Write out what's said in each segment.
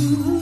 Oh,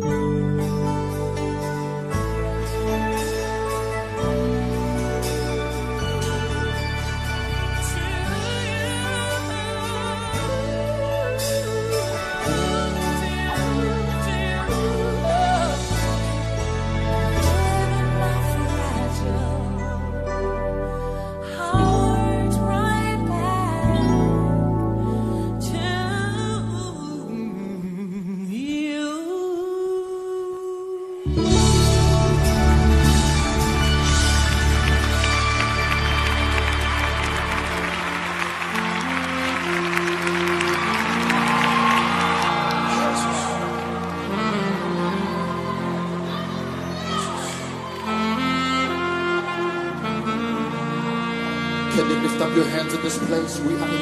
嗯。We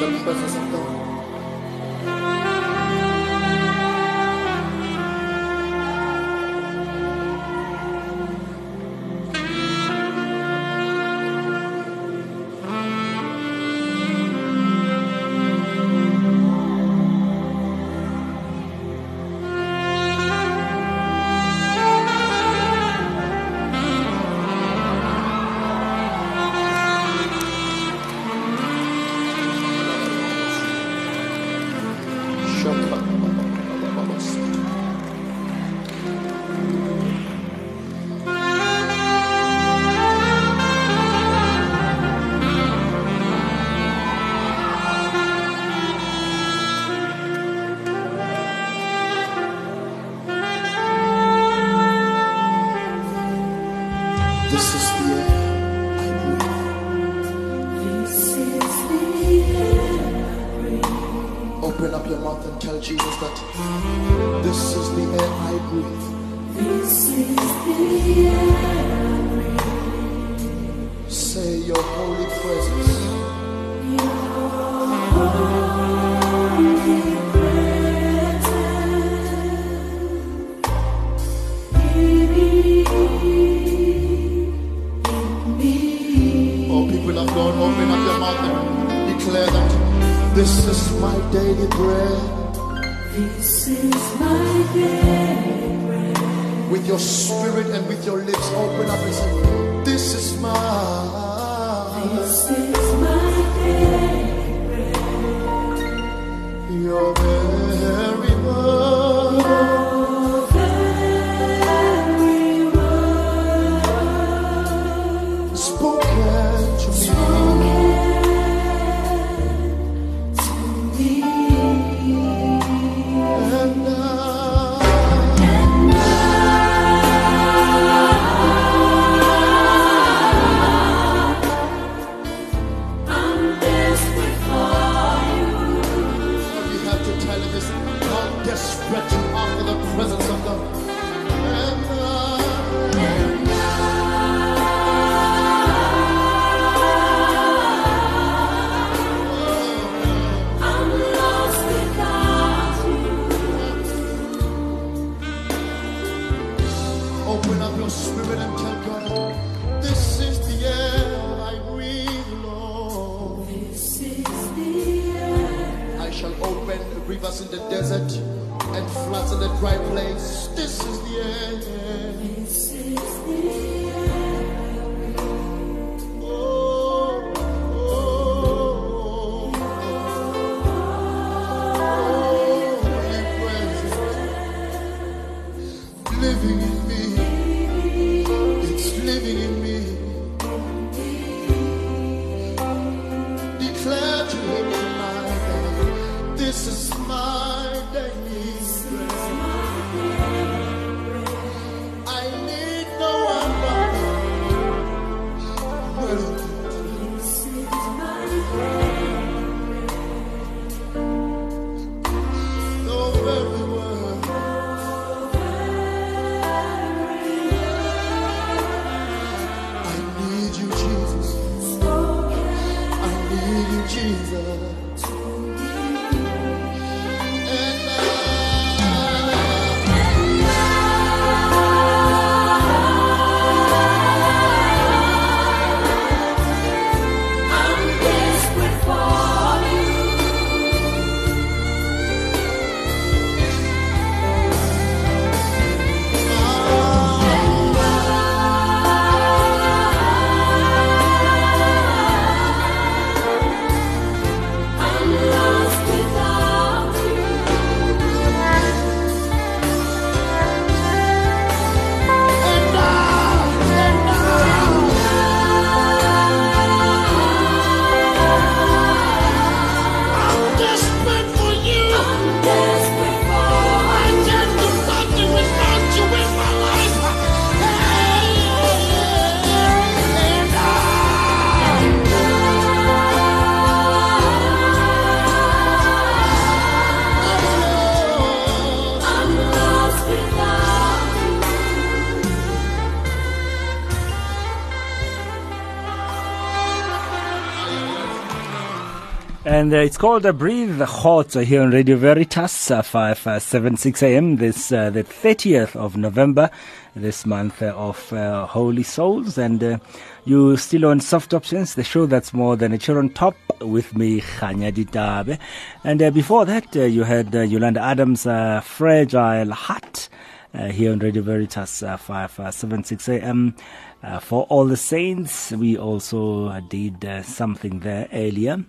And uh, it's called uh, Breathe Hot here on Radio Veritas, uh, 576 a.m. This, uh, the 30th of November, this month uh, of uh, Holy Souls. And uh, you still on Soft Options, the show that's more than a chair on top with me, Khanya Ditabe. And uh, before that, uh, you had uh, Yolanda Adams' uh, Fragile Heart uh, here on Radio Veritas, uh, 576 a.m. Uh, for all the saints, we also uh, did uh, something there earlier.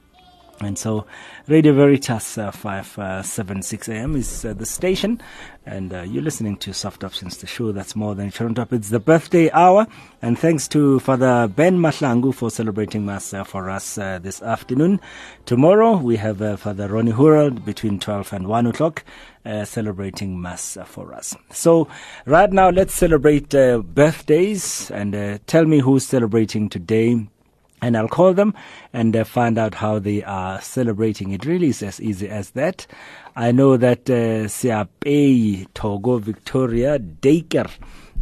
And so, Radio Veritas uh, 576 AM is uh, the station, and uh, you're listening to Soft Options, the show that's more than Sharon Top. It's the birthday hour, and thanks to Father Ben Mahlangu for celebrating Mass uh, for us uh, this afternoon. Tomorrow, we have uh, Father Ronnie Hurrell between 12 and 1 o'clock. Uh, celebrating Mass uh, for us. So, right now, let's celebrate uh, birthdays and uh, tell me who's celebrating today and I'll call them and uh, find out how they are celebrating. It really is as easy as that. I know that uh, Togo Victoria Daker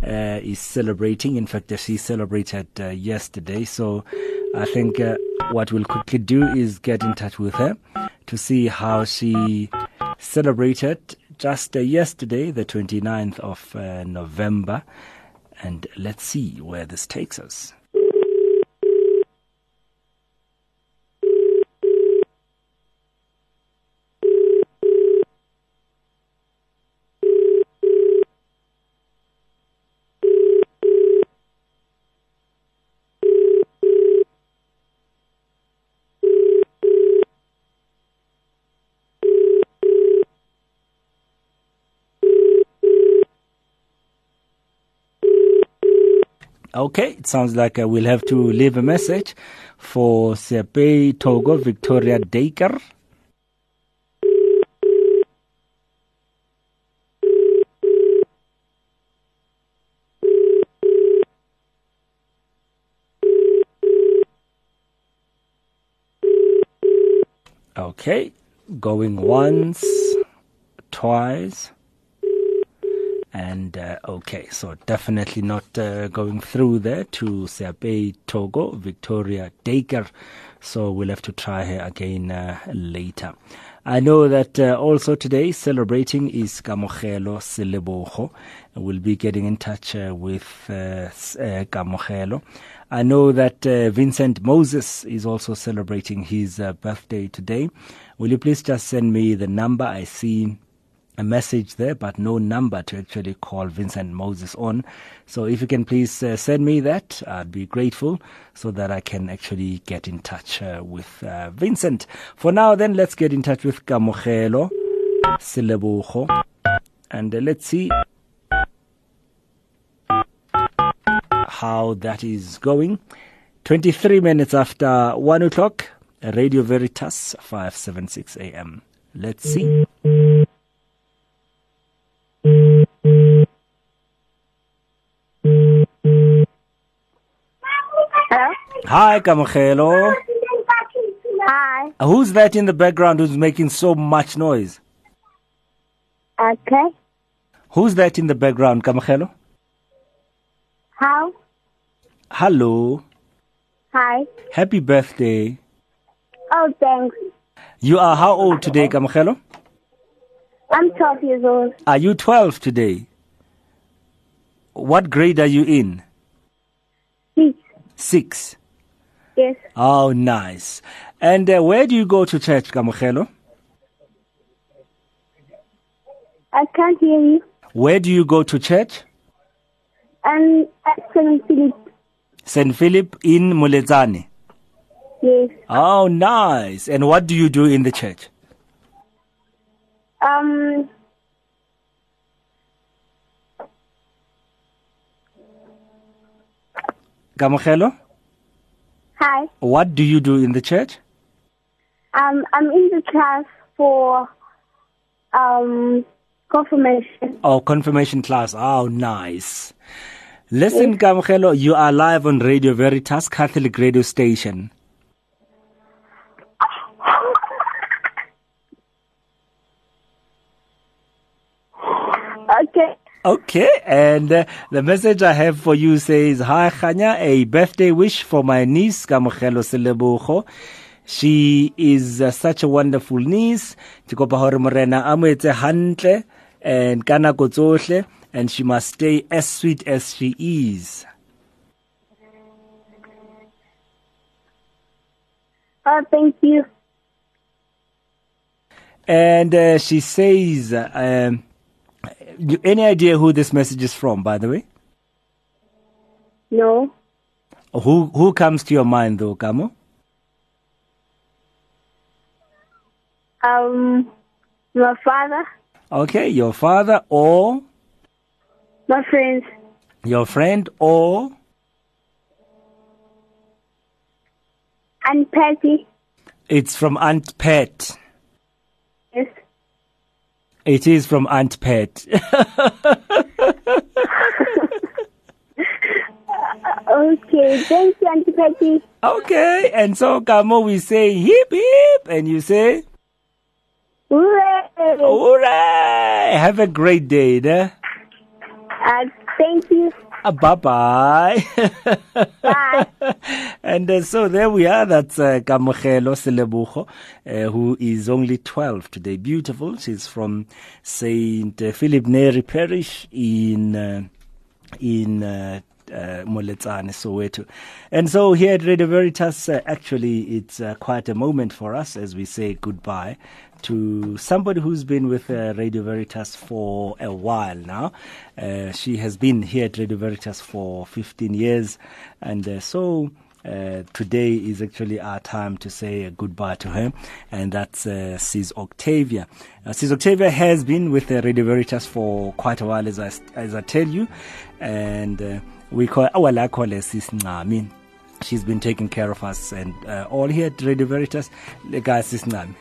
uh, is celebrating. In fact, she celebrated uh, yesterday. So I think uh, what we'll quickly do is get in touch with her to see how she celebrated just uh, yesterday, the 29th of uh, November. And let's see where this takes us. Okay, it sounds like uh, we'll have to leave a message for Sepe Togo Victoria Daker. Okay, going once, twice. And uh, okay, so definitely not uh, going through there to Seape Togo, Victoria Daker. So we'll have to try her again uh, later. I know that uh, also today celebrating is Kamogelo Selebogo. We'll be getting in touch uh, with uh, uh, I know that Vincent Moses is also celebrating his birthday today. Will you please just send me the number? I see a message there, but no number to actually call Vincent Moses on. So if you can please uh, send me that, I'd be grateful so that I can actually get in touch uh, with uh, Vincent. For now, then, let's get in touch with Kamogelo Selebogo. And uh, let's see how that is going. 23 minutes after 1 o'clock, Radio Veritas, 576 AM. Let's see. Hello? Hi, Kamogelo. Hi. Who's that in the background who's making so much noise? Okay. Who's that in the background, Kamogelo? How? Hello. Hi. Happy birthday. Oh, thanks. You are how old today, Kamogelo? I'm 12 years old. Are you 12 today? What grade are you in? Six. Six. Yes. Oh, nice. And uh, where do you go to church, Kamogelo? I can't hear you. Where do you go to church? I'm at St. Philip. St. Philip in Moletsane. Yes. Oh, nice. And what do you do in the church? Um. Kamogelo, Hi. what do you do in the church? Um. I'm in the class for um confirmation. Oh, confirmation class. Oh, nice. Listen, Kamogelo, you are live on Radio Veritas Catholic radio station. Okay. Okay, and uh, the message I have for you says, Hi Khanya, a birthday wish for my niece Kamogelo Selebogo. She is uh, such a wonderful niece. Ke kopa hore morena a mo hantle and ka nako and she must stay as sweet as she is. Oh, thank you. And uh, she says, um, any idea who this message is from, by the way? No. Who who comes to your mind though, Kamo? Um, my father, Okay, your father or my friends, your friend or and Patty. it's from Aunt Pat. Yes. It is from Aunt Pet. Okay, thank you, Auntie Patty. okay, and so Kamo, we say hip hip, and you say Hooray! hooray! Have a great day, eh? Uh, thank you. Uh, bye bye. And uh, so there we are. That's uh, Kamogelo Selebogo, uh, who is only 12 today. Beautiful. She's from Saint uh, Philip Neri Parish in uh, in. Uh, uh, Moletsane, Soweto. And so here at Radio Veritas, uh, actually, it's uh, quite a moment for us as we say goodbye to somebody who's been with uh, Radio Veritas for a while now. Uh, she has been here at Radio Veritas for 15 years, and uh, so uh, today is actually our time to say goodbye to her, and that's uh, Sis Octavia. Uh, Sis Octavia has been with uh, Radio Veritas for quite a while, as I, as I tell you, and uh, we call our la call her Sis. She's been taking care of us and all here at Radio Veritas. The guy Sis Ncami.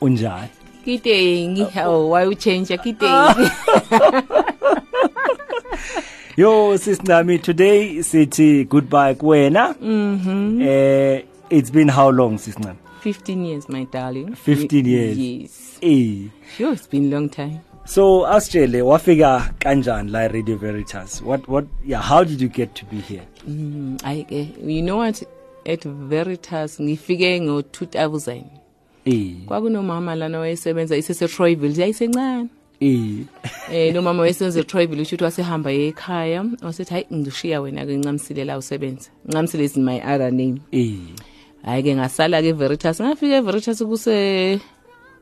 Unjani? Kiteng, oh, why you change kiteng? Yo, Sis Ncami, today sithi goodbye kuwena. Mm-hmm. Uh, it's been how long, Sis Ncami? 15 years, my darling. 15 Ye- years. Yes. Eh. Sure, it's been a long time. So asitshele wafika kanjani la Radio Veritas? What what yeah, how did you get to be here? Mm, I, eh, you know what? At Veritas, ngifike ngo-2000. Eh. Kwakunomama lana wayesebenza isese-Troyville, yayisencane. Eh. eh lo mama wayesenze eTroyville usho ukuthi wasehamba ekhaya wasethi hayi ngidushiya wena ke ncamisile la usebenza ncamisile is my other name Eh. hayi ke ngasala ke Veritas ngafika eVeritas kuse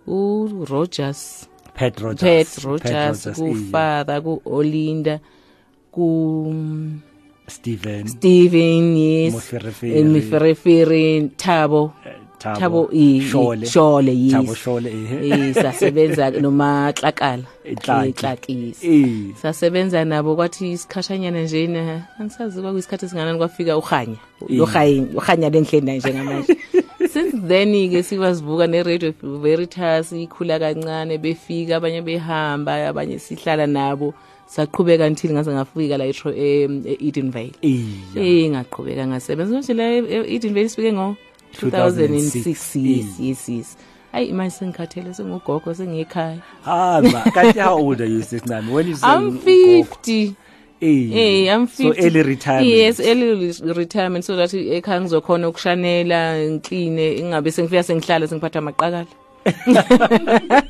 u Rogers Pet Rogers. Pet Rogers eh. ku father ku Olinda ku Stephen. Steven yes Moferefere. eh, Moferefere Thabo Thabo, eh, eh, Shole. Shole yes Thabo Shole, eh. eh sasebenza noma. Xakis Eh. sasebenza nabo kwathi isikhashanyana nje na angisazi kwakuyisikhathi esinganani kwafika uhanya Eh. lo khanya uhanya lenhlenda njengamanje since then ke sikwazivuka ne radio veritas ikhula kancane befika abanye behamba abanye sihlala nabo saqhubeka until ngaze ngafika la eEdenvale Eh. eh ngaqhubeka ngasebenza nje la eEdenvale sifike ngo 2006 yes yes yes hayi manje sengikhathele sengugogo sengiyekhaya Hamba. Kanti how old are you, Sis Ncami? When you say I'm ugogo? 50 Eh. Eh, I'm 50. So early retirement. Yes, early re- retirement so that ekhaya ngizokhona ukushanela, ngikline, ingabe sengifika sengihlala sengiphatha amaqakala.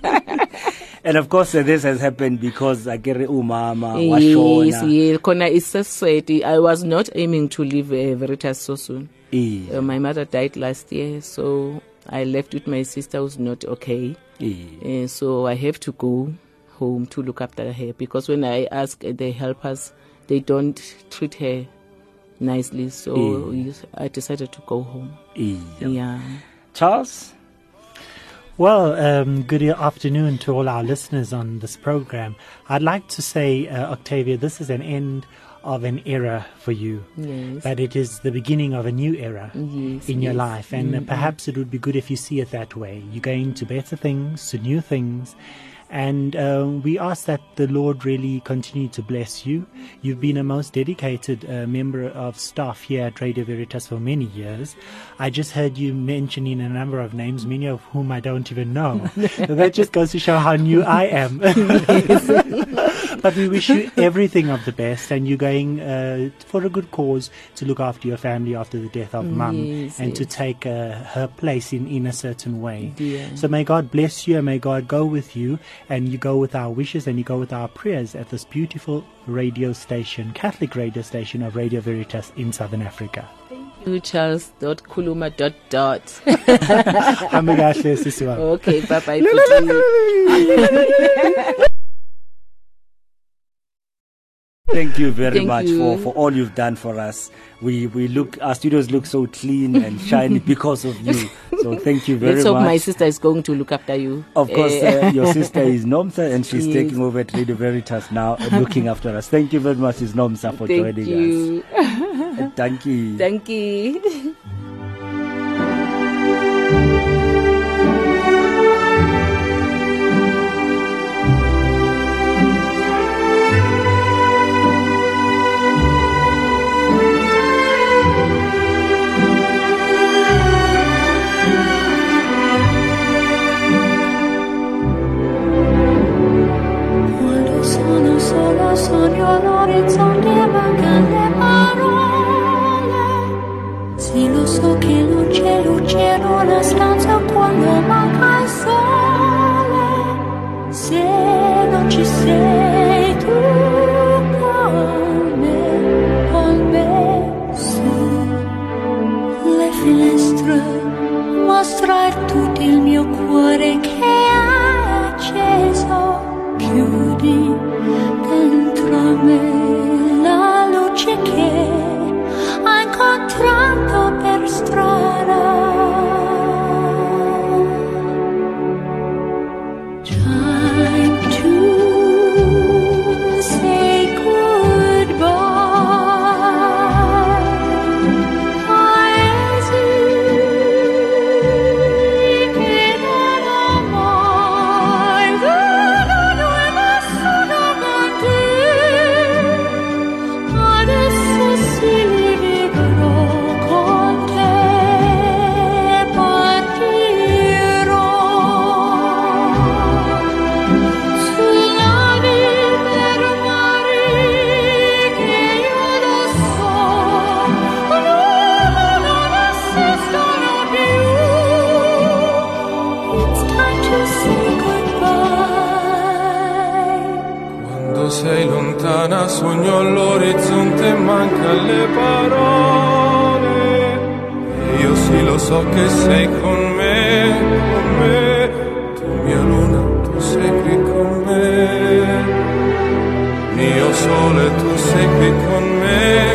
And of course, uh, this has happened because Akere Umama, Yes, Washona. yeah, khona isesedi. I was not aiming to leave uh, Veritas so soon. Eh. Uh, my mother died last year, so I left with my sister who's not okay. Eh. Uh, so I have to go home to look after her because when I ask uh, the helpers, they don't treat her nicely. So yes, I decided to go home. Yeah. Charles? Well, um, good afternoon to all our listeners on this program. I'd like to say, uh, Octavia, this is an end of an era for you. Yes. But it is the beginning of a new era Yes, in your yes. life. And uh, perhaps it would be good if you see it that way. You're going to better things, to new things. And um, we ask that the Lord really continue to bless you. You've been a most dedicated uh, member of staff here at Radio Veritas for many years. I just heard you mentioning a number of names, many of whom I don't even know. that just goes to show how new I am. But we wish you everything of the best, and you're going uh, for a good cause to look after your family after the death of mum Yes, and to take uh, her place in, in a certain way. Yeah. So may God bless you and may God go with you, and you go with our wishes and you go with our prayers at this beautiful radio station, Catholic radio station of Radio Veritas in Southern Africa. You Charles dot kuluma dot dot. Hambe kahle, sisi wami. okay, bye bye. Thank you very Thank much you. for, for all you've done for us. We we look our studios look so clean and shiny because of you. So thank you very Let's hope much. my sister is going to look after you. Of course, Eh, uh, your sister is Nomsa and she's Yes. taking over at Radio Veritas now and looking after us. Thank you very much, Ms. Nomsa, for Thank joining you. us. Thank you. Thank you. Sogno all'orizzonte mancano le parole. Sì lo so che non c'è luce in una stanza quando manca il sole. Se non ci sei tu con me, con me su le finestre mostra il sogno all'orizzonte manca le parole. E io sì lo so che sei con me, con me. Tu mia luna, tu sei qui con me. Mio sole tu sei qui con me, con me,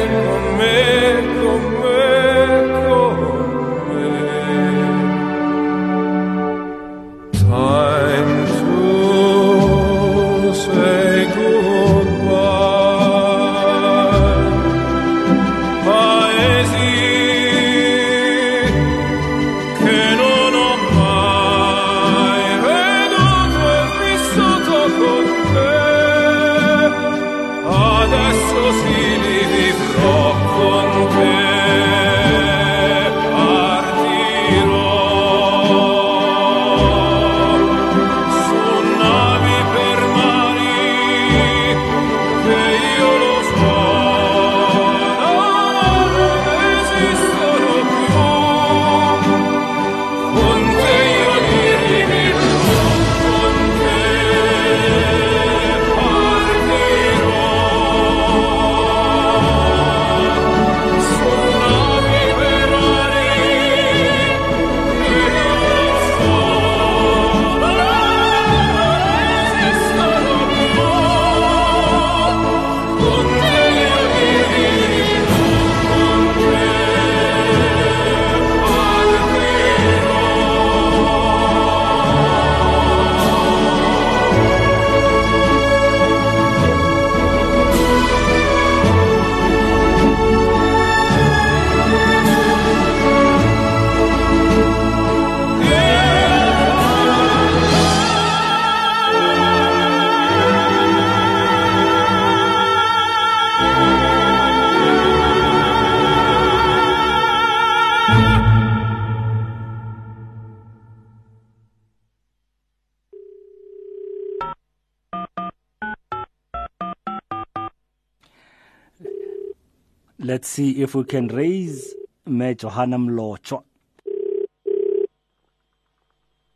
see if we can raise Me Johanna Mlocho.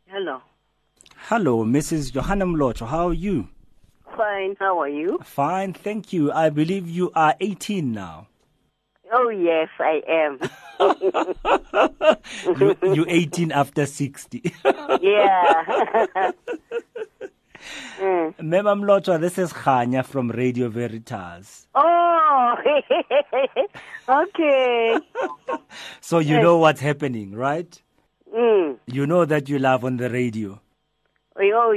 Hello. Hello, Mrs. Johanna Mlocho. How are you? Fine. How are you? Fine, thank you. I believe you are 18 now. Oh, yes, I am. You, you're 18 after 60. yeah. Mema Mlocho, this is Khanya from Radio Veritas. oh, okay. So you know what's happening, right? Mm. You know that you love on the radio. Oh,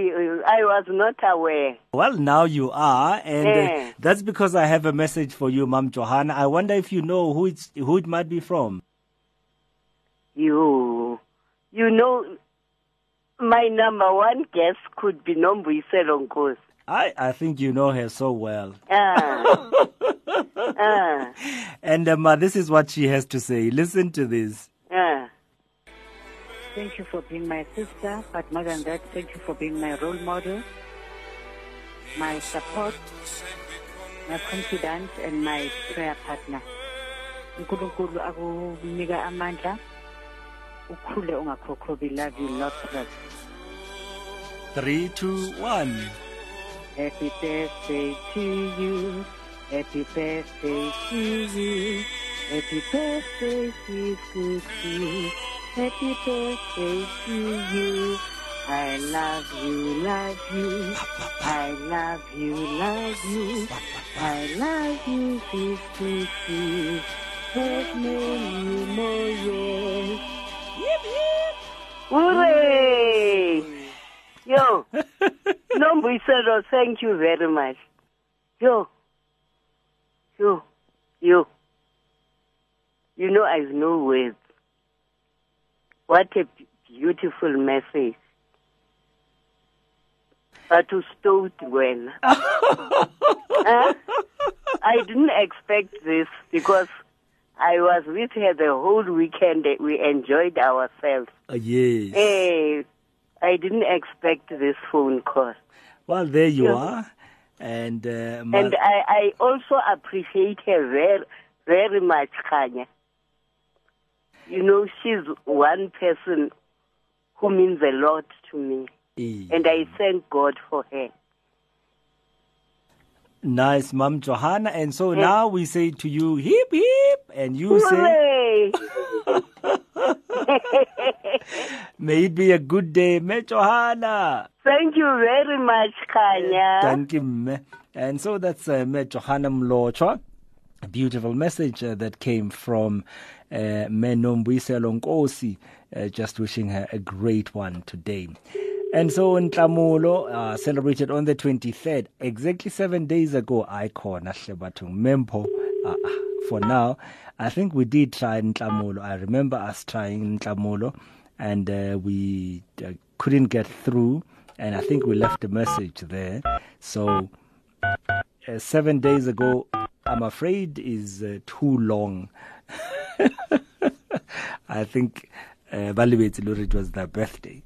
I was not aware. Well, now you are, and uh, that's because I have a message for you, Mom Johanna. I wonder if you know who it's who it might be from. You, you know, my number one guest could be Nombuyiselo Nkosi. I I think you know her so well. Ah. ah. And um, uh, this is what she has to say. Listen to this. Ah. Thank you for being my sister, but more than that, thank you for being my role model, my support, my confidant, and my prayer partner. unkulunkulu akunika amandla ukhule ungakhokhobi love you lot love Three, two, one. happy birthday to you happy birthday to you happy birthday sweet cookie happy birthday to you I love you, love you. I love you, love you. I love you, sweet cookie. Have many more years. Hooray! Yo, Nombuyiselo, thank you very much. Yo, yo, yo. You know I've no words. What a beautiful message. But to stowed well. Huh? I didn't expect this because I was with her the whole weekend. We enjoyed ourselves. Uh, yes. Hey, I didn't expect this phone call. Well, there you Yeah. are. And uh, And I, I also appreciate her very, very much, Khanya. You know, she's one person who means a lot to me. Eh, And I thank God for her. Nice, Mom Johanna. And so now we say to you, hip hip, and you say, Hooray! may it be a good day, Me Johanna. Thank you very much, Khanya. Thank you, me. And so that's uh, me Johanna Mlochwa. A beautiful message uh, that came from uh, Menombuyiselo Nkosi, uh, just wishing her a great one today. And so Ntamulo uh, celebrated on the 23rd, exactly seven days ago. I call Nashebatung Mempo. Uh, for now, I think we did try in Ntamulo. I remember us trying in Ntamulo, and uh, we uh, couldn't get through. And I think we left a message there. So uh, seven days ago, I'm afraid is uh, too long. I think uh, it was their birthday.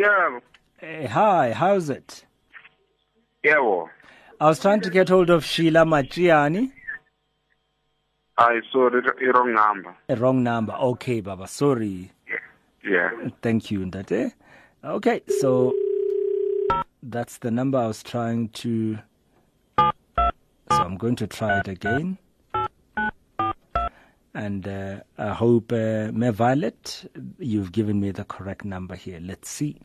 Yeah, Uh, hi, how's it? yeah, well, I was trying to get hold of Sheila Matriani. I saw the wrong number. A wrong number. Okay, Baba. Sorry. Yeah. Thank you, Ndate. Okay, so that's the number I was trying to. So I'm going to try it again. And uh, I hope, uh, May Violet, you've given me the correct number here. Let's see.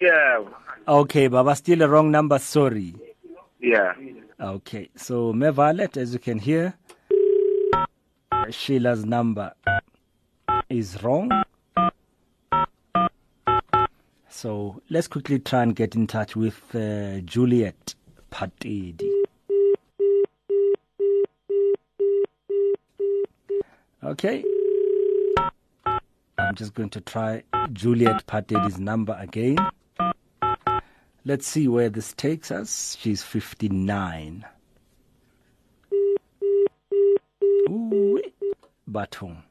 Yeah. Okay, Baba, still a wrong number. Sorry. Yeah. Okay, so May Violet, as you can hear, Sheila's number is wrong. So let's quickly try and get in touch with uh, Juliet Patedi. Okay. I'm just going to try Juliet Patedi's number again. let's see where this takes us. She's 59. Ooh, Batung.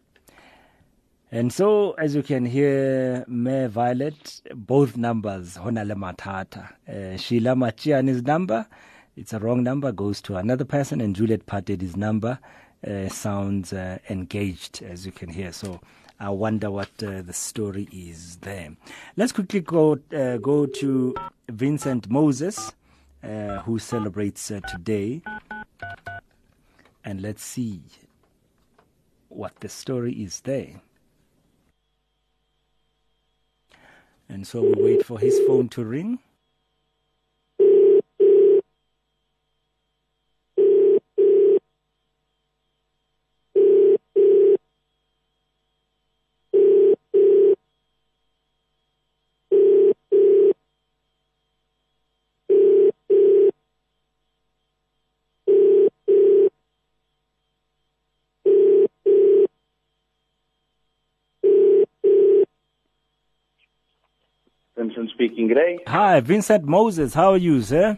And so, as you can hear, Mayor Violet, both numbers, Honale Matata. Uh, Sheila Machiani's number, it's a wrong number, goes to another person, and Juliet Patedi's number uh, sounds uh, engaged, as you can hear. So, I wonder what uh, the story is there. Let's quickly go uh, go to Vincent Moses, uh, who celebrates uh, today, and let's see what the story is there. And so we wait for his phone to ring. Vincent speaking today. Hi, Vincent Moses. How are you, sir?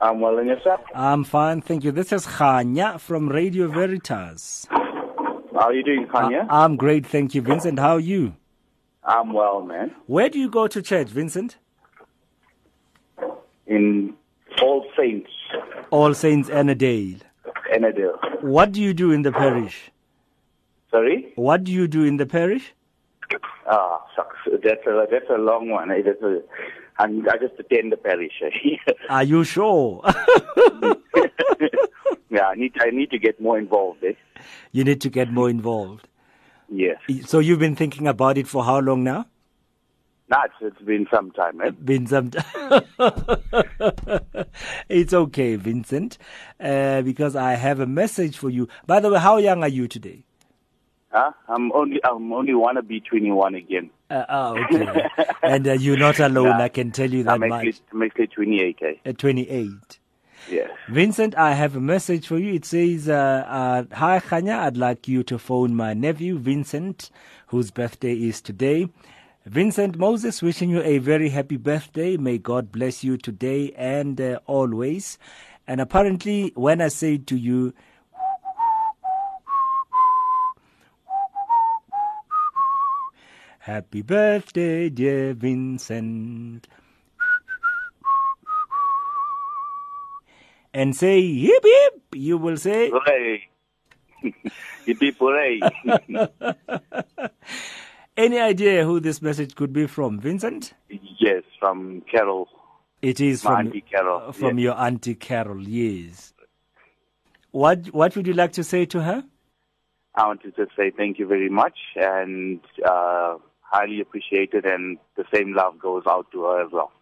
I'm well and yourself. I'm fine, thank you. This is Khanya from Radio Veritas. How are you doing, Khanya? I- I'm great, thank you, Vincent. How are you? I'm well, man. Where do you go to church, Vincent? In All Saints, All Saints Annadale. Annadale. What do you do in the parish? Sorry? What do you do in the parish? Ah, shucks. That's a, that's a long one. eh? That's a, I'm, I just attend the parish. eh? Are you sure? yeah, I need, I need to get more involved. Eh? you need to get more involved. Yes. So you've been thinking about it for how long now? Nah, it's, it's been some time, eh? Been some t- it's okay, Vincent, uh, because I have a message for you. By the way, how young are you today? Huh? I'm only, I'm only wanna be 21 again. Uh, oh, okay. and uh, you're not alone, Nah. I can tell you that I'm much. actually, I'm actually 28, eh? At 28. Yes. Vincent, I have a message for you. It says, uh, uh, Hi, Khanya. I'd like you to phone my nephew, Vincent, whose birthday is today. Vincent Moses, wishing you a very happy birthday. May God bless you today and uh, always. And apparently, when I say to you, Happy birthday, dear Vincent. And say hip hip, you will say Hooray! Yippee hooray! Any idea who this message could be from, Vincent? yes, from Carol. It is My from Auntie Carol, uh, from yes. your auntie Carol. Yes. What What would you like to say to her? I want to just say thank you very much and uh, highly appreciated, and the same love goes out to her as well.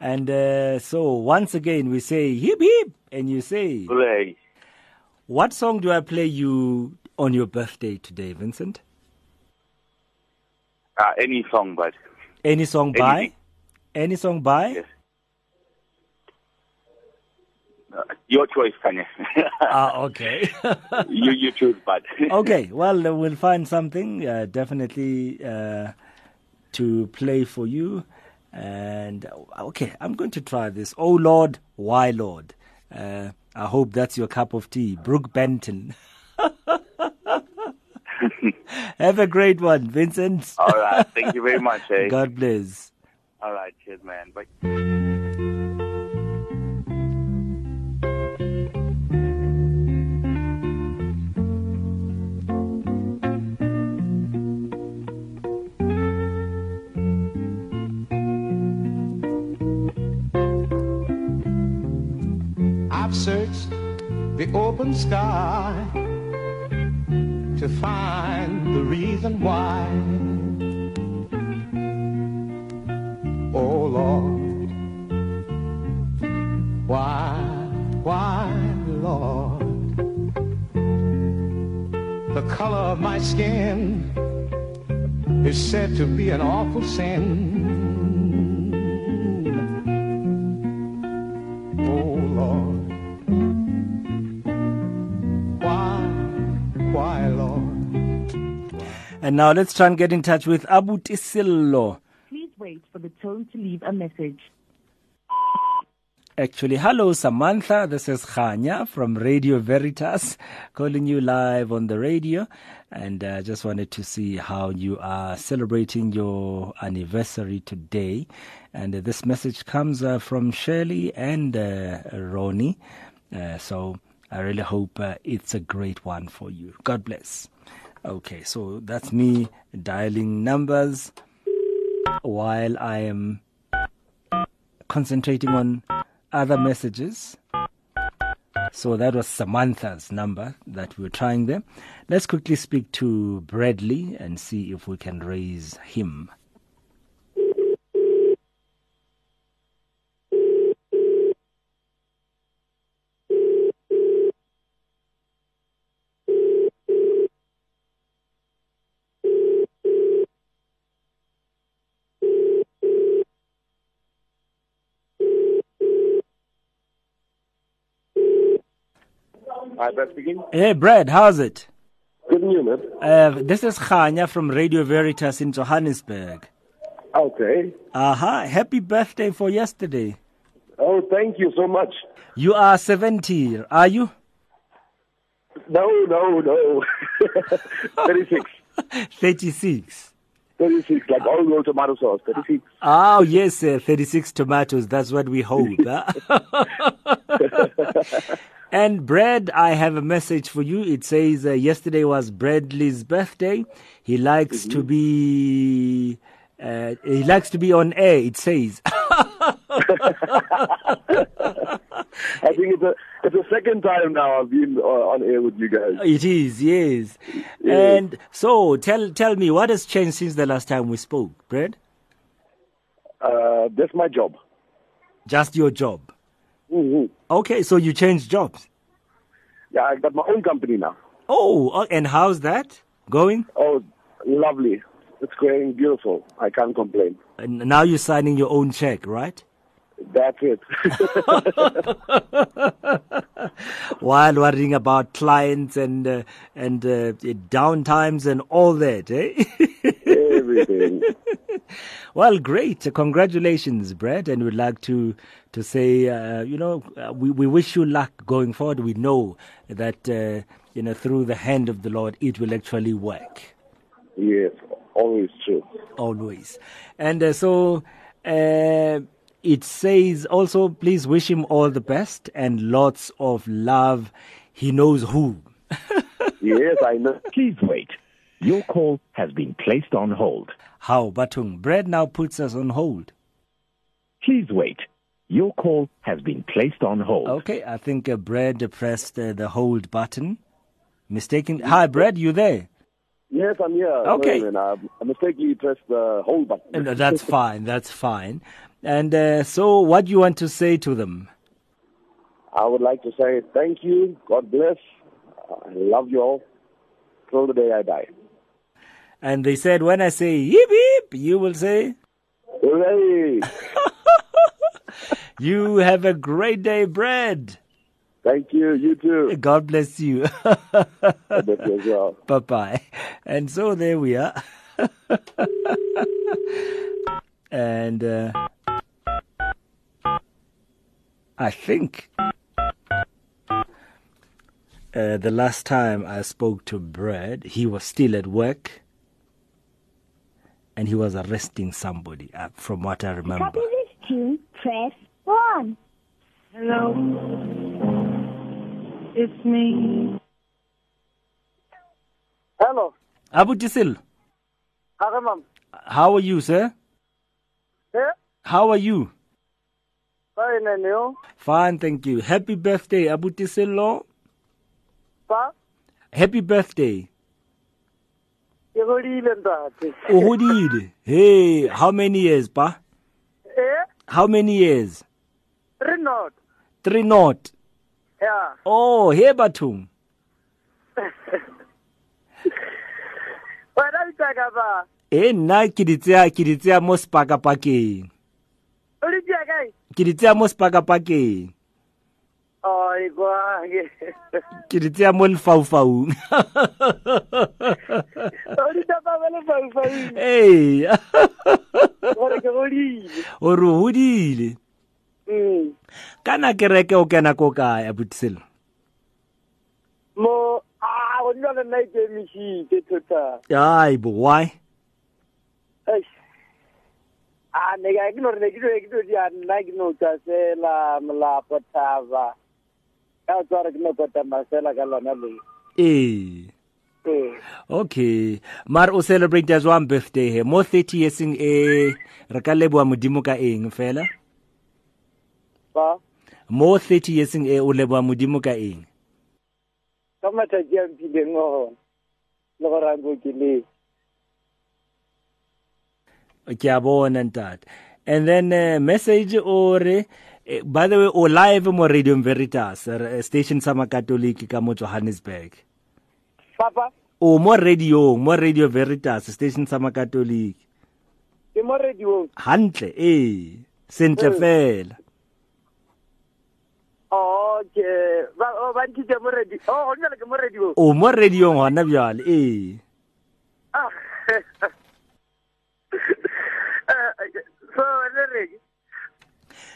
And uh, so once again we say hip hip, and you say, Hooray! "What song do I play you on your birthday today, Vincent? Uh, any song, but Any song by? Any song by? Yes. uh, your choice, Khanya. Ah, okay. you you choose, but okay, well, uh, we'll find something uh, definitely uh, to play for you. And uh, okay, I'm going to try this. Oh Lord, why Lord? Uh, I hope that's your cup of tea. Brook Benton. Have a great one, Vincent. All right, thank you very much. Eh? God bless. All right, cheers, man. Bye. I've searched the open sky to find the reason why. Oh Lord, why, why, Lord? The color of my skin is said to be an awful sin. And now let's try and get in touch with Abuti Sello. Please wait for the tone to leave a message. Actually, hello Samantha. This is Khanya from Radio Veritas, calling you live on the radio, and uh, just wanted to see how you are celebrating your anniversary today. And uh, this message comes uh, from Shirley and uh, Ronnie. Uh, so I really hope uh, it's a great one for you. God bless. Okay, so that's me dialing numbers while I am concentrating on other messages. So that was Samantha's number that we were trying there. Let's quickly speak to Bradley and see if we can raise him. Hi, Brad speaking. Hey, Brad, how's it? Good news, man. Uh, this is Khanya from Radio Veritas in Johannesburg. Okay. Aha, happy birthday for yesterday. Oh, thank you so much. You are 70, are you? No, no, no. 36. 36. 36, like all roll tomato sauce. 36. Oh, yes, uh, 36 tomatoes. That's what we hold. huh? and Brad, I have a message for you. It says uh, yesterday was Bradley's birthday. He likes to be. Uh, he likes to be on air. It says. I think it's a it's the second time now I've been uh, on air with you guys. It is, yes. And so, tell tell me what has changed since the last time we spoke, Brad? Uh, that's my job. Just your job. Hmm Okay, so you changed jobs. Yeah, I got my own company now. Oh, uh, and how's that going? Oh, lovely. It's going beautiful. I can't complain. And now you're signing your own check, right? That's it. While worrying about clients and uh, and uh, downtimes and all that, eh? Everything. Well, great. Congratulations, Brad. And we'd like to to say, uh, you know, uh, we, we wish you luck going forward. We know that, uh, you know, through the hand of the Lord, it will actually work. Yes, always true. Always. And uh, so uh, it says also, please wish him all the best and lots of love. He knows who. Yes, I know. Please wait. Your call has been placed on hold. How, Batung? Brad now puts us on hold. Please wait. Your call has been placed on hold. Okay, I think uh, Brad pressed uh, the hold button. Mistaken. Hi, Brad, you there? Yes, I'm here. Okay. Sorry, man. I, I mistakenly pressed the hold button. No, that's fine. That's fine. And uh, so, what do you want to say to them? I would like to say thank you. God bless. I love you all. Till the day I die. And they said, when I say yip yip, you will say, Hooray! You have a great day, Brad. Thank you. You too. God bless you. God bless you as well. bye bye. And so there we are. and uh, I think uh, the last time I spoke to Brad, he was still at work and he was arresting somebody, uh, from what I remember. Copy this tune, press 1. Hello, it's me. Hello. Abu Tisil, Hi, ma'am. how are you, sir? Yeah, How are you? fine, and you? Fine, thank you. Happy birthday, Abuti Sello. Pa? Happy birthday. Ke godile ntate. O hodile. Hey, how many years, pa? Eh? How many years? Re not. Three not. Yeah. Oh, he bathong. Wena di tsaka ba? Eh, nna ke di tseya ke di tseya mo sepakapakeng. O di tsaya kae? Ke di tseya mo sepakapakeng. Oh, e kwa ke. Ke di tseya mo lefaufaung. O di tapa ba le fai fai. Hey, Gore ke godile. o re o hodile. Mm. kana kereke o kena ko kae abutiselo mo a go nna le nna e ikemišitše thota ai bo why Eish. a ne ka ke no re ne ke no ke no dia nna ke no tsa sela molapo thaba ka tswa re ke no kota masela ka lona le ee eh okay mar o celebrate as one birthday he mo 30 yearseng e re ka leboa modimo ka eng fela? Ba mo 30 yearseng e o leboa modimo ka eng. Ka matšatši a mpileng gona le go rango ke le. Ke a bona ntate and then uh, message ore eh, by the way o live mo radio veritas eh, station sa makatoliki ka mo johannesburg. Papa? O mo radio mo radio veritas station sa makatoliki. Ke mo radio. Hantle eh sentle fela. Okay ba o ba mo radio o go ke mo radiong o mo gona bjale ee Ah. Eh, so le reng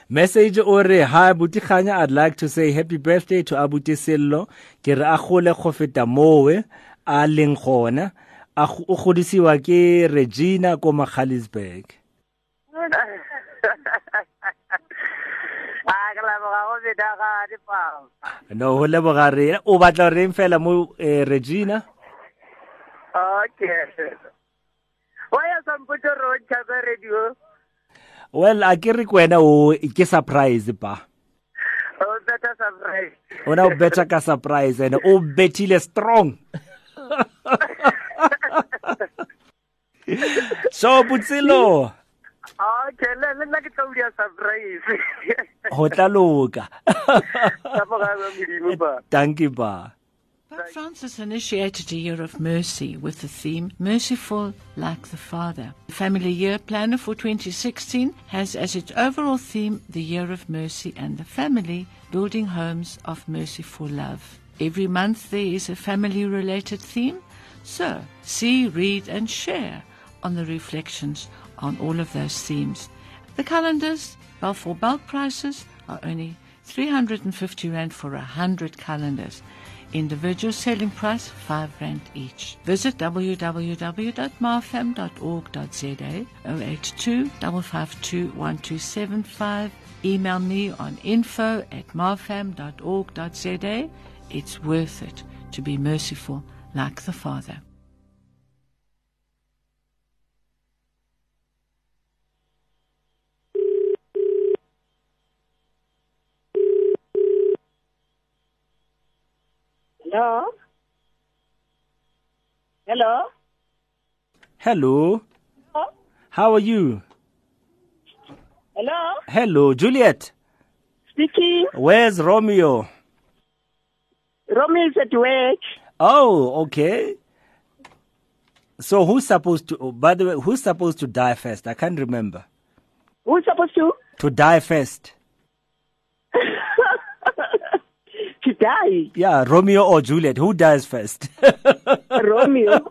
message ore hi butikganya i'd like to say happy birthday to abuti sello. Ke re a gole go feta mowe a leng gona. A o godisiwa ke regina ko Magaliesburg a ke leboga go bedagadi papa no go leboga re o batla reng fela mo eh, regina? Okay. Wa ya sampotse re o radio well a ke re ke wena o ke surprise pa. O beta surprise. Ona o betcha ka surprise and o betile strong. So butsilo okay le le nna ke tla udia surprise. Go tla loka. Leboga ba modimo ba thank you ba Pope Francis initiated a year of mercy with the theme Merciful Like the Father. The Family Year Planner for 2016 has as its overall theme the Year of Mercy and the Family, building homes of merciful love. Every month there is a family related theme, so see, read, and share on the reflections on all of those themes. The calendars, for bulk prices, are only 350 Rand for 100 calendars. Individual selling price 5 Rand each. Visit www.marfam.org.za 082 552 1275. Email me on info at marfam.org.za. It's worth it to be merciful like the Father. Hello? Hello? hello Hello? how are you Hello? hello juliet Speaking. where's romeo Romeo is at work. oh okay so who's supposed to oh, by the way who's supposed to die first i can't remember Who's supposed to? to die first to die. yeah romeo or juliet who dies first Romeo.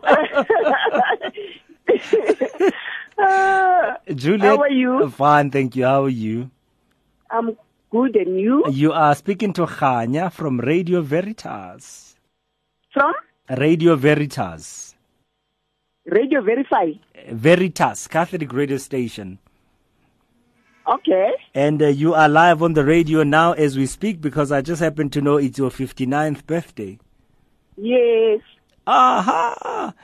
Uh, juliet How are you? fine thank you how are you I'm good, and you? you are speaking to Khanya from radio veritas From radio veritas Radio Verify. veritas catholic radio station Okay. And uh, you are live on the radio now as we speak because I just happen to know it's your 59th birthday. Yes. Aha!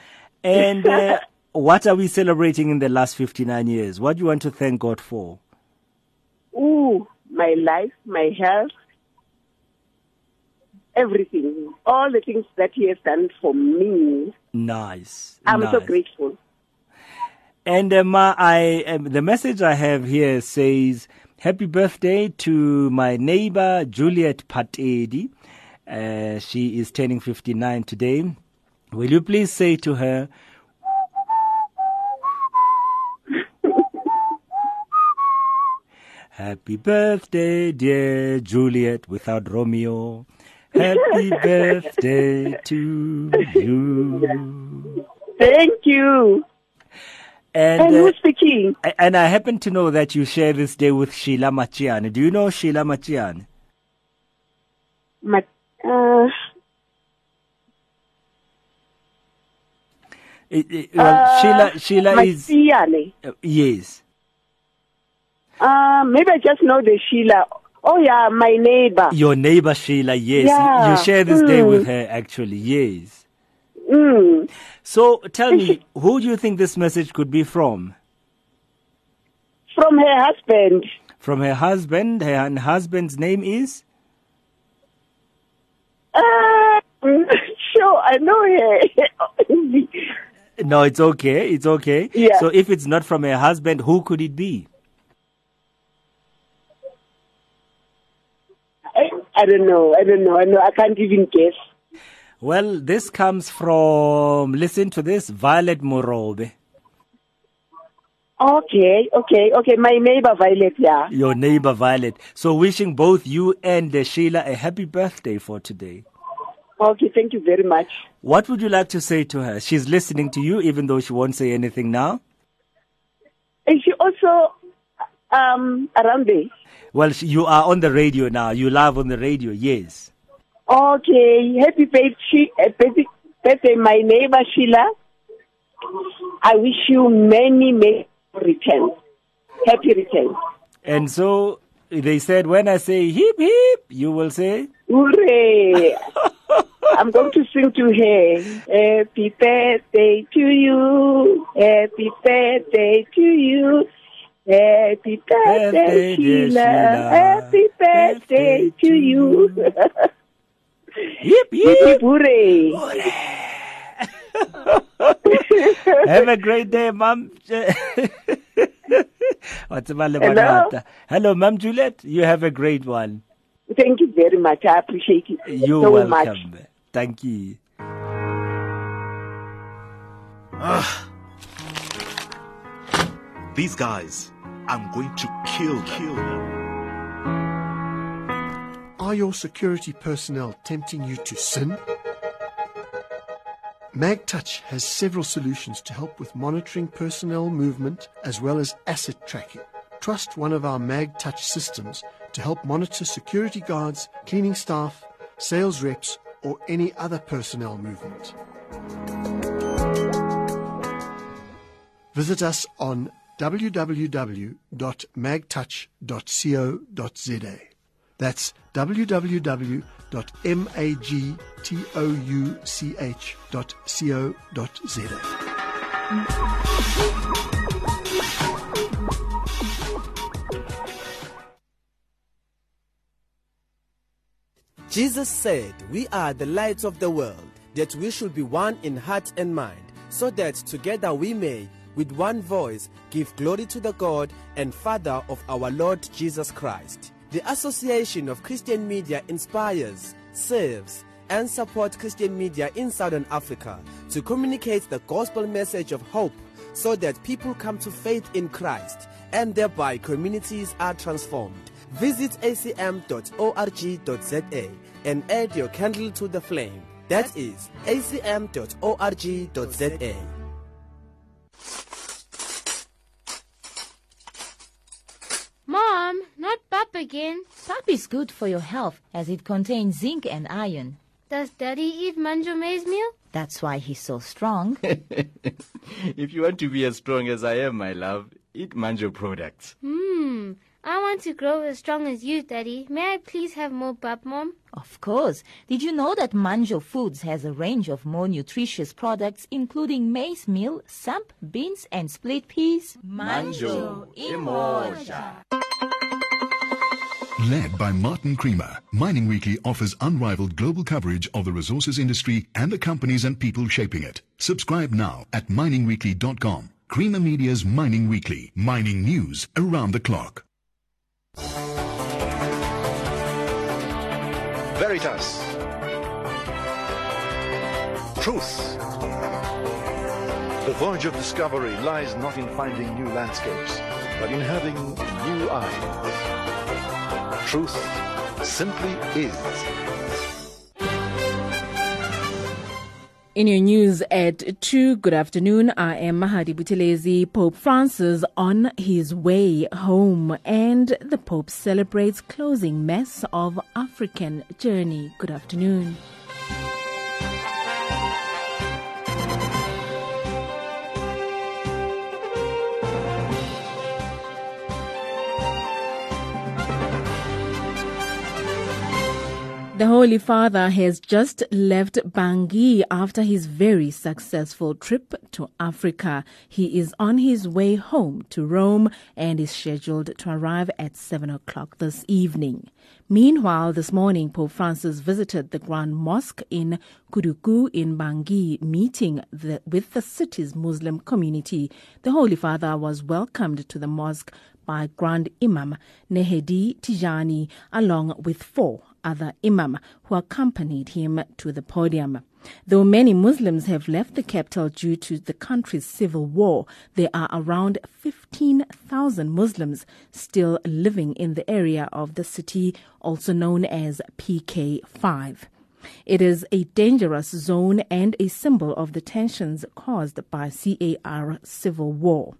And uh, what are we celebrating in the last 59 years? What do you want to thank God for? Ooh, my life, my health, everything. All the things that He has done for me. Nice. I'm so grateful. And um, I um, the message I have here says, "Happy birthday to my neighbor Juliet Patedi. Uh, she is turning 59 today. Will you please say to her?" Happy birthday, dear Juliet, without Romeo. Happy birthday to you. Thank you. And, And uh, who's speaking? and I happen to know that you share this day with Sheila Machiane. Do you know Sheila Machiane? Ma- uh, It- it- well, uh, Sheila, Sheila is uh, yes. Uh, maybe I just know the Sheila. Oh yeah, my neighbor. Your neighbor Sheila, yes. Yeah. You share this day Mm. with her, actually, yes. Mm. So tell me, who do you think this message could be from? From her husband. From her husband. Her and husband's name is? Uh, sure, I know her. No, it's okay. It's okay. Yeah. So if it's not from her husband, who could it be? I, I don't know. I don't know. I know. I can't even guess. Well, this comes from, listen to this, Violet Morobe, Okay, okay, okay. My neighbor Violet, yeah. your neighbor Violet. So wishing both you and uh, Sheila a happy birthday for today. Okay, thank you very much. What would you like to say to her? She's listening to you, even though she won't say anything now. Is she also um around there? Well, you are on the radio now. You live on the radio, yes. Okay, happy birthday, uh, birthday, birthday, my neighbor Sheila. I wish you many, many returns. Happy returns. And so they said, when I say hip hip, you will say, Hooray! I'm going to sing to her. Happy birthday to you. Happy birthday to you. Happy birthday, Birthday, Sheila. Sheila. Happy birthday to you. Hip hip. Hooray. Have a great day, Mom. Hello? Hello, Mom Juliet. You have a great one. Thank you very much. I appreciate it You're so welcome. much. Thank you. Ah. These guys, I'm going to kill kill them. Are your security personnel tempting you to sin? MagTouch has several solutions to help with monitoring personnel movement as well as asset tracking. Trust one of our MagTouch systems to help monitor security guards, cleaning staff, sales reps, or any other personnel movement. Visit us on www.magtouch.co.za. That's www.magtouch.co.za. Jesus said, We are the light of the world, that we should be one in heart and mind, so that together we may, with one voice, give glory to the God and Father of our Lord Jesus Christ. The Association of Christian Media inspires, serves, and supports Christian media in Southern Africa to communicate the gospel message of hope so that people come to faith in Christ and thereby communities are transformed. Visit acm.org.za and add your candle to the flame. That is acm.org.za. Mom, not pap again. Pap is good for your health as it contains zinc and iron. Does Daddy eat manjo maize meal? That's why he's so strong. if you want to be as strong as I am, my love, eat Manjo products. Hmm. I want to grow as strong as you, Daddy. May I please have more pap, Mom? Of course. Did you know that Manjo Foods has a range of more nutritious products including maize meal, samp, beans and split peas? Manjo Imosha. Led by Martin Creamer, Mining Weekly offers unrivaled global coverage of the resources industry and the companies and people shaping it. Subscribe now at miningweekly.com. Creamer Media's Mining Weekly, mining news around the clock. Veritas. Truth. The voyage of discovery lies not in finding new landscapes, but in having new eyes. Truth simply is. In your news at 2, good afternoon. I am Mahadi Buthelezi. Pope Francis on his way home, and the Pope celebrates closing Mass of African Journey. Good afternoon. The Holy Father has just left Bangui after his very successful trip to Africa. He is on his way home to Rome and is scheduled to arrive at 7 o'clock this evening. Meanwhile, this morning, Pope Francis visited the Grand Mosque in Koudoukou in Bangui, meeting the, with the city's Muslim community. The Holy Father was welcomed to the mosque by Grand Imam Nehedi Tijani along with four other imam who accompanied him to the podium. Though many Muslims have left the capital due to the country's civil war, there are around 15,000 Muslims still living in the area of the city, also known as PK5. It is a dangerous zone and a symbol of the tensions caused by CAR civil war.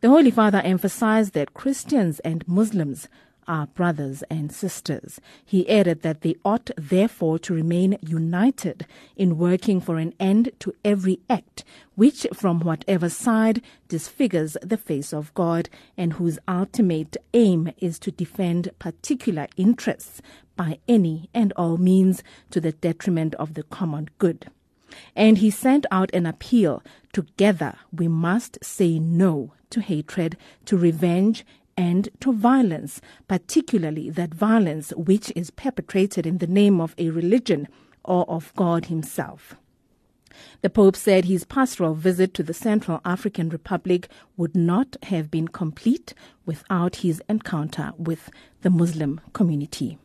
The Holy Father emphasized that Christians and Muslims are brothers and sisters. He added that they ought therefore to remain united in working for an end to every act which, from whatever side, disfigures the face of God and whose ultimate aim is to defend particular interests by any and all means to the detriment of the common good. And he sent out an appeal together we must say no to hatred, to revenge, and to violence, particularly that violence which is perpetrated in the name of a religion or of God Himself. The Pope said his pastoral visit to the Central African Republic would not have been complete without his encounter with the Muslim community.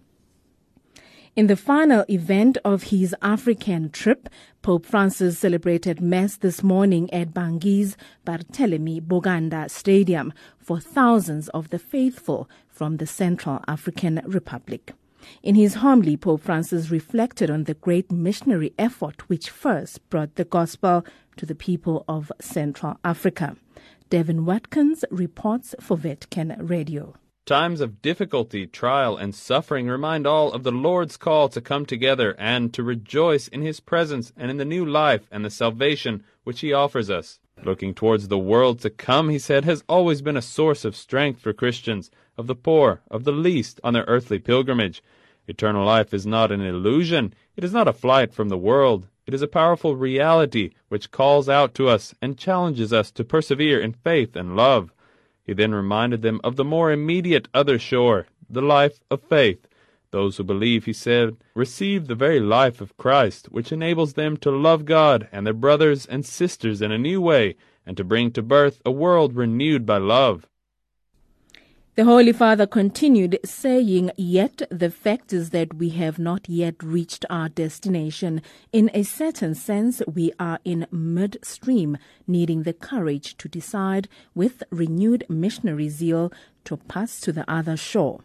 In the final event of his African trip, Pope Francis celebrated Mass this morning at Bangui's Barthélemy Boganda Stadium for thousands of the faithful from the Central African Republic. In his homily, Pope Francis reflected on the great missionary effort which first brought the gospel to the people of Central Africa. Devin Watkins reports for Vatican Radio. Times of difficulty, trial, and suffering remind all of the Lord's call to come together and to rejoice in His presence and in the new life and the salvation which He offers us. Looking towards the world to come, he said, has always been a source of strength for Christians, of the poor, of the least on their earthly pilgrimage. Eternal life is not an illusion, it is not a flight from the world. It is a powerful reality which calls out to us and challenges us to persevere in faith and love. He then reminded them of the more immediate other shore, the life of faith. Those who believe, he said, receive the very life of Christ, which enables them to love God and their brothers and sisters in a new way, and to bring to birth a world renewed by love. The Holy Father continued saying, Yet the fact is that we have not yet reached our destination. In a certain sense, we are in midstream, needing the courage to decide with renewed missionary zeal to pass to the other shore.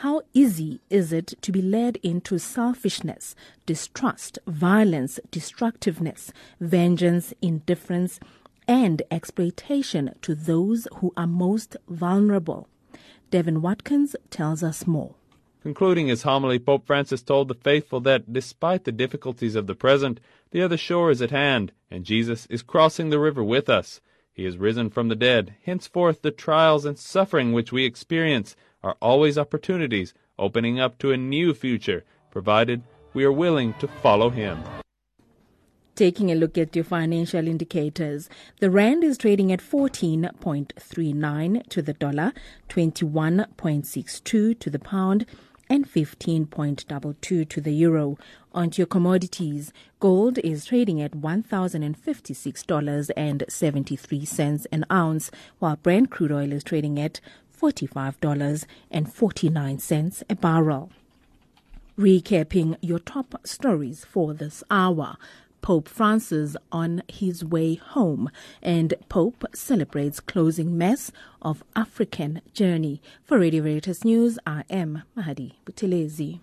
How easy is it to be led into selfishness, distrust, violence, destructiveness, vengeance, indifference, and exploitation to those who are most vulnerable? Devin Watkins tells us more. Concluding his homily, Pope Francis told the faithful that, despite the difficulties of the present, the other shore is at hand, and Jesus is crossing the river with us. He is risen from the dead. Henceforth, the trials and suffering which we experience are always opportunities opening up to a new future, provided we are willing to follow Him. Taking a look at your financial indicators, the Rand is trading at 14.39 to the dollar, 21.62 to the pound, and 15.22 to the euro. Onto your commodities, gold is trading at $1,056.73 an ounce, while Brent crude oil is trading at $45.49 a barrel. Recapping your top stories for this hour. Pope Francis on his way home, and Pope celebrates closing Mass of African Journey. For Radio Veritas News, I am Mahadi Buthelezi.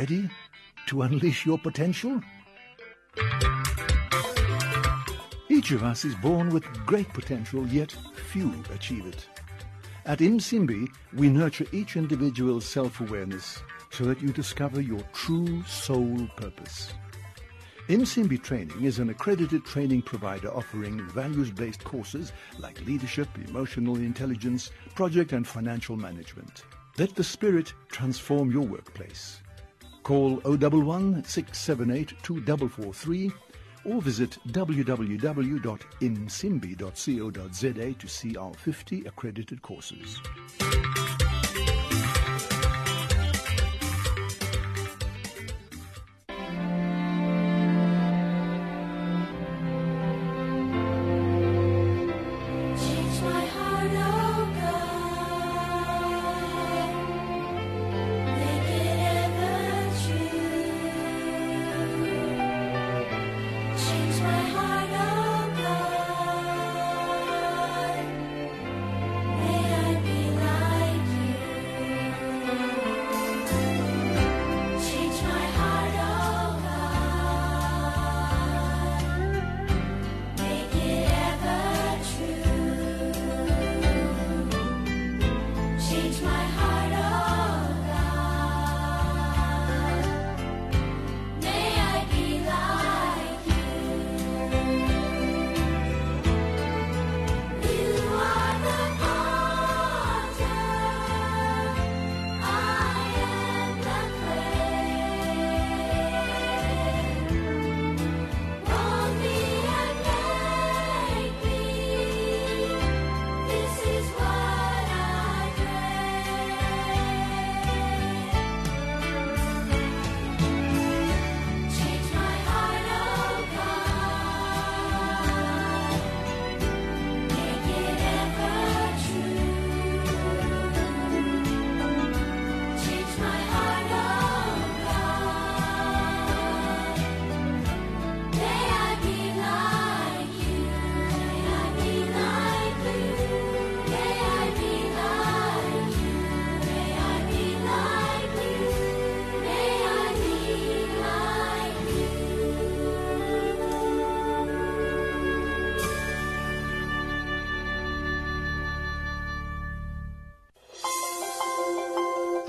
Ready to unleash your potential? Each of us is born with great potential, yet few achieve it. At IMSIMBI, we nurture each individual's self-awareness so that you discover your true soul purpose. IMSIMBI Training is an accredited training provider offering values-based courses like leadership, emotional intelligence, project and financial management. Let the spirit transform your workplace. Call 011 678 2443 or visit www.imsimbi.co.za to see our 50 accredited courses.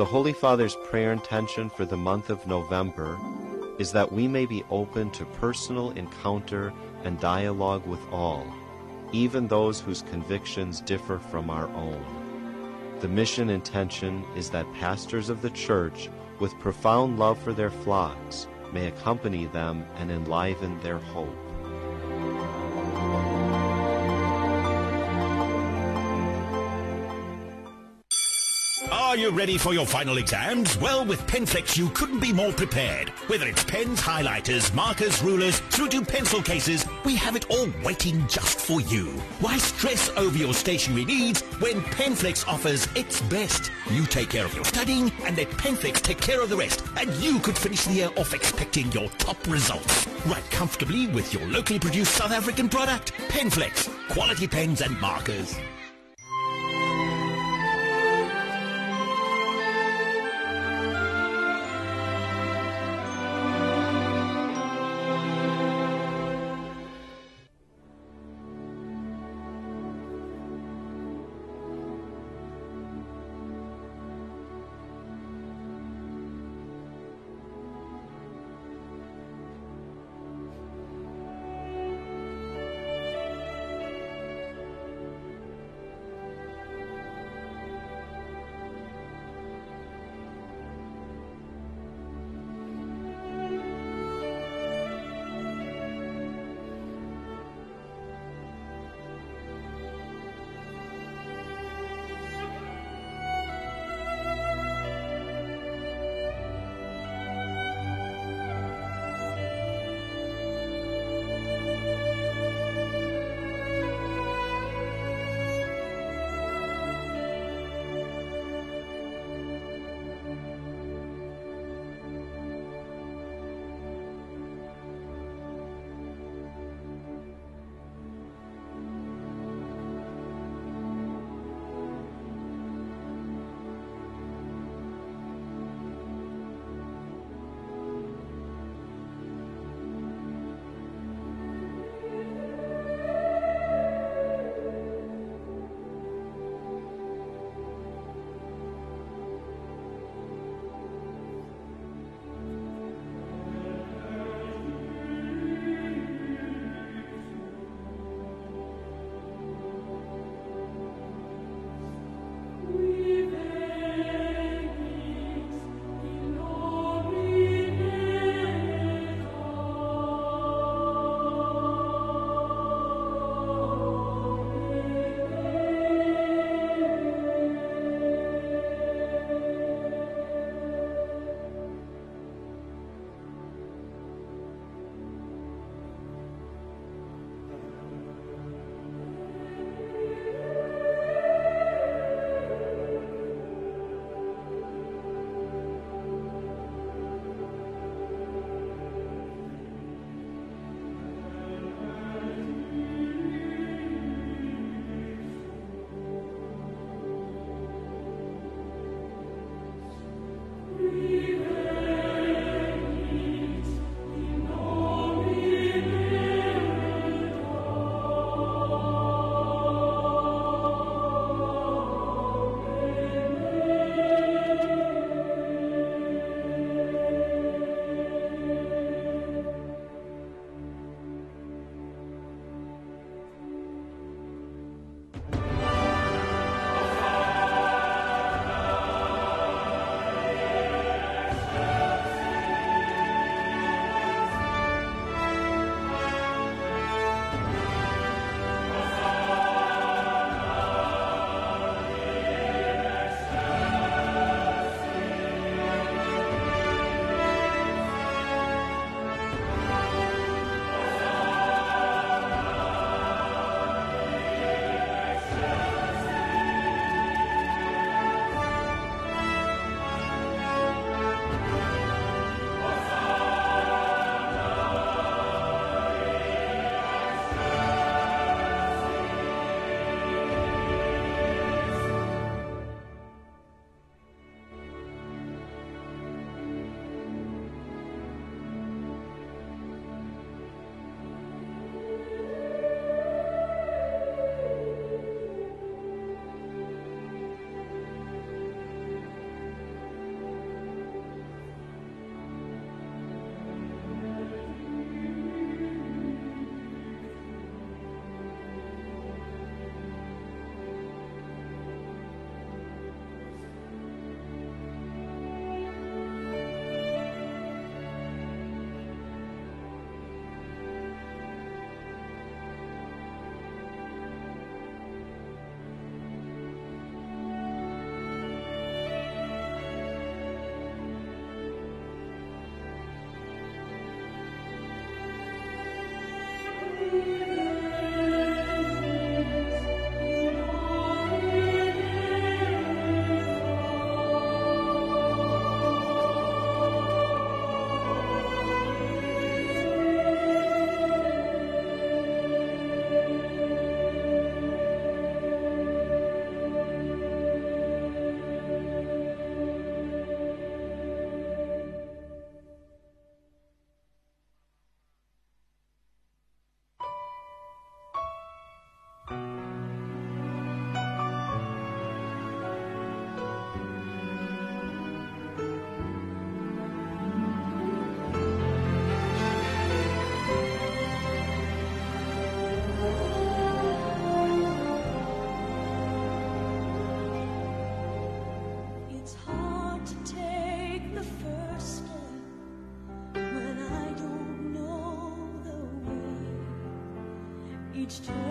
The Holy Father's prayer intention for the month of November is that we may be open to personal encounter and dialogue with all, even those whose convictions differ from our own. The mission intention is that pastors of the Church, with profound love for their flocks, may accompany them and enliven their hope. Are ready for your final exams? Well, with Penflex, you couldn't be more prepared. Whether it's pens, highlighters, markers, rulers, through to pencil cases, we have it all waiting just for you. Why stress over your stationery needs when Penflex offers its best? You take care of your studying and let Penflex take care of the rest, and you could finish the year off expecting your top results. Write comfortably with your locally produced South African product, Penflex. Quality pens and markers. Way. Each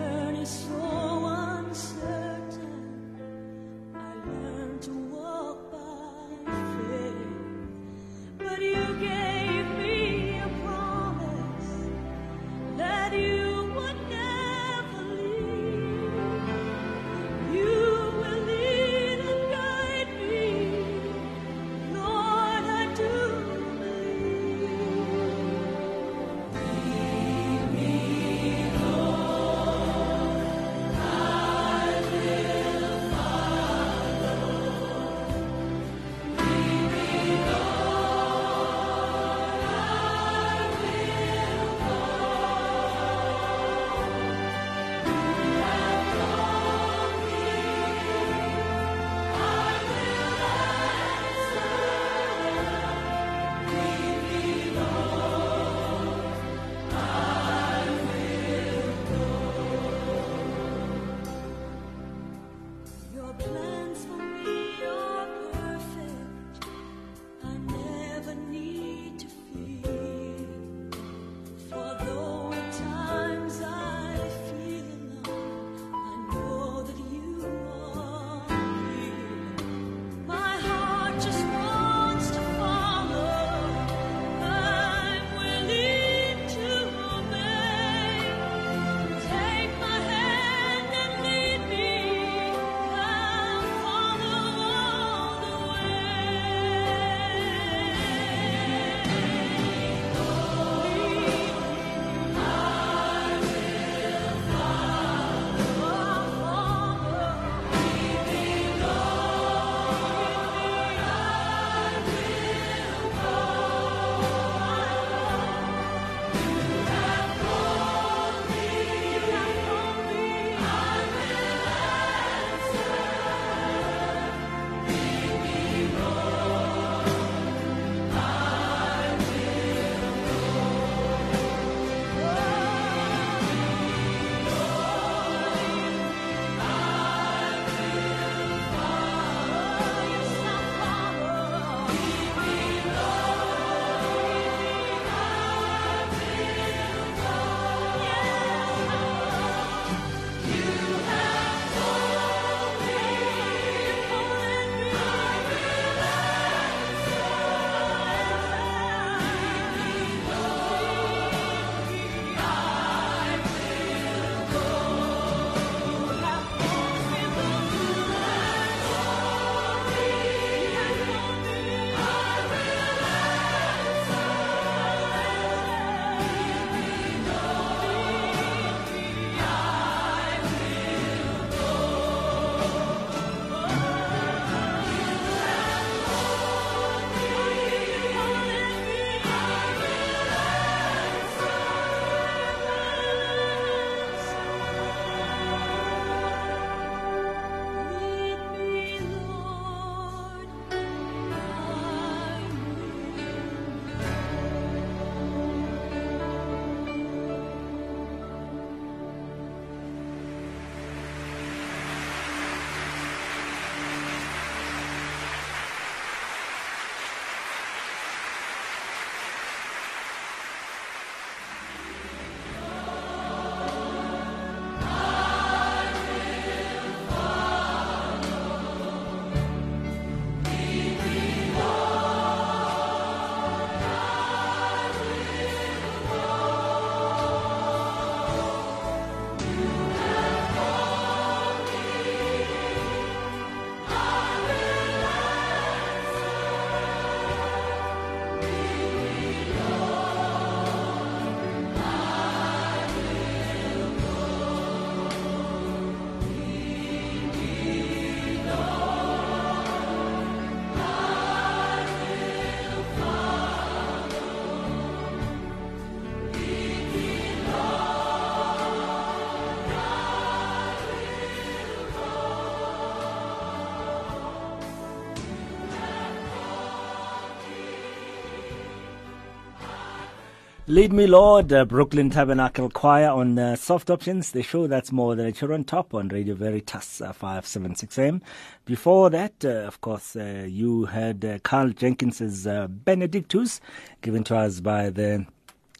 Lead Me Lord, uh, Brooklyn Tabernacle Choir on uh, Soft Options, the show that's more than a children top on Radio Veritas uh, 576 AM. Before that, uh, of course, uh, you had uh, Karl Jenkins's Benedictus given to us by the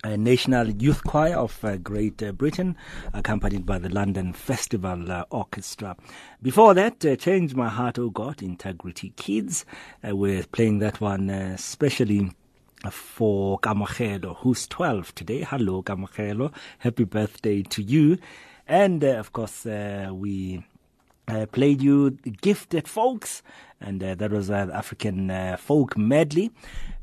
National Youth Choir of uh, Great uh, Britain, accompanied by the London Festival uh, Orchestra. Before that, Change My Heart, Oh God, Integrity Kids. We're playing that one uh, specially for Kamogelo, who's 12 today. Hello, Kamogelo. Happy birthday to you. And, uh, of course, uh, we uh, played you Gifted Folks, and uh, that was an African uh, folk medley.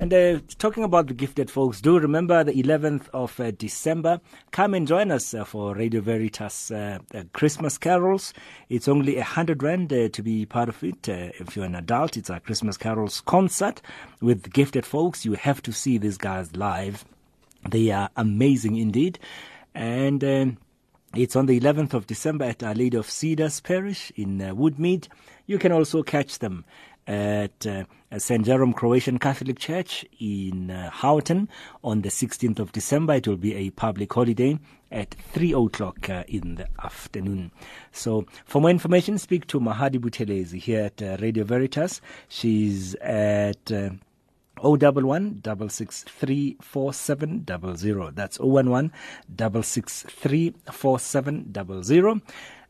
And uh, talking about the Gifted Folks, do remember the 11th of uh, December. Come and join us uh, for Radio Veritas uh, uh, Christmas carols. It's only hundred rand uh, to be part of it. Uh, if you're an adult, it's a Christmas carols concert with Gifted Folks. You have to see these guys live. They are amazing indeed. And um, it's on the 11th of December at Our Lady of Cedars Parish in uh, Woodmead. You can also catch them at uh, St. Jerome Croatian Catholic Church in uh, Houghton on the 16th of December. It will be a public holiday at 3 o'clock uh, in the afternoon. So, for more information, speak to Mahadi Buthelezi here at uh, Radio Veritas. She's at. Uh, 011 663 4700. That's 011 663 4700.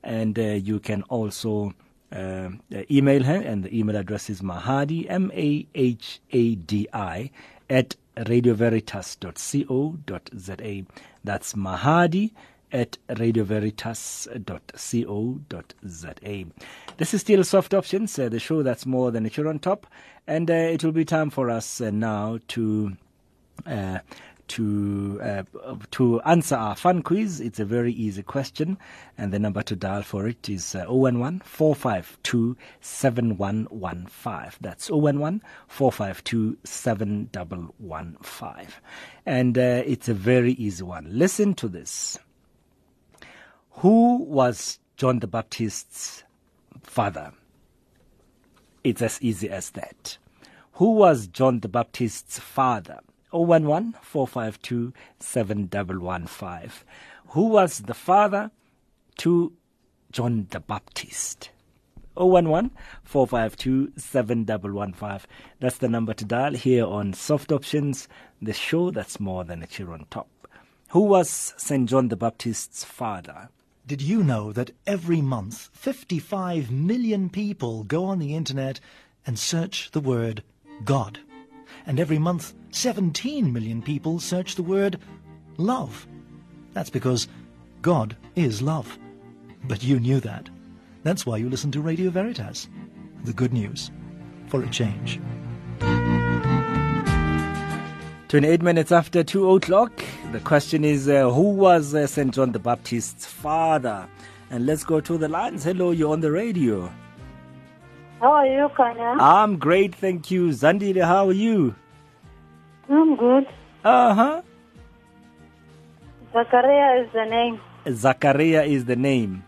And uh, you can also uh, uh, email her, and the email address is Mahadi, M A H A D I, at radioveritas.co.za. That's Mahadi at radioveritas.co.za. This is still Soft Options, uh, the show that's more than a show on top, and uh, it will be time for us uh, now to. To uh, to answer our fun quiz, it's a very easy question, and the number to dial for it is uh, 011 452 7115. That's 011 452 7115. And uh, it's a very easy one. Listen to this. Who was John the Baptist's father? It's as easy as that. Who was John the Baptist's father? 011 452 7115. Who was the father to John the Baptist? 011 452 7115. That's the number to dial here on Soft Options, the show that's more than a cheer on top. Who was St. John the Baptist's father? Did you know that every month 55 million people go on the internet and search the word God? And every month 17 million people search the word love. That's because God is love. But you knew that. That's why you listen to Radio Veritas. The good news for a change. 28 minutes after 2 o'clock. The question is uh, Who was uh, St. John the Baptist's father? And let's go to the lines. Hello, you're on the radio. How are you, Khanya? I'm great, thank you. Zandile, how are you? I'm good. Uh huh. Zachariah is the name. Zachariah is the name.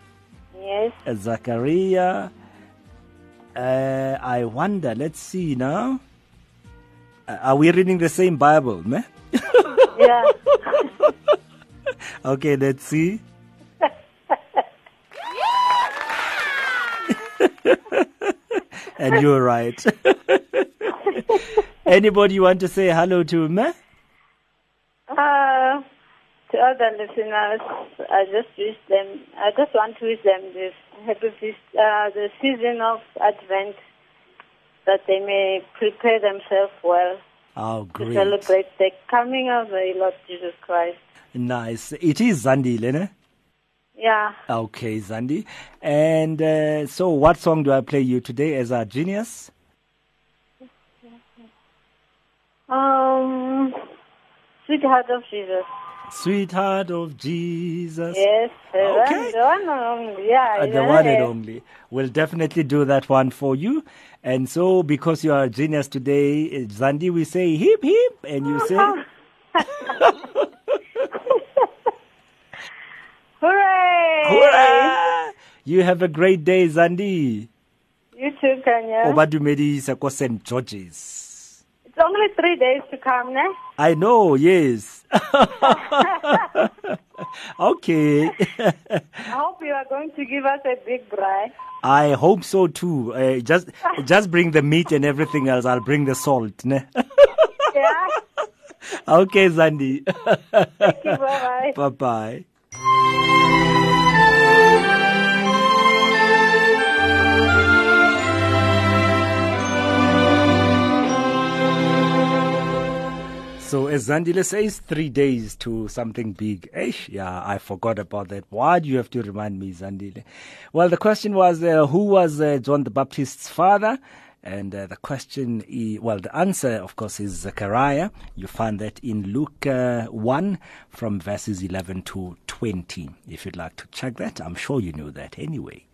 Yes. Zachariah. Uh, I wonder, let's see now. Uh, are we reading the same Bible, man? Yeah. Okay, let's see. and you're right. Anybody want to say hello to, me? Uh, to other listeners, I just wish them, I just want to wish them this happy feast, uh, the season of Advent, that they may prepare themselves well Oh, to great. celebrate the coming of the Lord Jesus Christ. Nice. It is Zandi, Lene. Yeah. Okay, Zandi. And uh, so, what song do I play you today as a genius? Um, Sweetheart of Jesus. Sweetheart of Jesus. Yes, the Okay. one, the one and only. Yeah, Uh, the know, one and only. We'll definitely do that one for you. And so, because you are a genius today, uh, Zandi, we say hip hip, and you say Hooray! hurrah! You have a great day, Zandi. You too, Khanya. Obadumedisa ko St. George's. It's only three days to come, ne? I know, yes. okay. I hope you are going to give us a big bride. I hope so too. Uh, just just bring the meat and everything else. I'll bring the salt. Ne? Yeah. okay, Zandi. Thank you. Bye bye. Bye bye. So as Zandile says, three days to something big. Eish, yeah, I forgot about that. Why do you have to remind me, Zandile? Well, the question was, uh, who was uh, John the Baptist's father? And uh, the question, i- well, the answer, of course, is Zechariah. You find that in Luke uh, 1 from verses 11 to 20. If you'd like to check that, I'm sure you know that anyway.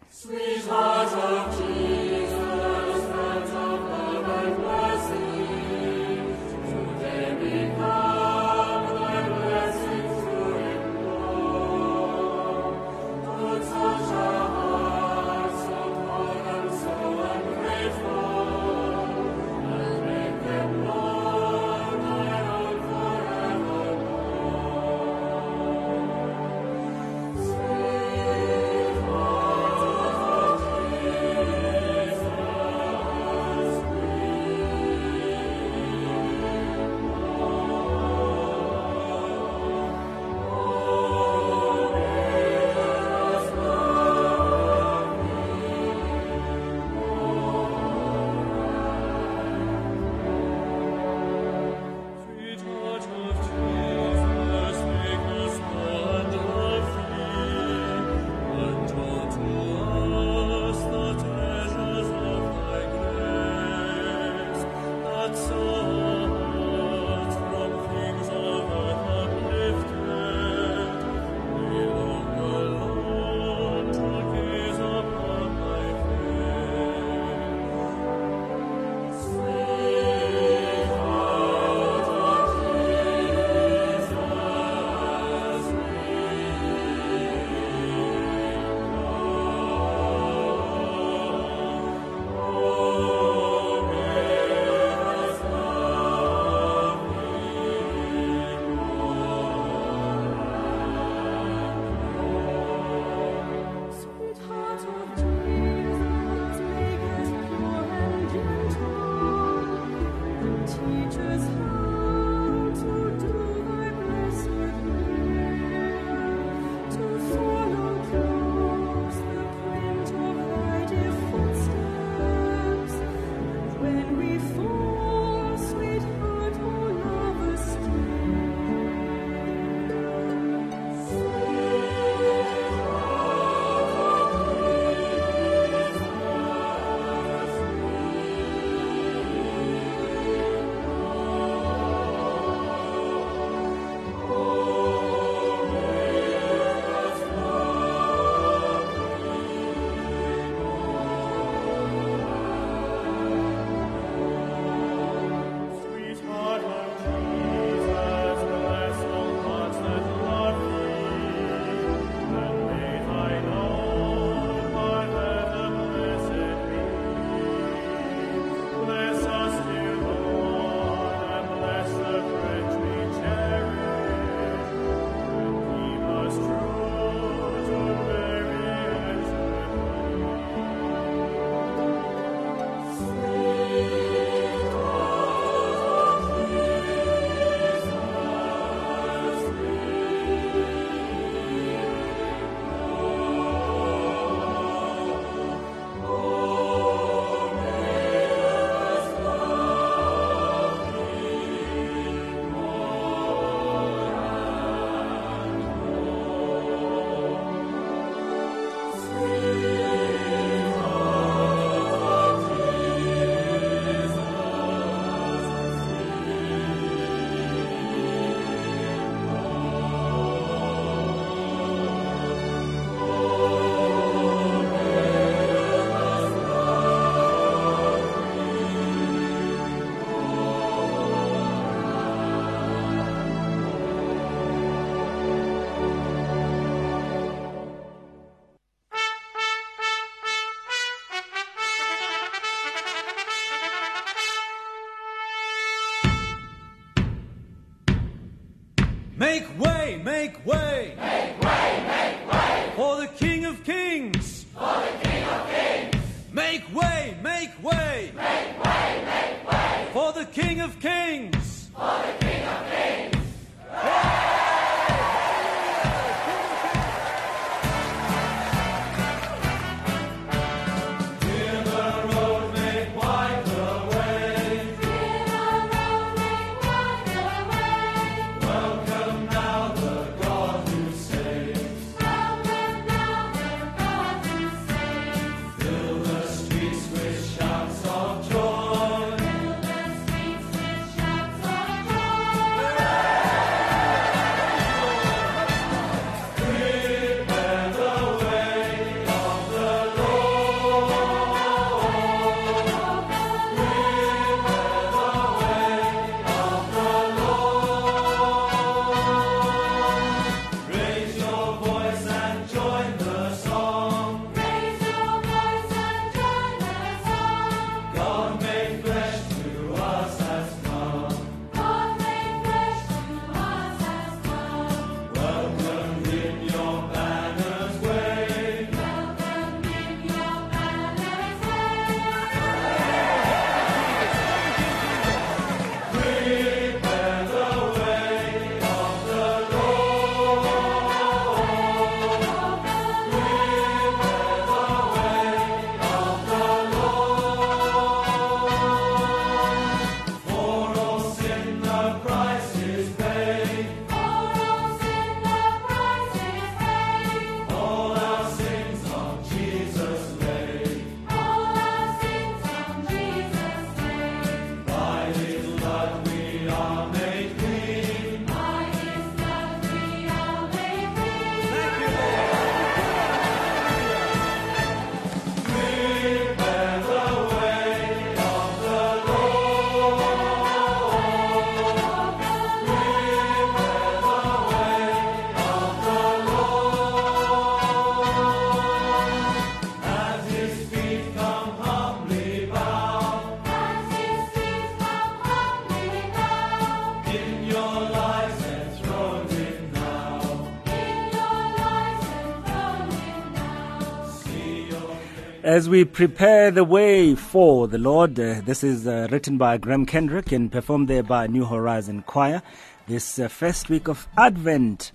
As we prepare the way for the Lord, uh, this is uh, written by Graham Kendrick and performed there by New Horizon Choir this uh, first week of Advent.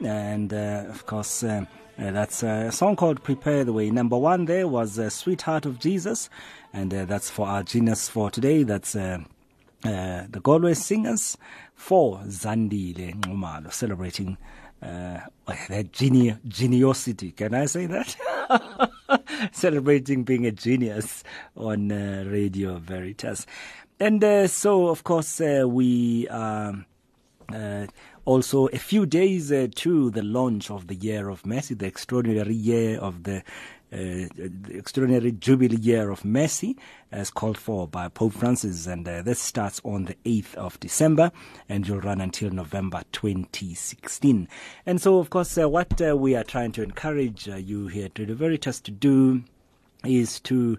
And uh, of course, uh, uh, that's a song called Prepare the Way. Number one there was Sweetheart of Jesus, and that's for our genius for today. That's the Galway Singers for Zandile Ngumalo, celebrating uh, that geni- geniosity. Can I say that? celebrating being a genius on uh, Radio Veritas. And uh, so, of course, uh, we um, uh, also a few days uh, to the launch of the Year of Mercy, the extraordinary year of the uh, the extraordinary Jubilee Year of Mercy, as called for by Pope Francis, and uh, this starts on the 8th of December and will run until November 2016. And so, of course, uh, what uh, we are trying to encourage uh, you here to the Veritas to do is to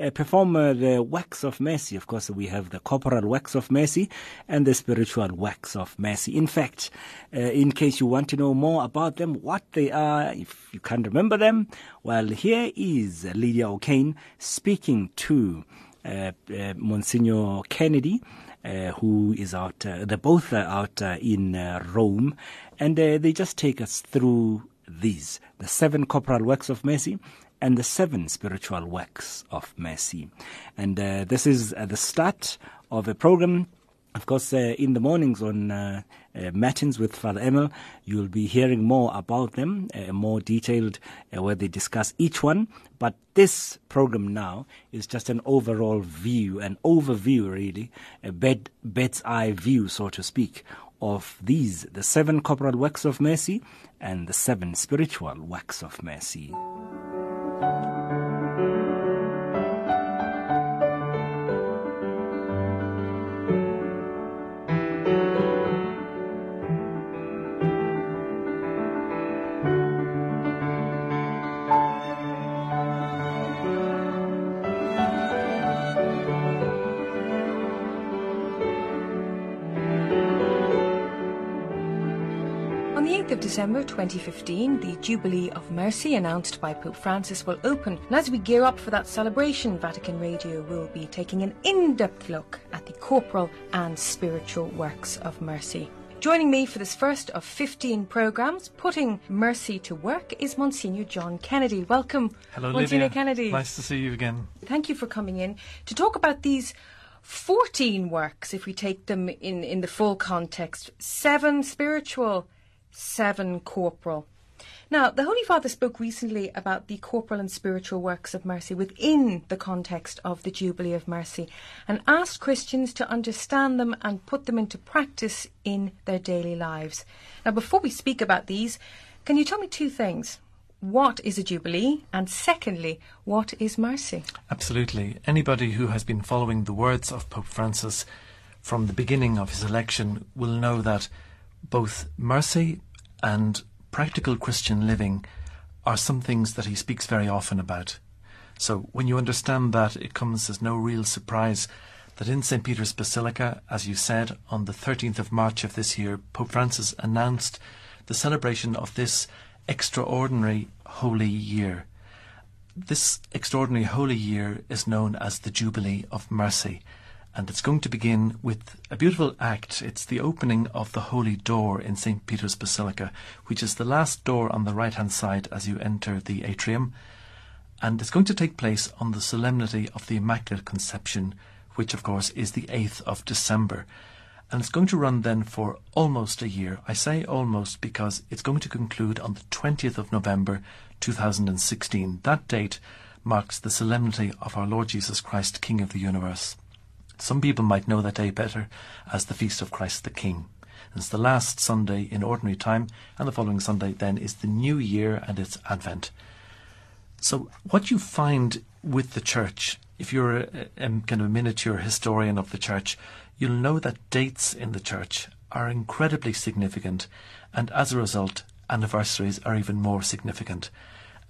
uh, perform uh, the works of mercy. Of course, we have the corporal works of mercy and the spiritual works of mercy. In fact, uh, in case you want to know more about them, what they are, if you can't remember them, well, here is Lydia O'Kane speaking to uh, Monsignor Kennedy. Uh, who is out? Uh, they're both out uh, in Rome, and they just take us through these the seven corporal works of mercy and the seven spiritual works of mercy. And uh, this is uh, the start of a program. Of course, uh, in the mornings on uh, uh, Matins with Father Emil, you'll be hearing more about them, uh, more detailed, uh, where they discuss each one. But this program now is just an overall view, an overview, really, a bed, bed's eye view, so to speak, of these, the seven corporal works of mercy and the seven spiritual works of mercy. December 2015, the Jubilee of Mercy announced by Pope Francis will open. And as we gear up for that celebration, Vatican Radio will be taking an in depth look at the corporal and spiritual works of mercy. Joining me for this first of 15 programmes, putting mercy to work, is Monsignor John Kennedy. Welcome, Hello, Monsignor Lydia. Kennedy. Nice to see you again. Thank you for coming in to talk about these 14 works, if we take them in, in the full context. Seven spiritual, seven corporal. Now, the Holy Father spoke recently about the corporal and spiritual works of mercy within the context of the Jubilee of Mercy and asked Christians to understand them and put them into practice in their daily lives. Now, before we speak about these, can you tell me two things? What is a Jubilee? And secondly, what is mercy? Absolutely. Anybody who has been following the words of Pope Francis from the beginning of his election will know that both mercy and practical Christian living are some things that he speaks very often about. So when you understand that, it comes as no real surprise that in St. Peter's Basilica, as you said, on the 13th of March of this year, Pope Francis announced the celebration of this extraordinary holy year. This extraordinary holy year is known as the Jubilee of Mercy, and it's going to begin with a beautiful act. It's the opening of the Holy Door in St. Peter's Basilica, which is the last door on the right hand side as you enter the atrium, and it's going to take place on the solemnity of the Immaculate Conception, which of course is the 8th of December. And it's going to run then for almost a year. I say almost because it's going to conclude on the 20th of November 2016. That date marks the solemnity of our Lord Jesus Christ, King of the universe. Some people might know that day better as the Feast of Christ the King. It's the last Sunday in ordinary time, and the following Sunday then is the New Year and its Advent. So, what you find with the Church, if you're a, a kind of a miniature historian of the Church, you'll know that dates in the Church are incredibly significant, and as a result, anniversaries are even more significant.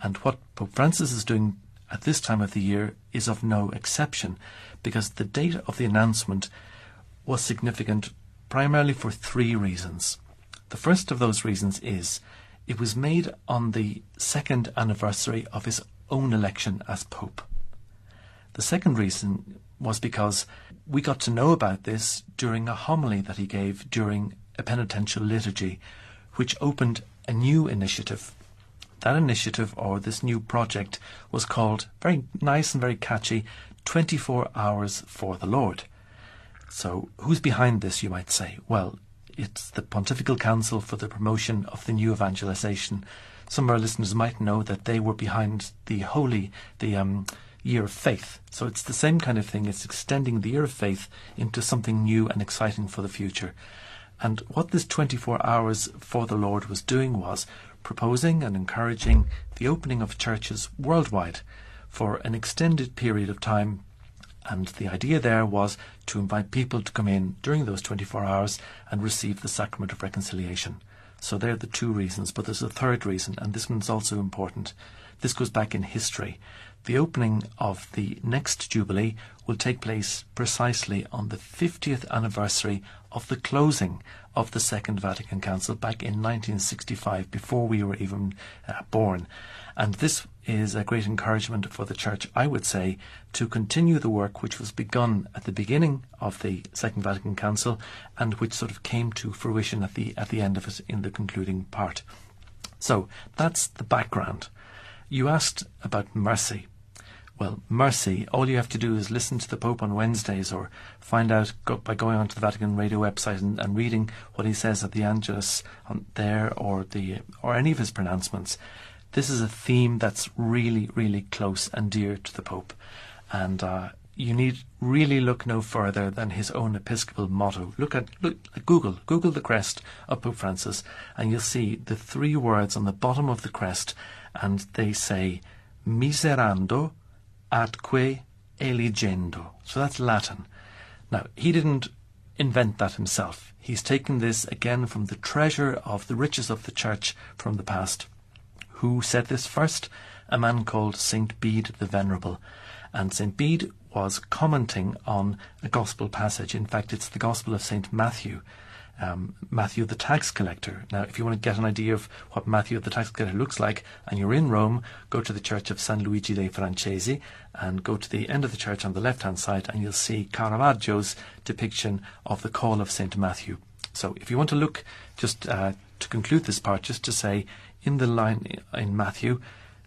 And what Pope Francis is doing at this time of the year is of no exception, because the date of the announcement was significant primarily for three reasons. The first of those reasons is it was made on the second anniversary of his own election as Pope. The second reason was because we got to know about this during a homily that he gave during a penitential liturgy, which opened a new initiative. That initiative, or this new project, was called, very nice and very catchy, 24 Hours for the Lord. So, who's behind this, you might say? Well, it's the Pontifical Council for the Promotion of the New Evangelization. Some of our listeners might know that they were behind the Holy, the um, Year of Faith. So it's the same kind of thing. It's extending the Year of Faith into something new and exciting for the future. And what this 24 hours for the Lord was doing was proposing and encouraging the opening of churches worldwide for an extended period of time. And the idea there was to invite people to come in during those 24 hours and receive the sacrament of reconciliation. So they're the two reasons, but there's a third reason, and this one's also important. This goes back in history. The opening of the next Jubilee will take place precisely on the 50th anniversary of the closing of the Second Vatican Council back in 1965, before we were even uh, born. And this is a great encouragement for the Church, I would say, to continue the work which was begun at the beginning of the Second Vatican Council and which sort of came to fruition at the, at the end of it in the concluding part. So that's the background. You asked about mercy. Well, mercy, all you have to do is listen to the Pope on Wednesdays or find out by going onto the Vatican Radio website and, and reading what he says at the Angelus on there or the or any of his pronouncements. This is a theme that's really, really close and dear to the Pope. And uh, you need really look no further than his own episcopal motto. Look at look Google, Google the crest of Pope Francis, and you'll see the three words on the bottom of the crest, and they say miserando atque eligendo. So that's Latin. Now, he didn't invent that himself. He's taken this again from the treasure of the riches of the church from the past. Who said this first? A man called St. Bede the Venerable. And St. Bede was commenting on a gospel passage. In fact, it's the Gospel of St. Matthew. um, Matthew the tax collector. Now, if you want to get an idea of what Matthew the tax collector looks like, and you're in Rome, go to the church of San Luigi dei Francesi and go to the end of the church on the left hand side, and you'll see Caravaggio's depiction of the call of St. Matthew. So, if you want to look, just uh, to conclude this part, just to say, in the line in Matthew,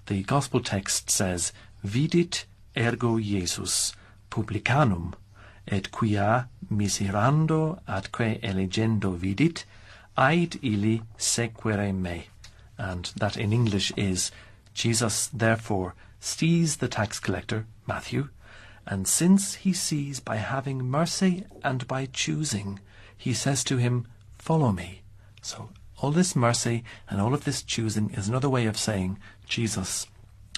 the gospel text says, Vidit ergo Jesus publicanum, et quia miserando atque eligendo vidit, ait illi sequere me. And that in English is, Jesus therefore sees the tax collector, Matthew, and since he sees by having mercy and by choosing, he says to him, Follow me. So all this mercy and all of this choosing is another way of saying Jesus,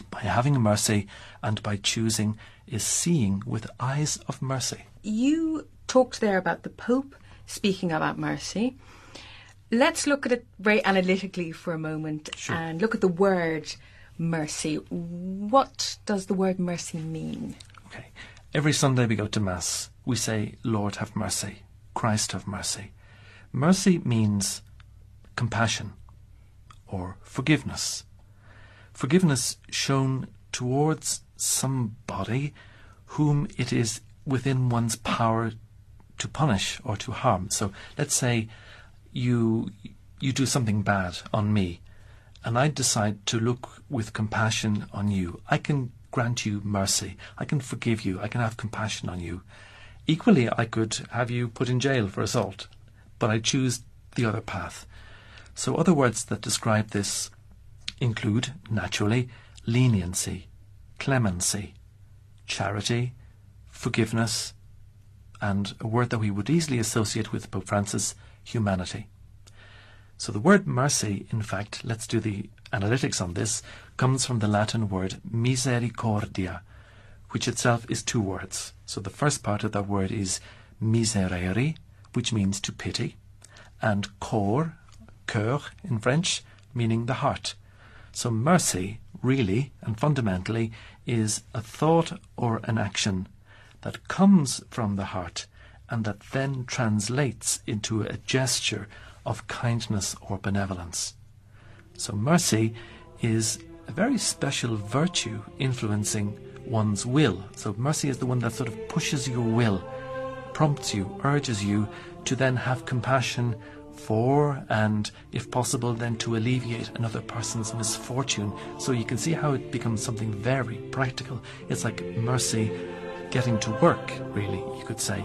by having mercy and by choosing, is seeing with eyes of mercy. You talked there about the Pope speaking about mercy. Let's look at it very analytically for a moment and look at the word mercy. What does the word mercy mean? Okay. Every Sunday we go to Mass, we say, Lord have mercy, Christ have mercy. Mercy means compassion or forgiveness. Forgiveness shown towards somebody whom it is within one's power to punish or to harm. So let's say you you do something bad on me and I decide to look with compassion on you. I can grant you mercy. I can forgive you. I can have compassion on you. Equally, I could have you put in jail for assault, but I choose the other path. So, other words that describe this include, naturally, leniency, clemency, charity, forgiveness, and a word that we would easily associate with Pope Francis, humanity. So the word mercy, in fact, let's do the analytics on this, comes from the Latin word misericordia, which itself is two words. So the first part of that word is miserere, which means to pity, and cor, cœur in French, meaning the heart. So mercy, really and fundamentally, is a thought or an action that comes from the heart and that then translates into a gesture of kindness or benevolence. So mercy is a very special virtue influencing one's will. So mercy is the one that sort of pushes your will, prompts you, urges you to then have compassion for and, if possible, then to alleviate another person's misfortune. So you can see how it becomes something very practical. It's like mercy getting to work, really, you could say.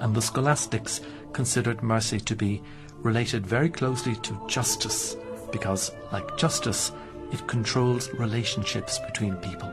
And the scholastics considered mercy to be related very closely to justice, because, like justice, it controls relationships between people.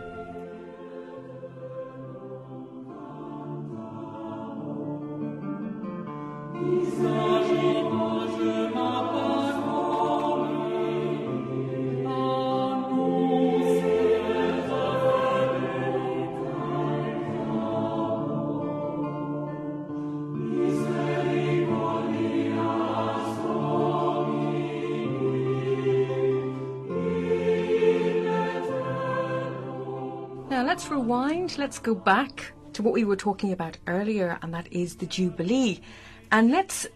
Let's go back to what we were talking about earlier, and that is the Jubilee. And let's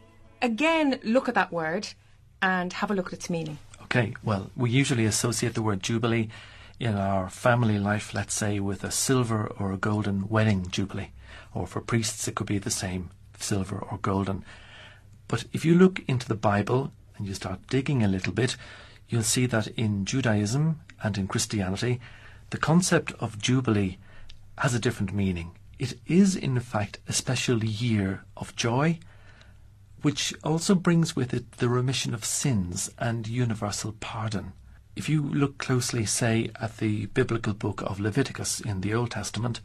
again look at that word and have a look at its meaning. Okay, well, we usually associate the word jubilee in our family life, let's say, with a silver or a golden wedding jubilee. Or for priests, it could be the same, silver or golden. But if you look into the Bible and you start digging a little bit, you'll see that in Judaism and in Christianity, the concept of jubilee has a different meaning. It is, in fact, a special year of joy, which also brings with it the remission of sins and universal pardon. If you look closely, say, at the biblical book of Leviticus in the Old Testament,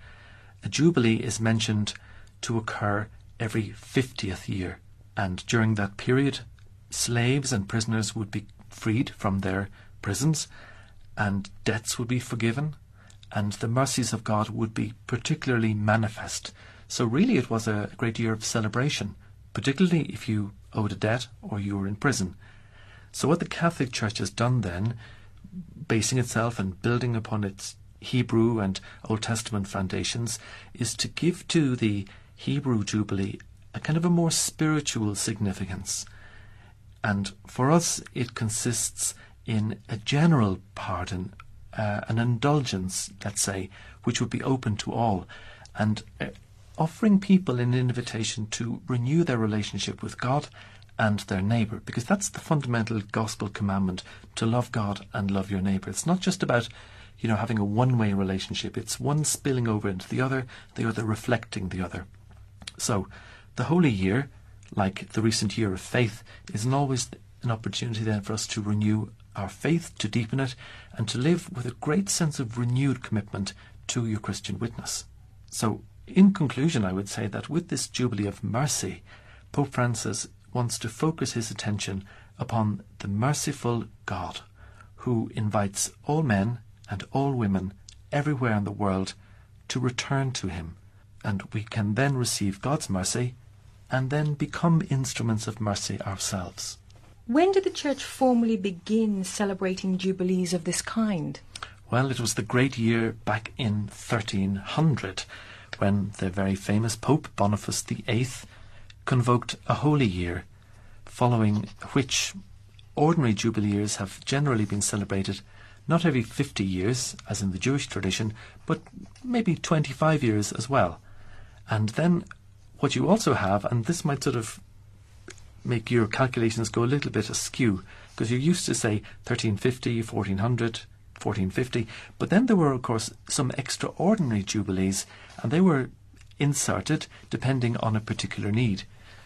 a jubilee is mentioned to occur every 50th year. And during that period, slaves and prisoners would be freed from their prisons, and debts would be forgiven, and the mercies of God would be particularly manifest. So, really, it was a great year of celebration, particularly if you owed a debt or you were in prison. So, what the Catholic Church has done then, basing itself and building upon its Hebrew and Old Testament foundations, is to give to the Hebrew Jubilee a kind of a more spiritual significance. And for us, it consists in a general pardon, uh, an indulgence, let's say, which would be open to all, and uh, offering people an invitation to renew their relationship with God and their neighbour, because that's the fundamental gospel commandment to love God and love your neighbour. It's not just about you know having a one-way relationship. It's one spilling over into the other, the other reflecting the other. So, the Holy Year, like the recent year of faith, isn't always an opportunity then for us to renew our faith, to deepen it, and to live with a great sense of renewed commitment to your Christian witness. So, in conclusion, I would say that with this Jubilee of Mercy, Pope Francis wants to focus his attention upon the merciful God who invites all men and all women everywhere in the world to return to him. And we can then receive God's mercy and then become instruments of mercy ourselves. When did the Church formally begin celebrating jubilees of this kind? Well, it was the great year back in 1300 when the very famous Pope Boniface VIII convoked a holy year, following which ordinary jubilee years have generally been celebrated not every 50 years, as in the Jewish tradition, but maybe 25 years as well. And then what you also have, and this might sort of make your calculations go a little bit askew, because you used to say 1350, 1400, 1450, but then there were, of course, some extraordinary jubilees, and they were inserted depending on a particular need.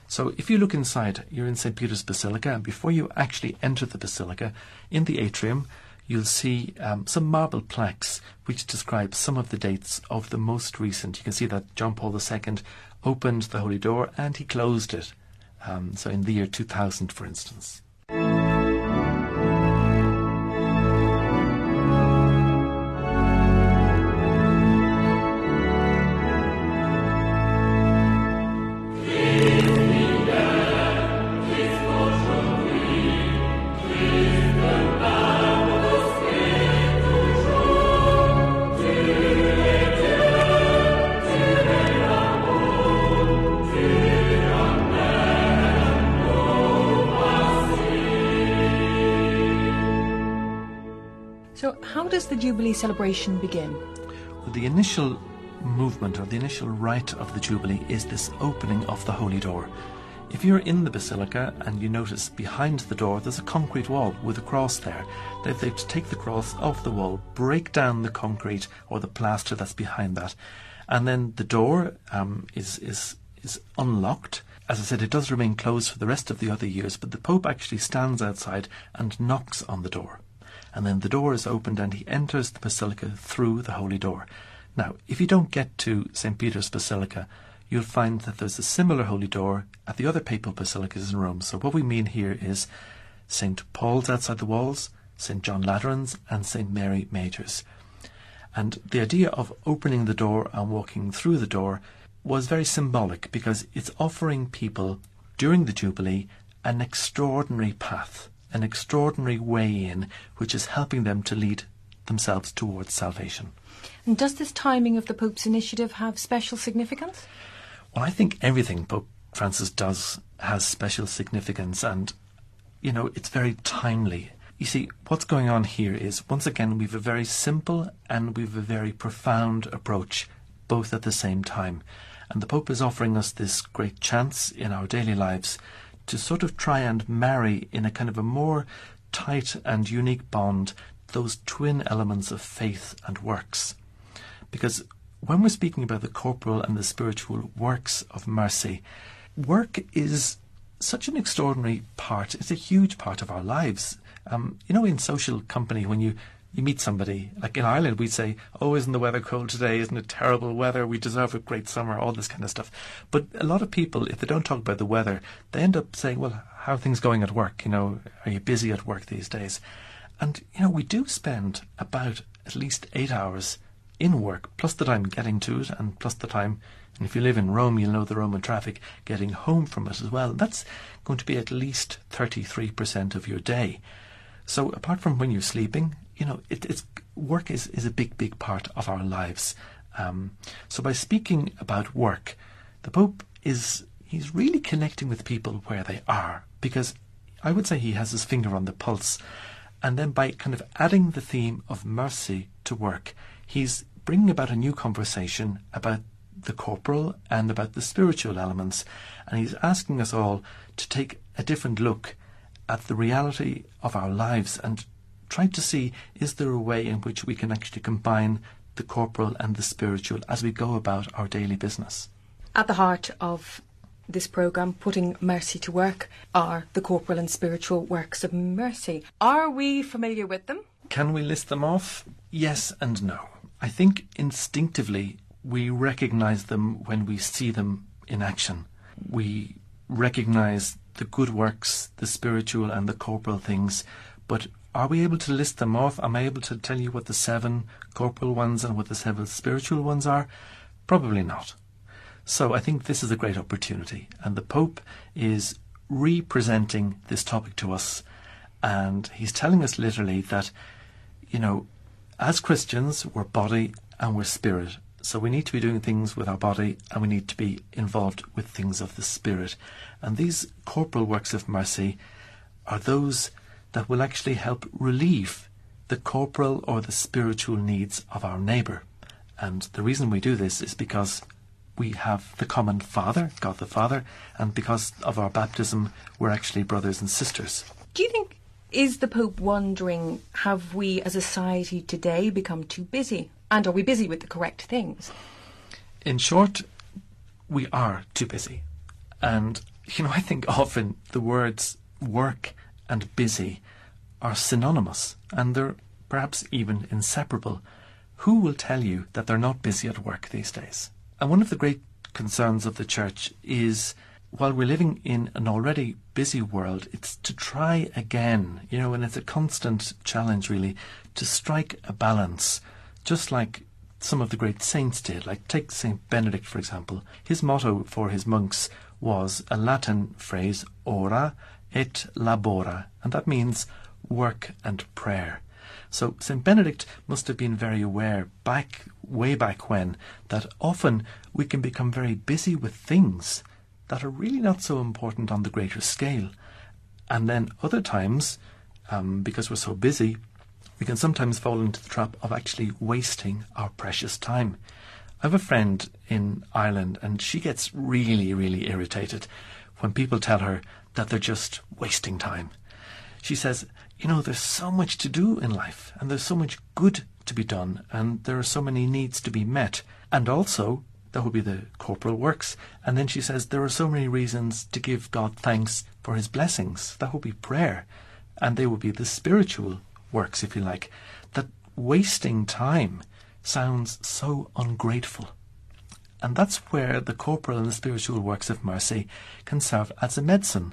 So if you look inside, you're in St. Peter's Basilica, and before you actually enter the basilica, in the atrium, you'll see um, some marble plaques which describe some of the dates of the most recent. You can see that John Paul II opened the Holy Door and he closed it. Um, so in the year 2000, for instance. How does the Jubilee celebration begin? Well, the initial movement or the initial rite of the Jubilee is this opening of the Holy Door. If you're in the basilica and you notice behind the door there's a concrete wall with a cross there, they they take the cross off the wall, break down the concrete or the plaster that's behind that, and then the door um, is is is unlocked. As I said, it does remain closed for the rest of the other years, but the Pope actually stands outside and knocks on the door. And then the door is opened and he enters the basilica through the holy door. Now, if you don't get to St. Peter's Basilica, you'll find that there's a similar holy door at the other papal basilicas in Rome. So what we mean here is St. Paul's outside the walls, St. John Lateran's, and St. Mary Major's. And the idea of opening the door and walking through the door was very symbolic because it's offering people during the Jubilee an extraordinary path, an extraordinary way in, which is helping them to lead themselves towards salvation. And does this timing of the Pope's initiative have special significance? Well, I think everything Pope Francis does has special significance and, you know, it's very timely. You see, what's going on here is, once again, we've a very simple and we've a very profound approach, both at the same time. And the Pope is offering us this great chance in our daily lives to sort of try and marry in a kind of a more tight and unique bond those twin elements of faith and works. Because when we're speaking about the corporal and the spiritual works of mercy, work is such an extraordinary part. It's a huge part of our lives. Um, you know, in social company, when you, you meet somebody, like in Ireland, we'd say, Oh, isn't the weather cold today? Isn't it terrible weather? We deserve a great summer, all this kind of stuff. But a lot of people, if they don't talk about the weather, they end up saying, Well, how are things going at work? You know, are you busy at work these days? And, you know, we do spend about at least eight hours in work, plus the time getting to it, and plus the time, and if you live in Rome, you'll know the Roman traffic, getting home from it as well. That's going to be at least 33% of your day. So apart from when you're sleeping, you know, it, it's work is, is a big, big part of our lives. Um, so by speaking about work, the Pope is he's really connecting with people where they are because I would say he has his finger on the pulse. And then by kind of adding the theme of mercy to work, he's bringing about a new conversation about the corporal and about the spiritual elements. And he's asking us all to take a different look at the reality of our lives and try to see is there a way in which we can actually combine the corporal and the spiritual as we go about our daily business. At the heart of this programme, Putting Mercy to Work, are the corporal and spiritual works of mercy. Are we familiar with them? Can we list them off? Yes and no. I think instinctively we recognize them when we see them in action. We recognize the good works, the spiritual and the corporal things, but are we able to list them off? Am I able to tell you what the seven corporal ones and what the seven spiritual ones are? Probably not. So I think this is a great opportunity, and the Pope is re-presenting this topic to us, and he's telling us literally that, you know, as Christians, we're body and we're spirit. So we need to be doing things with our body and we need to be involved with things of the spirit. And these corporal works of mercy are those that will actually help relieve the corporal or the spiritual needs of our neighbour. And the reason we do this is because we have the common Father, God the Father, and because of our baptism, we're actually brothers and sisters. Do you think, is the Pope wondering, have we as a society today become too busy? And are we busy with the correct things? In short, we are too busy. And, you know, I think often the words work and busy are synonymous and they're perhaps even inseparable. Who will tell you that they're not busy at work these days? And one of the great concerns of the church is while we're living in an already busy world, it's to try again, you know, and it's a constant challenge really to strike a balance, just like some of the great saints did. Like take Saint Benedict, for example. His motto for his monks was a Latin phrase, ora et labora, and that means work and prayer. So St. Benedict must have been very aware back, way back when, that often we can become very busy with things that are really not so important on the greater scale. And then other times, um, because we're so busy, we can sometimes fall into the trap of actually wasting our precious time. I have a friend in Ireland, and she gets really, really irritated when people tell her that they're just wasting time. She says, You know, there's so much to do in life, and there's so much good to be done, and there are so many needs to be met. And also, that would be the corporal works. And then she says, There are so many reasons to give God thanks for his blessings. That would be prayer. And they would be the spiritual works, if you like. That wasting time sounds so ungrateful. And that's where the corporal and the spiritual works of mercy can serve as a medicine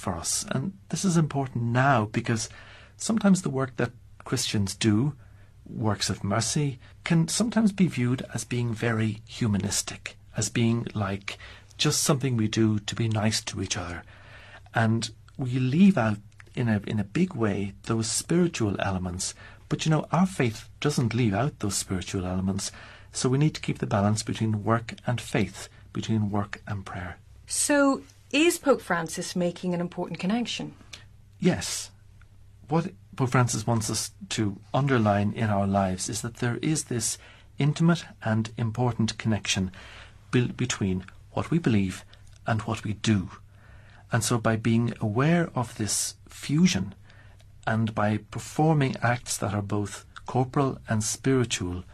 for us. And this is important now because sometimes the work that Christians do, works of mercy, can sometimes be viewed as being very humanistic, as being like just something we do to be nice to each other. And we leave out in a in a big way those spiritual elements. But you know, our faith doesn't leave out those spiritual elements. So we need to keep the balance between work and faith, between work and prayer. So, is Pope Francis making an important connection? Yes. What Pope Francis wants us to underline in our lives is that there is this intimate and important connection be- between what we believe and what we do. And so, by being aware of this fusion and by performing acts that are both corporal and spiritual,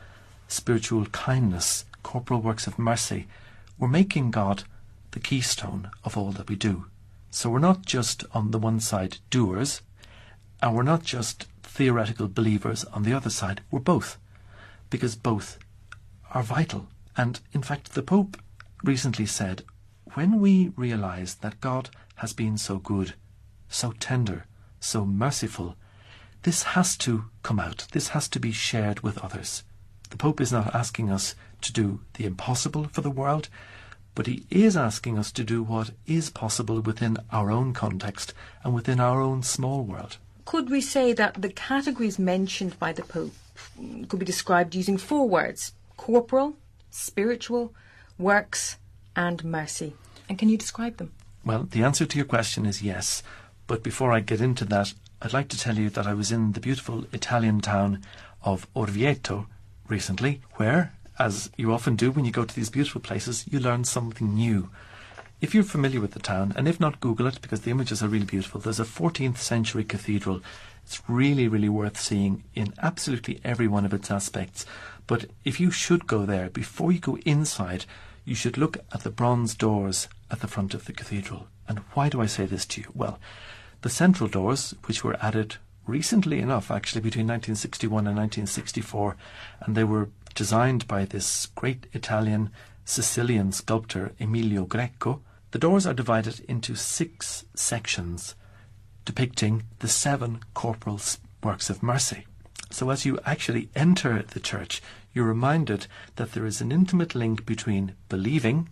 spiritual kindness, corporal works of mercy, we're making God the keystone of all that we do. So we're not just on the one side doers, and we're not just theoretical believers on the other side. We're both, because both are vital. And in fact, the Pope recently said, when we realize that God has been so good, so tender, so merciful, this has to come out. This has to be shared with others. The Pope is not asking us to do the impossible for the world, but he is asking us to do what is possible within our own context and within our own small world. Could we say that the categories mentioned by the Pope could be described using four words corporal, spiritual, works, and mercy? And can you describe them? Well, the answer to your question is yes. But before I get into that, I'd like to tell you that I was in the beautiful Italian town of Orvieto recently, where, as you often do when you go to these beautiful places, you learn something new. If you're familiar with the town, and if not, Google it because the images are really beautiful. There's a 14th century cathedral. It's really, really worth seeing in absolutely every one of its aspects. But if you should go there, before you go inside, you should look at the bronze doors at the front of the cathedral. And why do I say this to you? Well, the central doors, which were added recently enough, actually between 1961 and 1964, and they were designed by this great Italian Sicilian sculptor Emilio Greco. The doors are divided into six sections depicting the seven corporal works of mercy. So as you actually enter the church, you're reminded that there is an intimate link between believing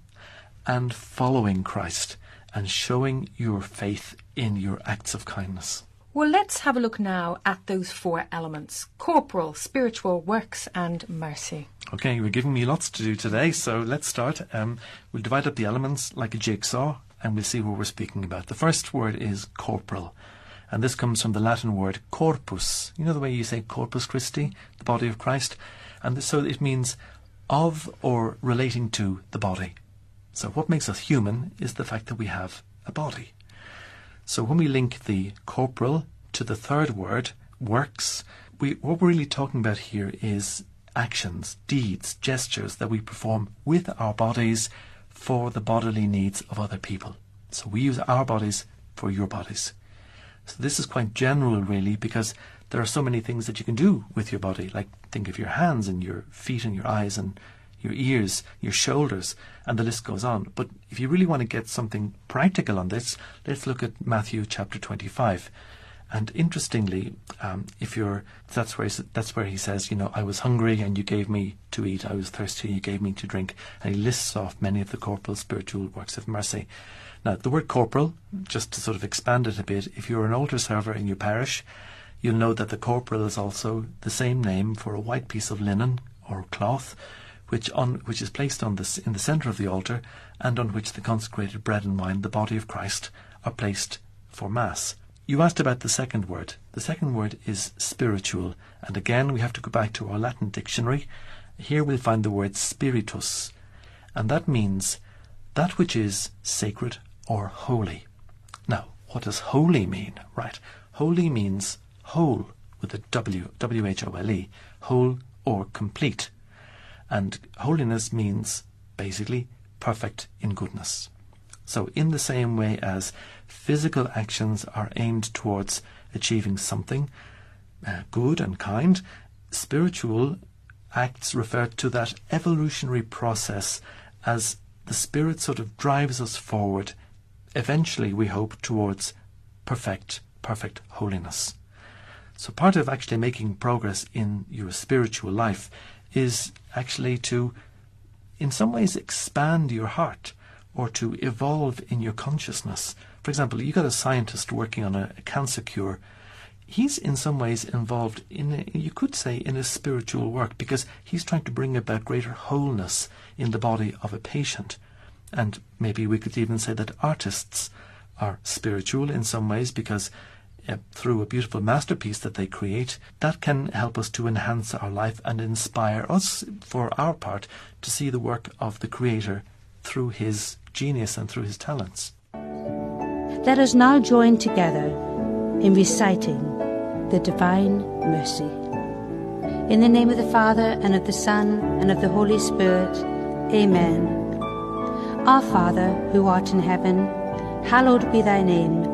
and following Christ and showing your faith in your acts of kindness. Well, let's have a look now at those four elements corporal, spiritual, works, and mercy. Okay, you're giving me lots to do today, so let's start. Um, we'll divide up the elements like a jigsaw and we'll see what we're speaking about. The first word is corporal, and this comes from the Latin word corpus. You know the way you say corpus Christi, the body of Christ? And so it means of or relating to the body. So what makes us human is the fact that we have a body. So when we link the corporal to the third word, works, we, what we're really talking about here is actions, deeds, gestures that we perform with our bodies for the bodily needs of other people. So we use our bodies for your bodies. So this is quite general, really, because there are so many things that you can do with your body. Like think of your hands and your feet and your eyes and your ears, your shoulders, and the list goes on. But if you really want to get something practical on this, let's look at Matthew chapter 25. And interestingly, um, if you're, that's where, he, that's where he says, you know, I was hungry and you gave me to eat, I was thirsty and you gave me to drink. And he lists off many of the corporal spiritual works of mercy. Now, the word corporal, just to sort of expand it a bit, if you're an altar server in your parish, you'll know that the corporal is also the same name for a white piece of linen or cloth, which on which is placed on this in the centre of the altar, and on which the consecrated bread and wine, the body of Christ, are placed for mass. You asked about the second word. The second word is spiritual, and again we have to go back to our Latin dictionary. Here we'll find the word spiritus, and that means that which is sacred or holy. Now, what does holy mean? Right, holy means whole with a W, W H O L E, whole or complete. And holiness means basically perfect in goodness. So, in the same way as physical actions are aimed towards achieving something uh, good and kind, spiritual acts refer to that evolutionary process as the Spirit sort of drives us forward, eventually, we hope, towards perfect, perfect holiness. So, part of actually making progress in your spiritual life is actually to, in some ways, expand your heart or to evolve in your consciousness. For example, you got a scientist working on a, a cancer cure. He's in some ways involved in, a, you could say, in a spiritual work because he's trying to bring about greater wholeness in the body of a patient. And maybe we could even say that artists are spiritual in some ways because through a beautiful masterpiece that they create, that can help us to enhance our life and inspire us, for our part, to see the work of the Creator through His genius and through His talents. Let us now join together in reciting the Divine Mercy. In the name of the Father, and of the Son, and of the Holy Spirit, Amen. Our Father, who art in heaven, hallowed be thy name.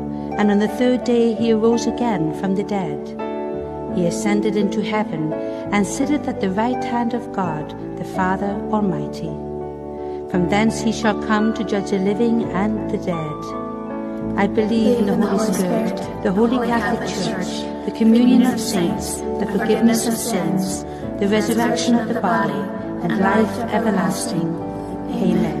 and on the third day he arose again from the dead. He ascended into heaven, and sitteth at the right hand of God, the Father Almighty. From thence he shall come to judge the living and the dead. I believe in the Holy Spirit, the Holy Catholic Church, the communion of saints, the forgiveness of sins, the resurrection of the body, and life everlasting. Amen.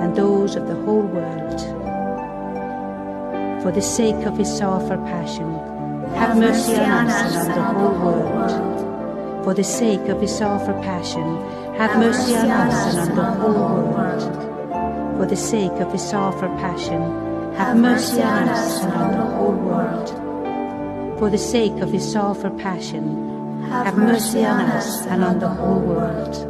and those of the whole world. For the sake of his sorrowful passion, have mercy on us and on the whole world. For the sake of his sorrowful passion, have mercy on us and on the whole world. For the sake of his sorrowful passion, have mercy on us and on the whole world. For the sake of his sorrowful passion, have mercy on us and on the whole world.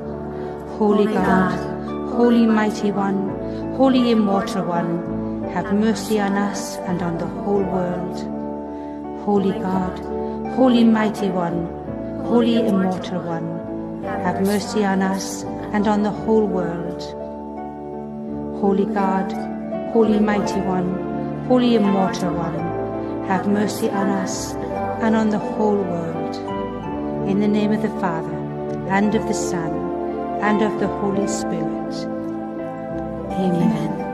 Holy God, Holy Mighty One, Holy Immortal One, have mercy on us and on the whole world. Holy God, Holy Mighty One, Holy Immortal One, have mercy on us and on the whole world. Holy God, Holy Mighty One, Holy Immortal One, have mercy on us and on the whole world. In the name of the Father, and of the Son, and of the Holy Spirit. Amen. Water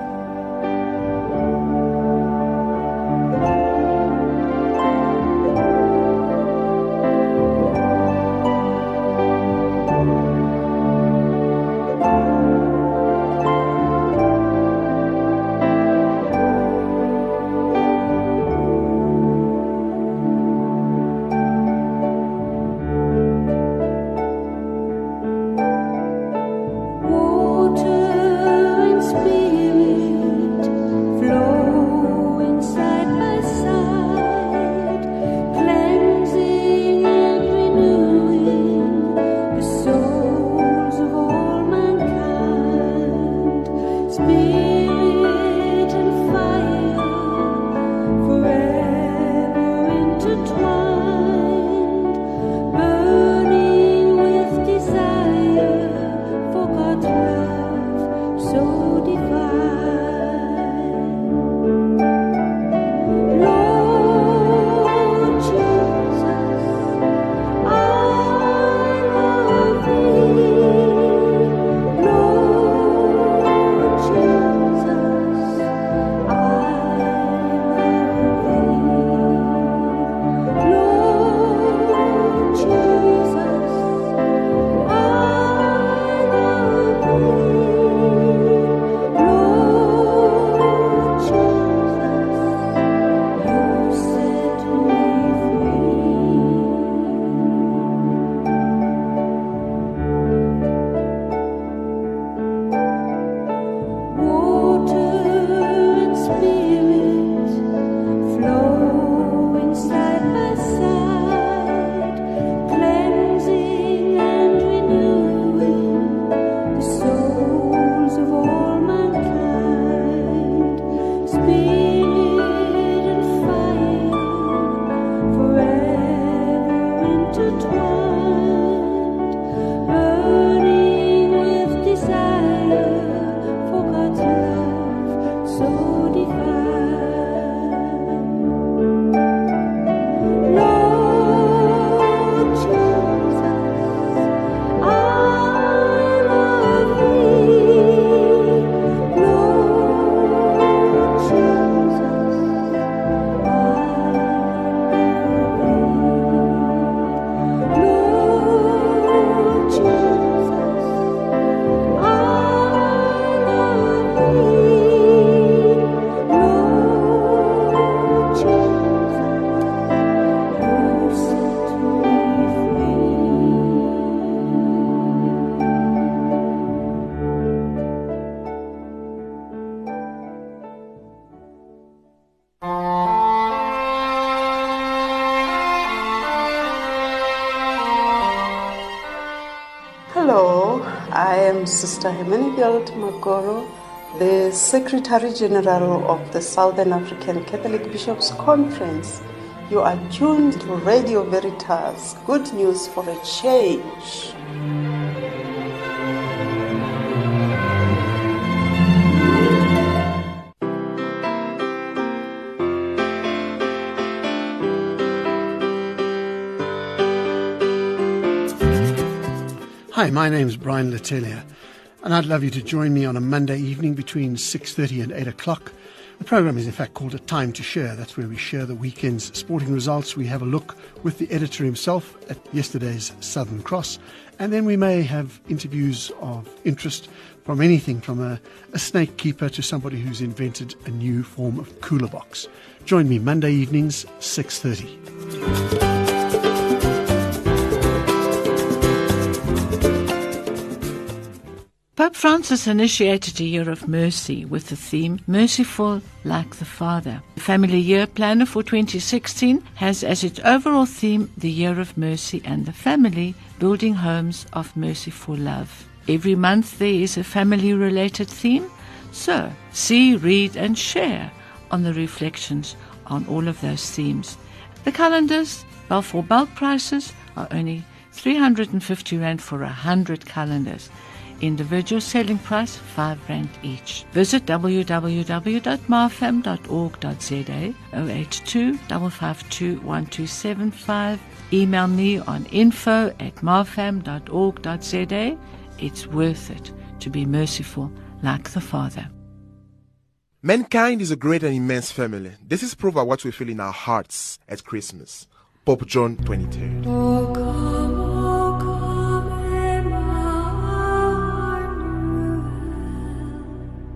Sister Hermenegilde Magoro, the Secretary General of the Southern African Catholic Bishops Conference. You are tuned to Radio Veritas. Good news for a change. Hi, my name's Brian Latelia, and I'd love you to join me on a Monday evening between 6.30 and 8 o'clock. The program is in fact called A Time to Share. That's where we share the weekend's sporting results. We have a look with the editor himself at yesterday's Southern Cross, and then we may have interviews of interest from anything from a, a snake keeper to somebody who's invented a new form of cooler box. Join me Monday evenings, 6.30. Francis initiated a year of mercy with the theme Merciful Like the Father. The Family Year Planner for 2016 has as its overall theme the Year of Mercy and the Family, building homes of merciful love. Every month there is a family related theme, so see, read, and share on the reflections on all of those themes. The calendars, well, for bulk prices, are only 350 Rand for 100 calendars. Individual selling price 5 Rand each. Visit www.marfam.org.za 082 552 1275. Email me on info at marfam.org.za. It's worth it to be merciful like the Father. Mankind is a great and immense family. This is proof of what we feel in our hearts at Christmas. Pope John 23rd.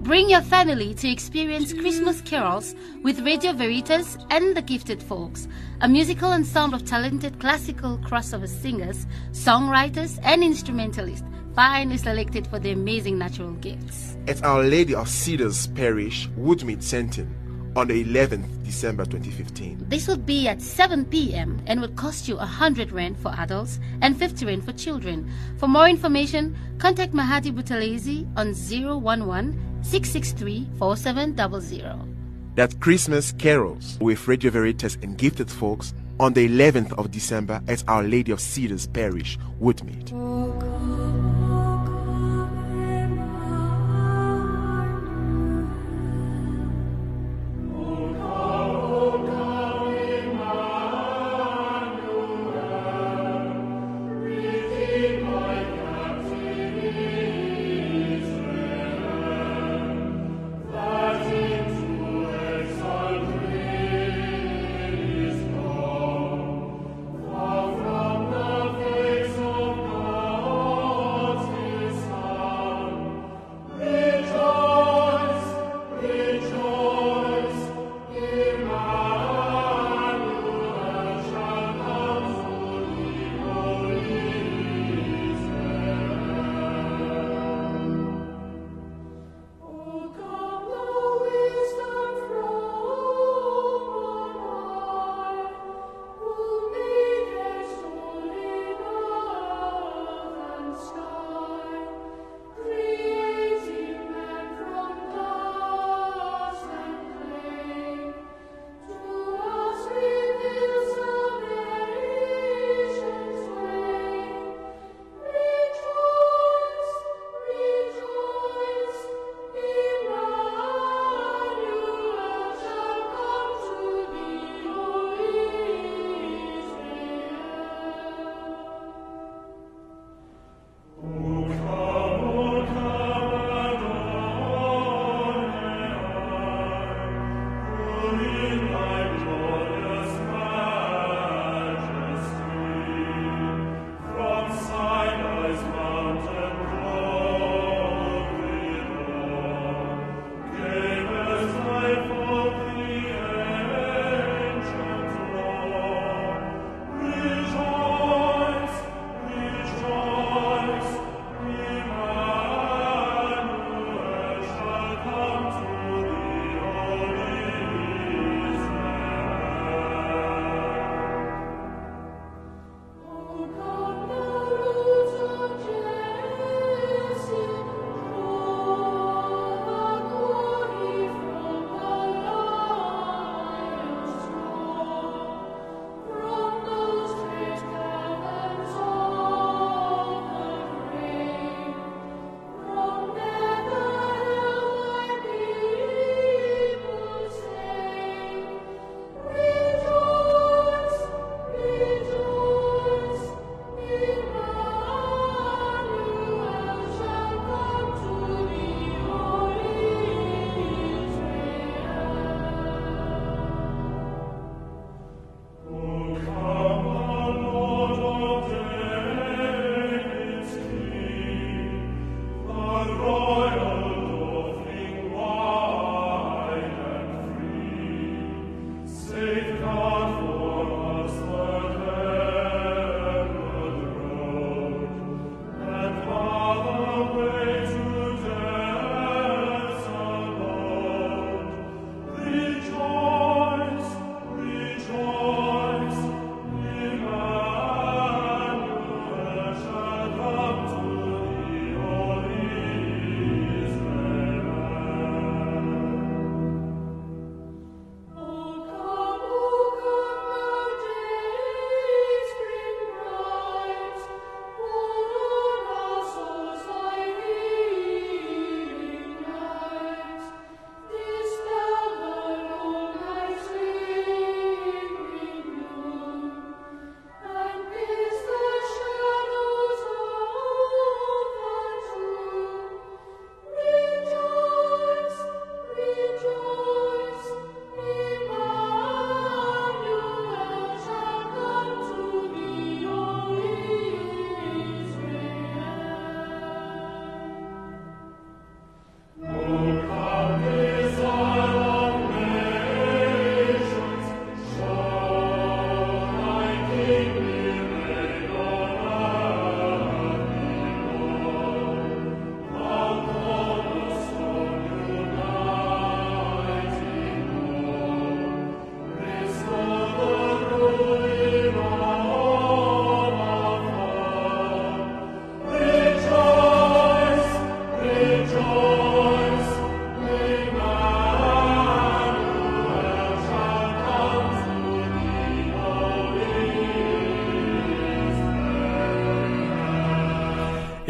Bring your family to experience Christmas carols with Radio Veritas and the Gifted Folks, a musical ensemble of talented classical crossover singers, songwriters, and instrumentalists, finely selected for their amazing natural gifts. At Our Lady of Cedars Parish, Woodmead, Sandton, on the 11th December 2015. This would be at 7 p.m. and would cost you 100 Rand for adults and 50 Rand for children. For more information, contact Mahadi Buthelezi on 011 663 4700. That Christmas carols with Radio Veritas and Gifted Folks on the 11th of December at Our Lady of Cedars Parish, Woodmead. Oh,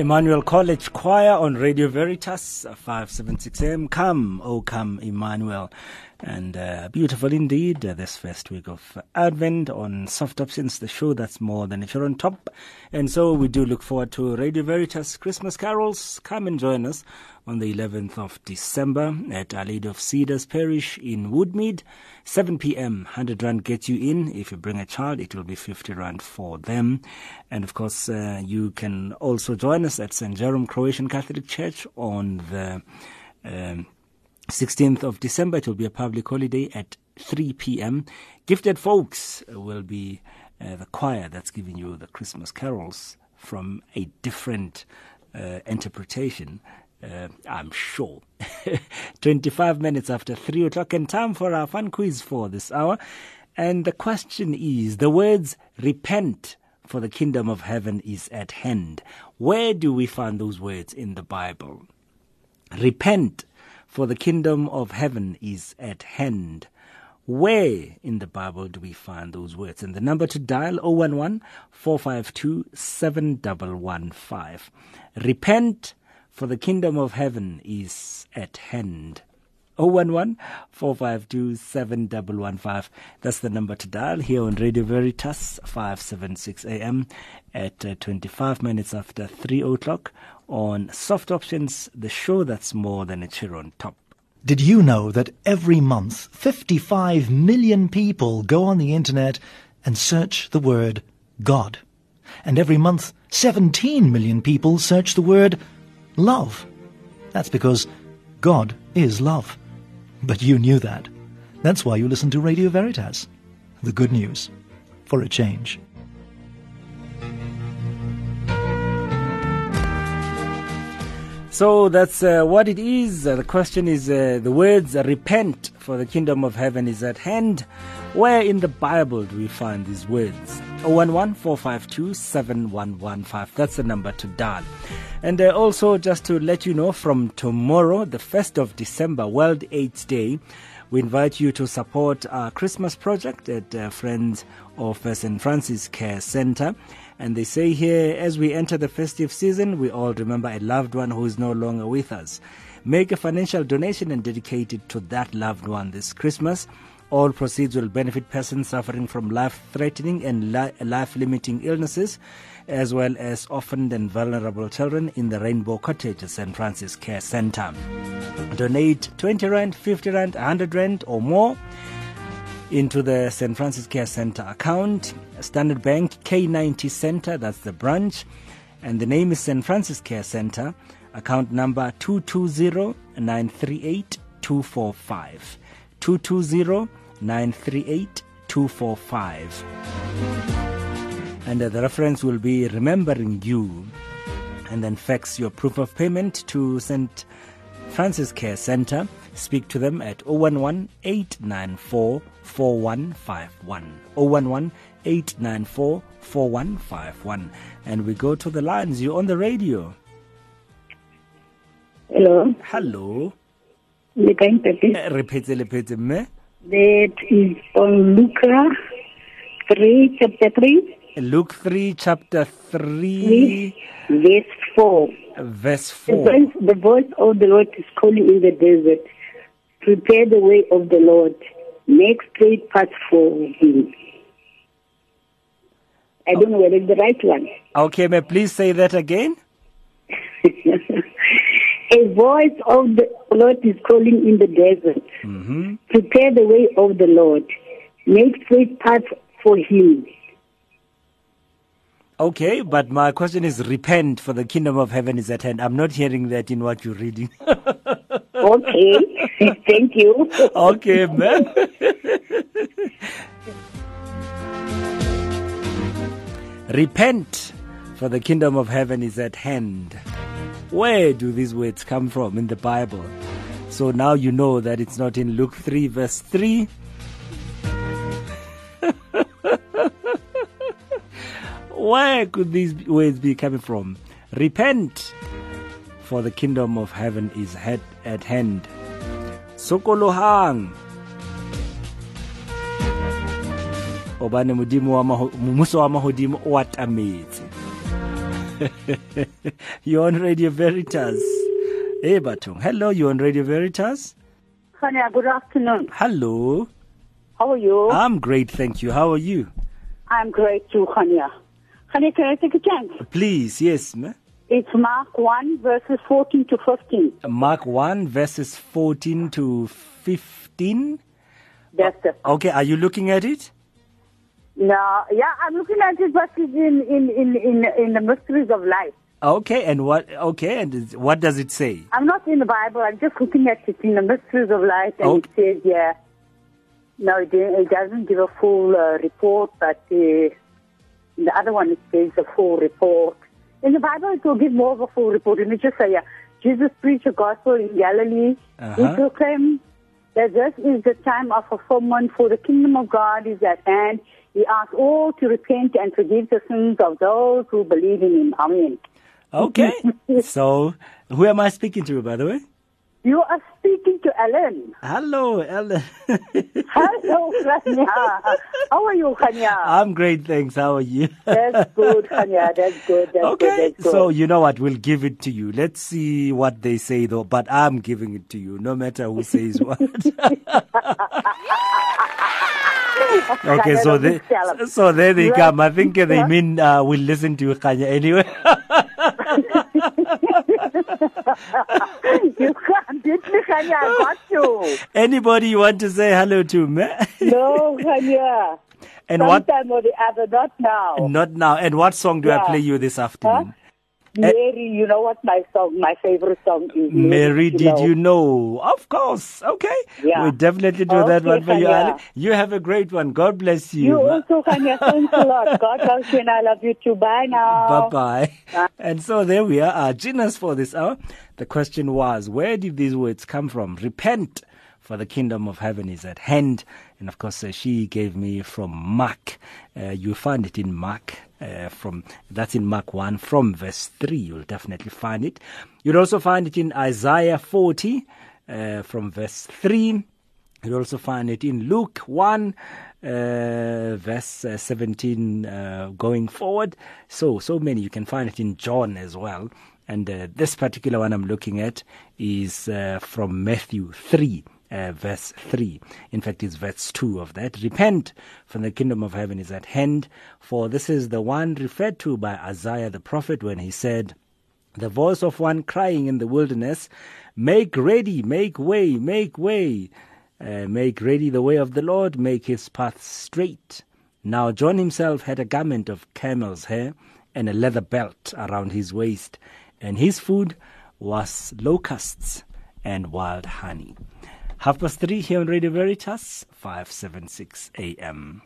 Emmanuel College Choir on Radio Veritas, uh, 576 AM. Come, oh come, Emmanuel. And uh, beautiful indeed, uh, this first week of Advent on Soft Options, the show that's more than if you're on top. And so we do look forward to Radio Veritas Christmas carols. Come and join us on the 11th of December at Our Lady of Cedars Parish in Woodmead. 7 p.m. 100 Rand gets you in. If you bring a child, it will be 50 Rand for them. And of course, uh, you can also join us at St. Jerome Croatian Catholic Church on the um, 16th of December. It will be a public holiday at 3 p.m. Gifted Folks will be uh, the choir that's giving you the Christmas carols from a different uh, interpretation. Uh, I'm sure. 25 minutes after 3 o'clock, and time for our fun quiz for this hour. And the question is the words repent, for the kingdom of heaven is at hand. Where do we find those words in the Bible? Repent, for the kingdom of heaven is at hand. Where in the Bible do we find those words? And the number to dial 011 452 7115. Repent, for the kingdom of heaven is at hand. 011 452 7115. That's the number to dial here on Radio Veritas, 576 AM at uh, 25 minutes after 3 o'clock on Soft Options, the show that's more than a cheer on top. Did you know that every month 55 million people go on the internet and search the word God? And every month 17 million people search the word love. That's because God is love. But you knew that. That's why you listen to Radio Veritas. The good news. For a change. So that's uh, what it is. Uh, the question is uh, the words repent, for the kingdom of heaven is at hand. Where in the Bible do we find these words? 011 452 7115. That's the number to dial. And uh, also, just to let you know, from tomorrow, the 1st of December, World AIDS Day, we invite you to support our Christmas project at uh, Friends of St. Francis Care Center. And they say here, as we enter the festive season, we all remember a loved one who is no longer with us. Make a financial donation and dedicate it to that loved one this Christmas. All proceeds will benefit persons suffering from life threatening and li- life limiting illnesses, as well as orphaned and vulnerable children in the Rainbow Cottage St. Francis Care Center. Donate 20 Rand, 50 Rand, 100 Rand, or more into the St. Francis Care Center account. Standard Bank K90 Center, that's the branch. And the name is St. Francis Care Center. Account number 220-938-245. 220-938-245. And uh, the reference will be remembering you. And then fax your proof of payment to St. Francis Care Center. Speak to them at 011 894 4151. 011 894 4151. And we go to the lines. You're on the radio. Hello. Hello. Le kae ntate? Eh, Le phetse mme. That is on Luke 3, chapter 3, Luke 3, chapter 3, 3 verse 4. verse The 4. voice, the voice of the Lord is calling in the desert. Prepare the way of the Lord. Make straight paths for him. I don't know whether it's the right one. Okay, may I please say that again? A voice of the Lord is calling in the desert. Mm-hmm. Prepare the way of the Lord. Make straight paths for him. Okay, but my question is repent for the kingdom of heaven is at hand. I'm not hearing that in what you're reading. Okay. Thank you. okay, man. Repent for the kingdom of heaven is at hand. Where do these words come from in the Bible? So now you know that it's not in Luke 3, verse 3. Where could these words be coming from? Repent, for the kingdom of heaven is at hand. Sokolohang. Obane modimo wa mmuso wa mahodimo o atametse. you're on Radio Veritas. Eh, hey, Batung. Hello, you're on Radio Veritas. Khanya, good afternoon. Hello. How are you? I'm great, thank you. How are you? I'm great too, Khanya. Khanya, can I take a chance? Please, yes, ma. It's Mark 1, verses 14 to 15. Mark 1, verses 14 to 15. That's it. Okay, are you looking at it? No, yeah, I'm looking at it, but it's in, in, in, in, in the mysteries of life. Okay, and what? Okay, and what does it say? I'm not in the Bible, I'm just looking at it in the mysteries of life, and it says, yeah, no, it, it doesn't give a full uh, report, but uh, the other one it says a full report. In the Bible, it will give more of a full report. Let me just say, yeah, Jesus preached the gospel in Galilee. Uh-huh. He proclaimed that this is the time of fulfillment, for the kingdom of God is at hand. He ask all to repent and forgive the sins of those who believe in Him. Amen. Okay. so, who am I speaking to, by the way? You are speaking to Ellen. Hello, Ellen. Hello, Khanya. How are you, Khanya? I'm great, thanks. How are you? That's good, Khanya. That's good. That's okay, good. That's good. so you know what? We'll give it to you. Let's see what they say, though. But I'm giving it to you, no matter who says what. Okay, so they, so there they come. I think they mean uh, we'll listen to Khanya anyway. you can't beat me, Khanya. I got you. Anybody you want to say hello to, man? No, Khanya. And what- Sometime or the other, not now. Not now. And what song do I play you this afternoon? Eh, Mary, you know what my song, my favorite song is? Mary, you did know. you know? Of course. Okay. Yeah. We'll definitely do that one for you, Ali. You have a great one. God bless you. You also, Khanya. Thanks a lot. God loves you and I love you too. Bye now. Bye bye. And so there we are, our genius for this hour. The question was, where did these words come from? Repent, for the kingdom of heaven is at hand. And of course, uh, she gave me from Mark. Uh, you'll find it in Mark. Uh, from that's in Mark 1 from verse 3 you'll definitely find it you'll also find it in Isaiah 40 uh, from verse 3 You'll also find it in Luke 1, uh, verse uh, 17, uh, going forward. So, so many. You can find it in John as well. And uh, this particular one I'm looking at is uh, from Matthew 3. Uh, verse 3. In fact, it's verse 2 of that. Repent, for the kingdom of heaven is at hand. For this is the one referred to by Isaiah the prophet when he said, the voice of one crying in the wilderness, Make ready, make way, make way. Uh, make ready the way of the Lord, make his path straight. Now John himself had a garment of camel's hair and a leather belt around his waist, and his food was locusts and wild honey. Half past three here on Radio Veritas, 576 AM.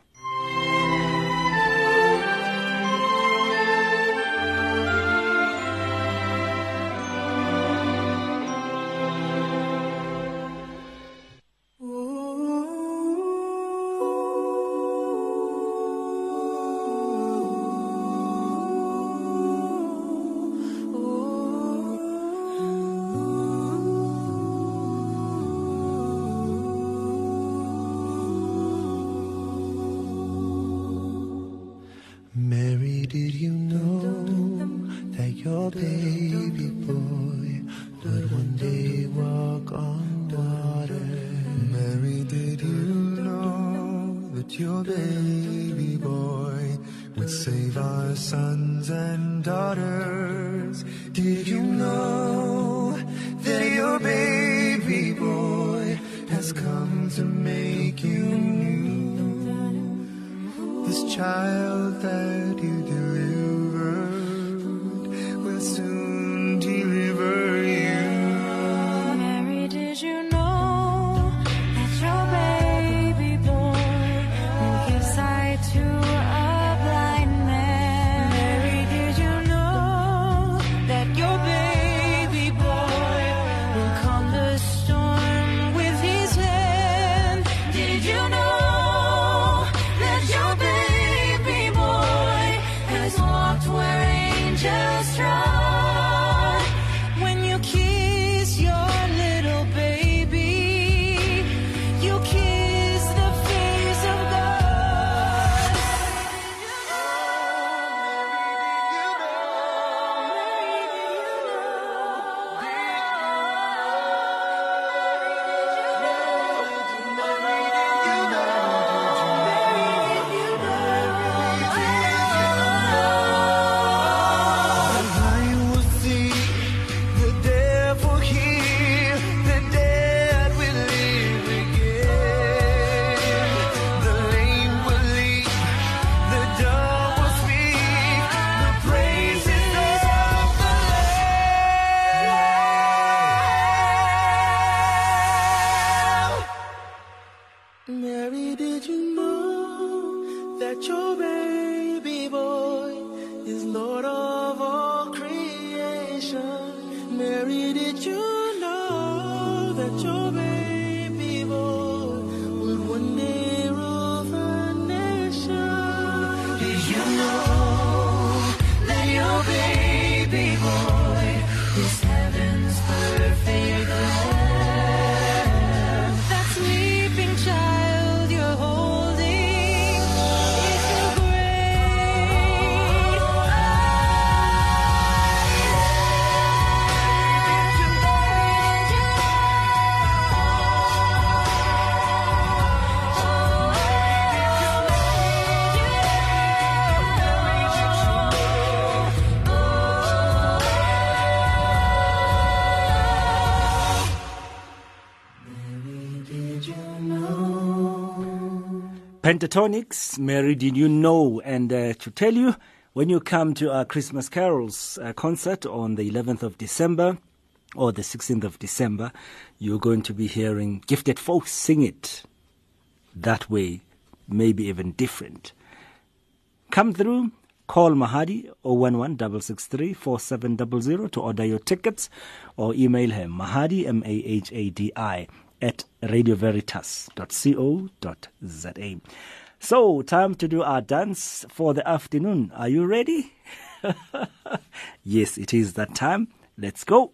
Pentatonix, Mary, did you know? And uh, to tell you, when you come to our Christmas Carols uh, concert on the 11th of December or the 16th of December, you're going to be hearing gifted folks sing it that way, maybe even different. Come through, call Mahadi 011 663 4700 to order your tickets or email him Mahadi, M A H A D I, at radioveritas.co.za. So, time to do our dance for the afternoon. Are you ready? yes, it is that time. Let's go.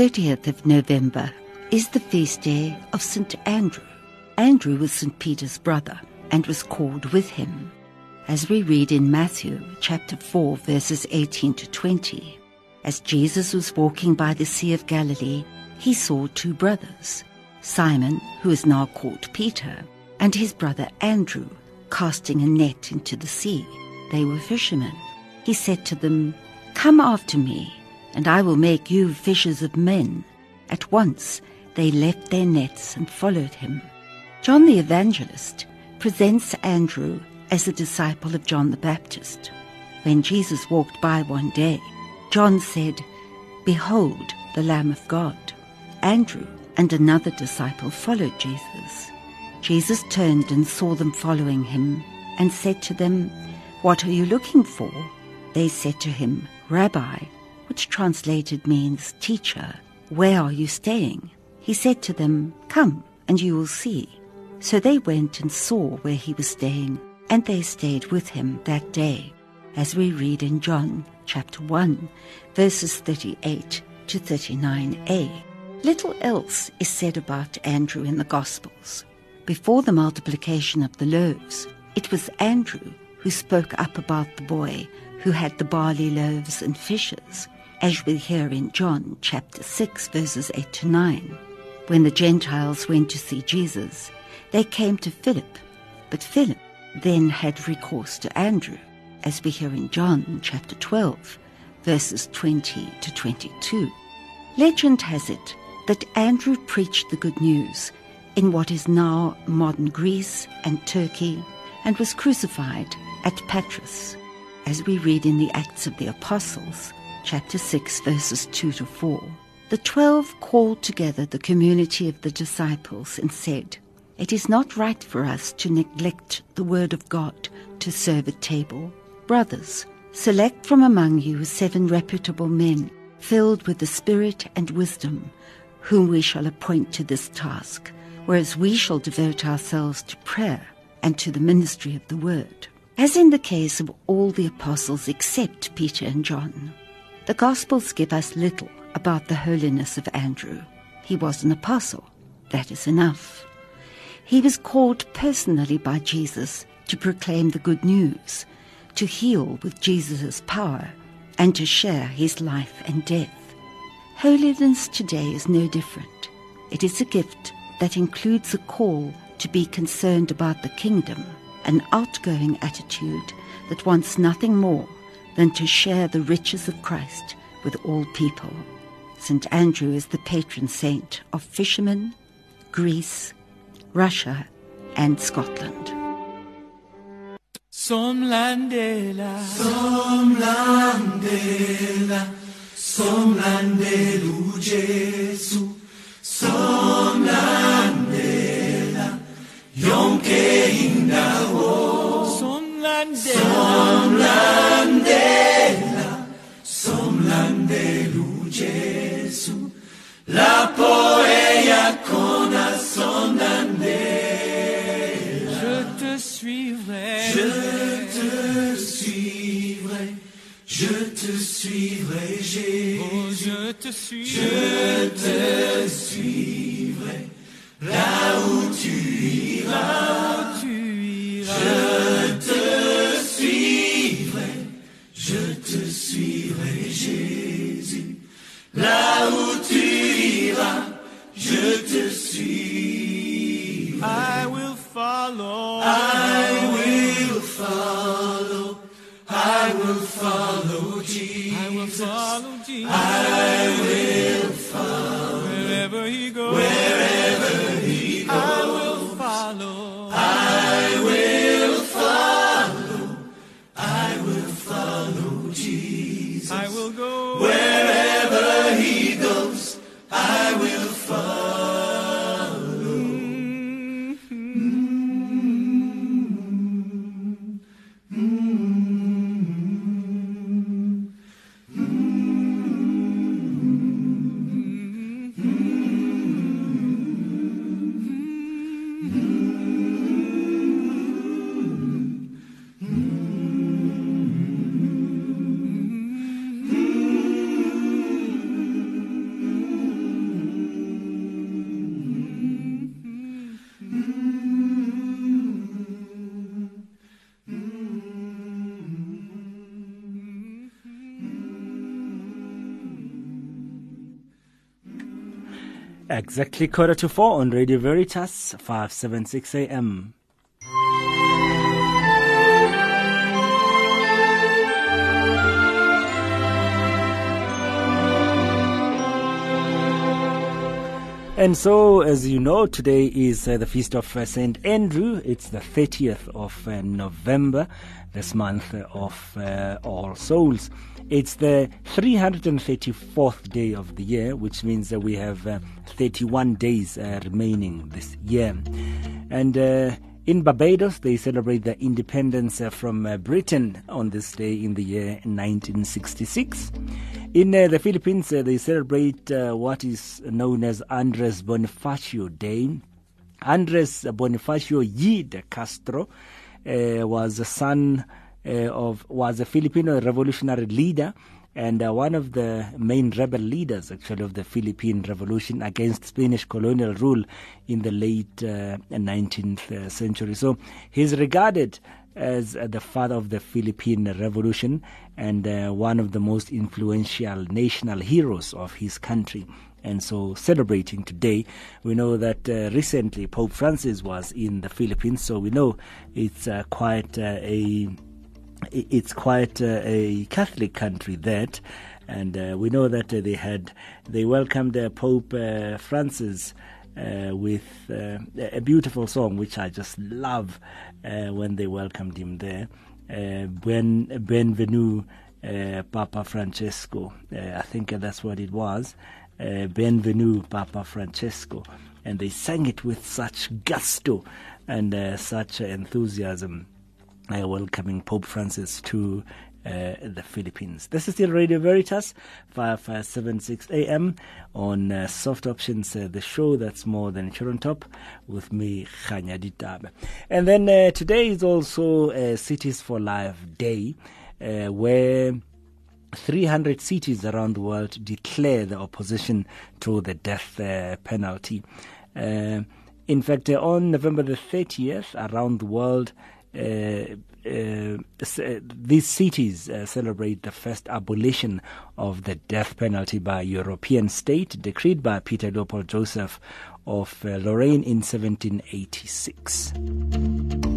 30th of November is the feast day of St. Andrew. Andrew was St. Peter's brother and was called with him. As we read in Matthew chapter 4, verses 18 to 20, as Jesus was walking by the Sea of Galilee, he saw two brothers, Simon, who is now called Peter, and his brother Andrew, casting a net into the sea. They were fishermen. He said to them, Come after me, and I will make you fishers of men. At once they left their nets and followed him. John the Evangelist presents Andrew as a disciple of John the Baptist. When Jesus walked by one day, John said, Behold the Lamb of God. Andrew and another disciple followed Jesus. Jesus turned and saw them following him and said to them, What are you looking for? They said to him, Rabbi, which translated means, Teacher, where are you staying? He said to them, Come, and you will see. So they went and saw where he was staying, and they stayed with him that day, as we read in John chapter 1, verses 38 to 39a. Little else is said about Andrew in the Gospels. Before the multiplication of the loaves, it was Andrew who spoke up about the boy who had the barley loaves and fishes, as we hear in John chapter 6, verses 8 to 9. When the Gentiles went to see Jesus, they came to Philip, but Philip then had recourse to Andrew, as we hear in John chapter 12, verses 20 to 22. Legend has it that Andrew preached the good news in what is now modern Greece and Turkey and was crucified at Patras, as we read in the Acts of the Apostles, chapter 6, verses 2 to 4. The twelve called together the community of the disciples and said, It is not right for us to neglect the word of God to serve at table. Brothers, select from among you seven reputable men, filled with the Spirit and wisdom, whom we shall appoint to this task, whereas we shall devote ourselves to prayer and to the ministry of the word. As in the case of all the apostles except Peter and John, the Gospels give us little about the holiness of Andrew. He was an apostle. That is enough. He was called personally by Jesus to proclaim the good news, to heal with Jesus' power, and to share his life and death. Holiness today is no different. It is a gift that includes a call to be concerned about the kingdom, an outgoing attitude that wants nothing more than to share the riches of Christ with all people. St. Andrew is the patron saint of fishermen, Greece, Russia, and Scotland. Somlandela, Somlandela, Somlandela uJesu, Somlandela, yonke indawo. Oh. Somlandela, Somlandela. Je te suivrai, je te suivrai, je te suivrai, Jésus. Oh, je te suivrai, je te suivrai, là où tu iras, tu iras. Je Jésus. Là où tu iras, je te. I will follow. I will follow. I will follow Jesus. I will follow Jesus. I will Exactly quarter to four on Radio Veritas, 576 AM. And so, as you know, today is uh, the feast of uh, Saint Andrew. It's the 30th of uh, November, this month of uh, All Souls. It's the 334th day of the year, which means that we have uh, 31 days uh, remaining this year. And in Barbados, they celebrate their independence uh, from uh, Britain on this day in the year 1966. In uh, the Philippines, they celebrate what is known as Andres Bonifacio Day. Andres Bonifacio Yi de Castro was a son of was a Filipino revolutionary leader and uh, one of the main rebel leaders, actually, of the Philippine Revolution against Spanish colonial rule in the late uh, 19th uh, century. So he's regarded as uh, the father of the Philippine Revolution and uh, one of the most influential national heroes of his country. And so, celebrating today, we know that uh, recently Pope Francis was in the Philippines, so we know it's uh, quite uh, a it's quite uh, a Catholic country that, and uh, we know that uh, they had they welcomed uh, Pope uh, Francis uh, with a beautiful song which I just love when they welcomed him there. Ben Benvenu Papa Francesco, I think that's what it was. Benvenu Papa Francesco, and they sang it with such gusto and such enthusiasm uh, welcoming Pope Francis to uh, the Philippines. This is still Radio Veritas, 5576 AM on uh, Soft Options, uh, the show that's more than on top with me, Khanya Ditabe. And then uh, today is also Cities for Life Day, uh, where 300 cities around the world declare the opposition to the death uh, penalty. In fact, on November the 30th, around the world, these cities uh, celebrate the first abolition of the death penalty by a European state, decreed by Peter Leopold Joseph of uh, Lorraine in 1786.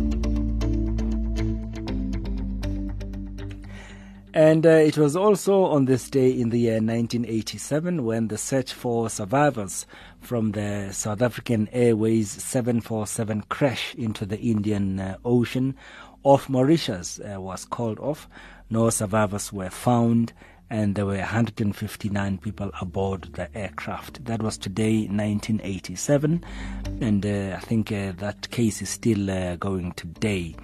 And uh, it was also on this day in the year 1987 when the search for survivors from the South African Airways 747 crash into the Indian uh, Ocean off Mauritius uh, was called off. No survivors were found, and there were 159 people aboard the aircraft. That was today, 1987, and uh, I think uh, that case is still uh, going today.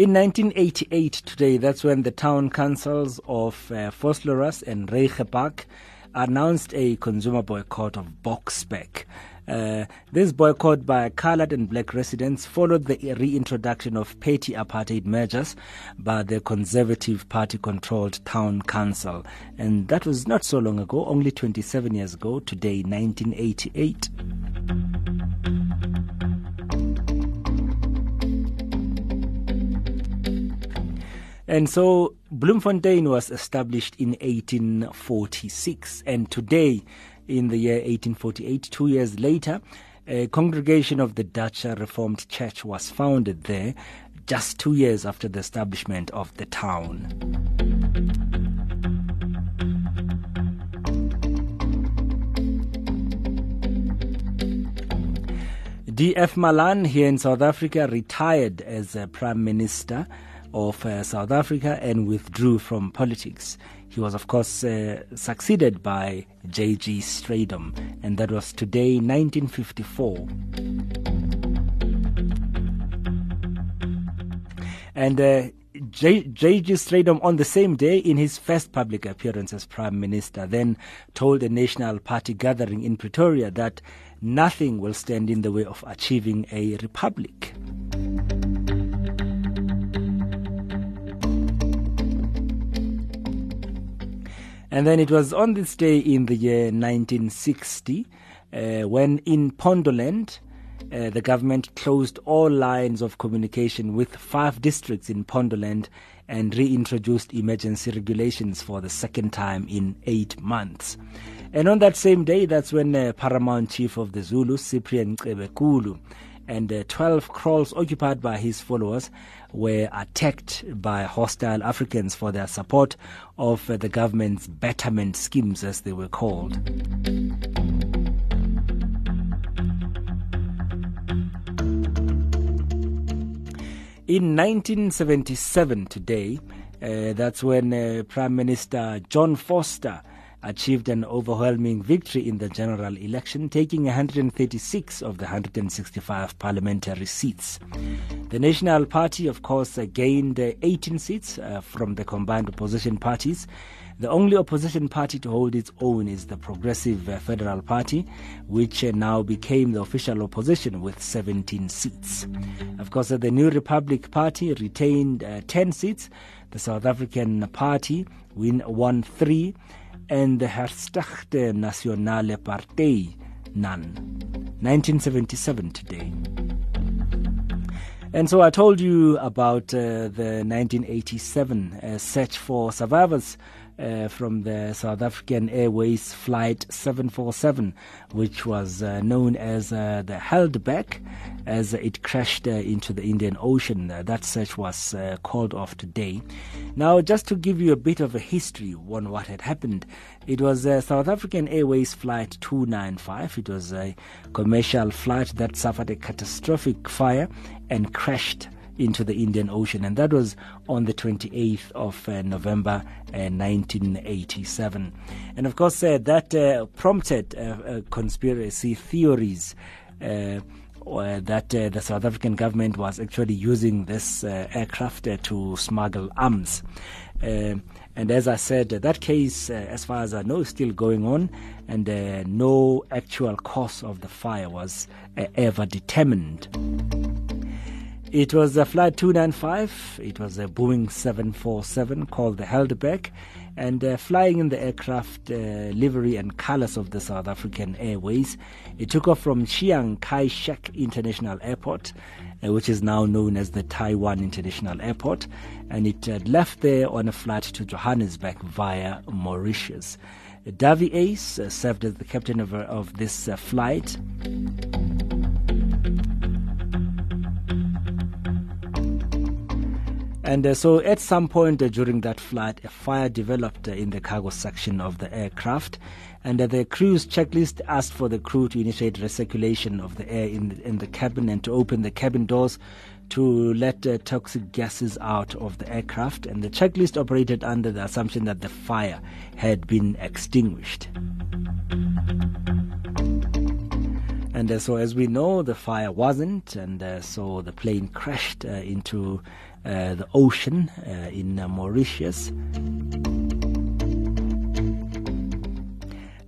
In 1988, today, that's when the town councils of uh, and Reichenbach announced a consumer boycott of Boksburg. Uh, this boycott by colored and black residents followed the reintroduction of petty apartheid measures by the Conservative Party controlled town council. And that was not so long ago, only 27 years ago, today, 1988. And so Bloemfontein was established in 1846, and today, in the year 1848, two years later, a congregation of the Dutch Reformed Church was founded there, just two years after the establishment of the town. D.F. Malan here in South Africa retired as a Prime Minister of uh, South Africa and withdrew from politics. He was, of course, uh, succeeded by J.G. Strijdom, and that was today, 1954. And uh, J.G. Strijdom, on the same day, in his first public appearance as Prime Minister, then told a National Party gathering in Pretoria that nothing will stand in the way of achieving a republic. And then it was on this day in the year 1960 uh, when in Pondoland, uh, the government closed all lines of communication with five districts in Pondoland and reintroduced emergency regulations for the second time in eight months. And on that same day, that's when uh, Paramount Chief of the Zulu, Cyprian Bhekuzulu, and uh, 12 kraals occupied by his followers were attacked by hostile Africans for their support of uh, the government's betterment schemes, as they were called. In 1977, today, uh, that's when uh, Prime Minister John Vorster achieved an overwhelming victory in the general election, taking 136 of the 165 parliamentary seats. The National Party, of course, gained uh, 18 seats uh, from the combined opposition parties. The only opposition party to hold its own is the Progressive uh, Federal Party, which uh, now became the official opposition with 17 seats. Of course, the New Republic Party retained uh, 10 seats. The South African Party won three, and the Herstigte Nationale Partei, none. 1977 today. And so I told you about uh, the 1987 uh, search for survivors uh, from the South African Airways Flight 747, which was uh, known as uh, the Helderberg, as it crashed uh, into the Indian Ocean. Uh, that search was uh, called off today. Now, just to give you a bit of a history on what had happened, it was South African Airways Flight 295. It was a commercial flight that suffered a catastrophic fire and crashed into the Indian Ocean, and that was on the 28th of uh, November uh, 1987. And of course, uh, that uh, prompted uh, conspiracy theories. Uh, that uh, the South African government was actually using this uh, aircraft to smuggle arms. And as I said, that case, as far as I know, is still going on, and no actual cause of the fire was ever determined. It was a Flight 295. It was a Boeing 747 called the Helderberg, and uh, flying in the aircraft uh, livery and colors of the South African Airways. It took off from Chiang Kai shek International Airport, uh, which is now known as the Taiwan International Airport, and it left there on a flight to Johannesburg via Mauritius. Dawie Uys uh, served as the captain of, of this uh, flight. And uh, so, at some point uh, during that flight, a fire developed uh, in the cargo section of the aircraft, and uh, the crew's checklist asked for the crew to initiate recirculation of the air in the, in the cabin and to open the cabin doors to let uh, toxic gases out of the aircraft. And the checklist operated under the assumption that the fire had been extinguished. And uh, so, as we know, the fire wasn't, and so the plane crashed into the ocean uh, in uh, Mauritius.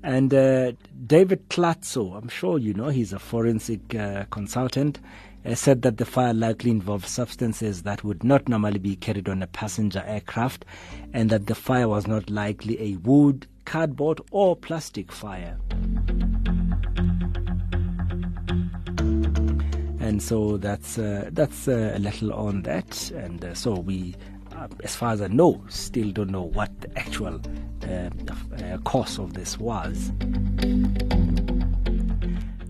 And uh, David Klatzow, I'm sure you know, he's a forensic uh, consultant, uh, said that the fire likely involved substances that would not normally be carried on a passenger aircraft, and that the fire was not likely a wood, cardboard, or plastic fire. And so that's uh, that's uh, a little on that. And uh, so we, uh, as far as I know, still don't know what the actual uh, uh, cause of this was.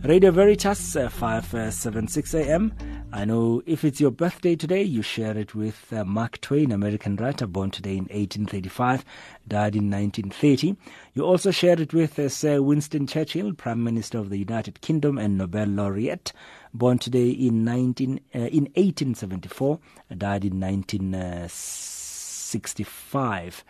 Radio Veritas, uh, 576 AM. I know if it's your birthday today, you share it with uh, Mark Twain, American writer, born today in 1835, died in 1930. You also share it with uh, Sir Winston Churchill, Prime Minister of the United Kingdom and Nobel laureate, born today in 19 uh, in 1874, died in 1965.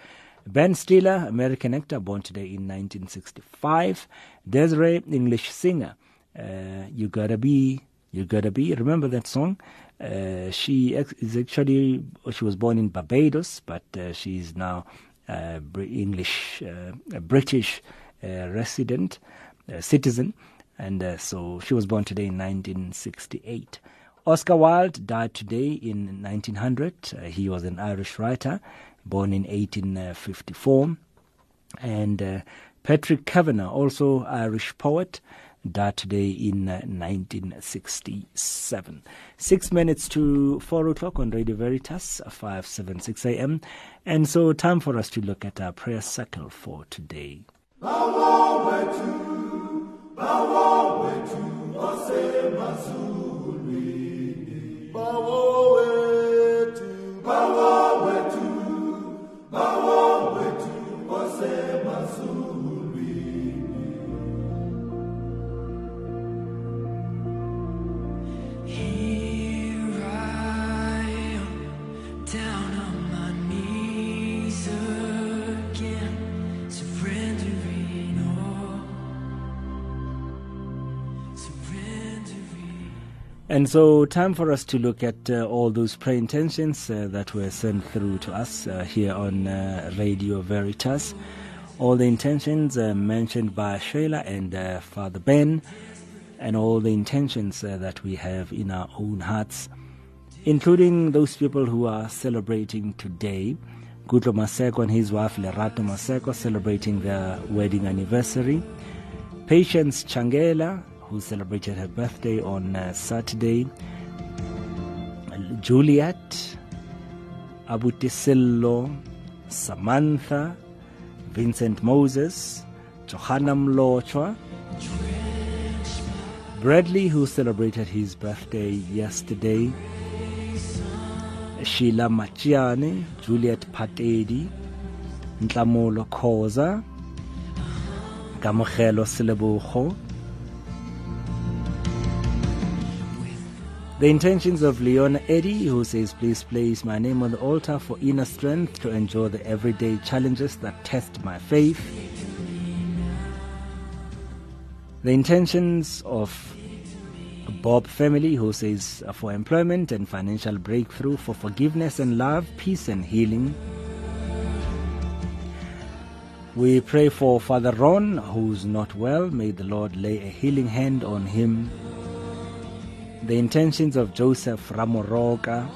Ben Stiller, American actor, born today in 1965. Des'ree, English singer. Uh, you gotta be, you gotta be. Remember that song? Uh, she is actually she was born in Barbados, but uh, she is now English, uh, a British uh, resident, uh, citizen, and uh, so she was born today in 1968. Oscar Wilde died today in 1900. Uh, he was an Irish writer, born in 1854, and uh, Patrick Kavanagh, also Irish poet died today in uh, 1967. Six minutes to four o'clock on Radio Veritas, uh, 576 AM. And so, time for us to look at our prayer circle for today. Here And so, time for us to look at uh, all those prayer intentions uh, that were sent through to us uh, here on uh, Radio Veritas. All the intentions uh, mentioned by Sheila and uh, Father Ben, and all the intentions that we have in our own hearts, including those people who are celebrating today. Gutlo Maseko and his wife Lerato Maseko celebrating their wedding anniversary. Patience Changela, who celebrated her birthday on uh, Saturday. Juliet, Abuti Sello, Samantha, Vincent Moses, Johanna Mlochwa, Bradley, who celebrated his birthday yesterday. Sheila Machiane, Juliet Patedi, Ntlamulo Khoza, Kamogelo Selebogo. The intentions of Leona Eddy, who says, Please place my name on the altar for inner strength to endure the everyday challenges that test my faith. The intentions of Bob family, who says, uh, For employment and financial breakthrough, for forgiveness and love, peace and healing. We pray for Father Ron, who's not well. May the Lord lay a healing hand on him. The intentions of Joseph Ramoroka,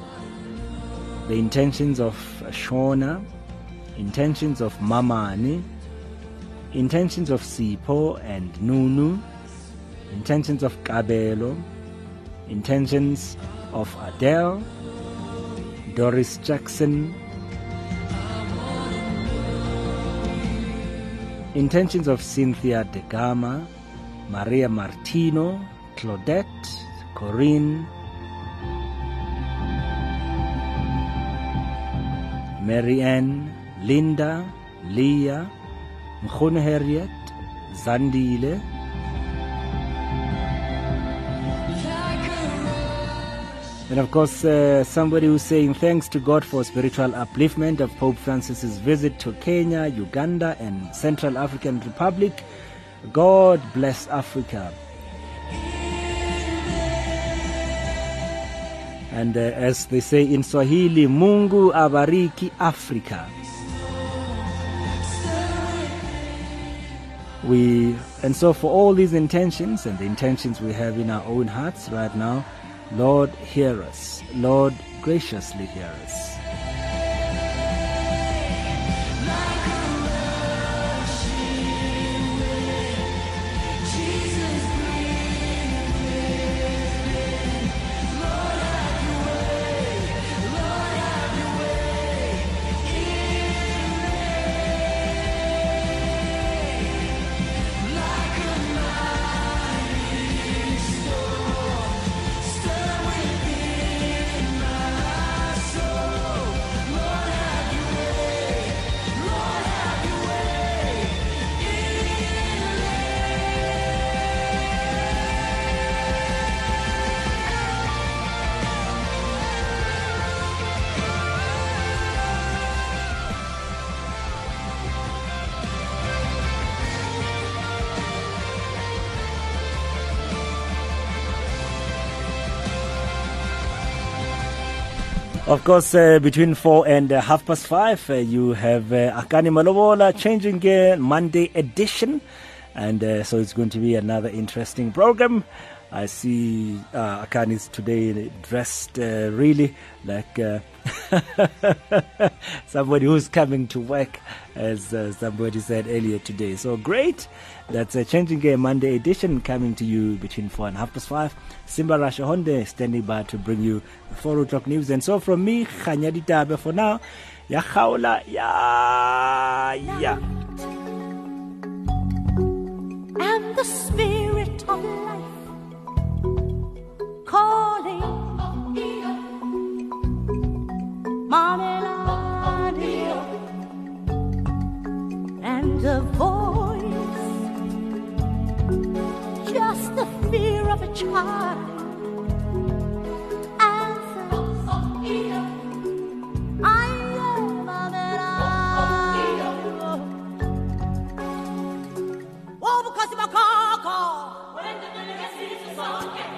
the intentions of Shona, intentions of Mamani, intentions of Sipo and Nunu, intentions of Kabelo, intentions of Adele, Doris Jackson, intentions of Cynthia De Gama, Maria Martino, Claudette, Corinne, Mary Ann, Linda, Leah, Mkhone Harriet, Zandile, And of course, uh, somebody who's saying thanks to God for spiritual upliftment of Pope Francis's visit to Kenya, Uganda, and Central African Republic. God bless Africa. And uh, as they say in Swahili, Mungu abariki Africa. We and so for all these intentions and the intentions we have in our own hearts right now, Lord, hear us. Lord, graciously hear us. Of course, uh, between four and uh, half past five, uh, you have uh, Akani Malobola changing uh, Monday edition. And uh, so it's going to be another interesting program. I see uh, Akani's today dressed really like somebody who's coming to work, as somebody said earlier today. So great. That's a Changing Game Monday edition coming to you between 4 and half past 5. Simba Rasha Honde standing by to bring you the 4 o'clock news. And so from me, Khanyadi Tabe for now. Ya khawla, ya, ya. and the spirit of life calling Marmelade and a voice the fear of a child. When the delicacies are sunk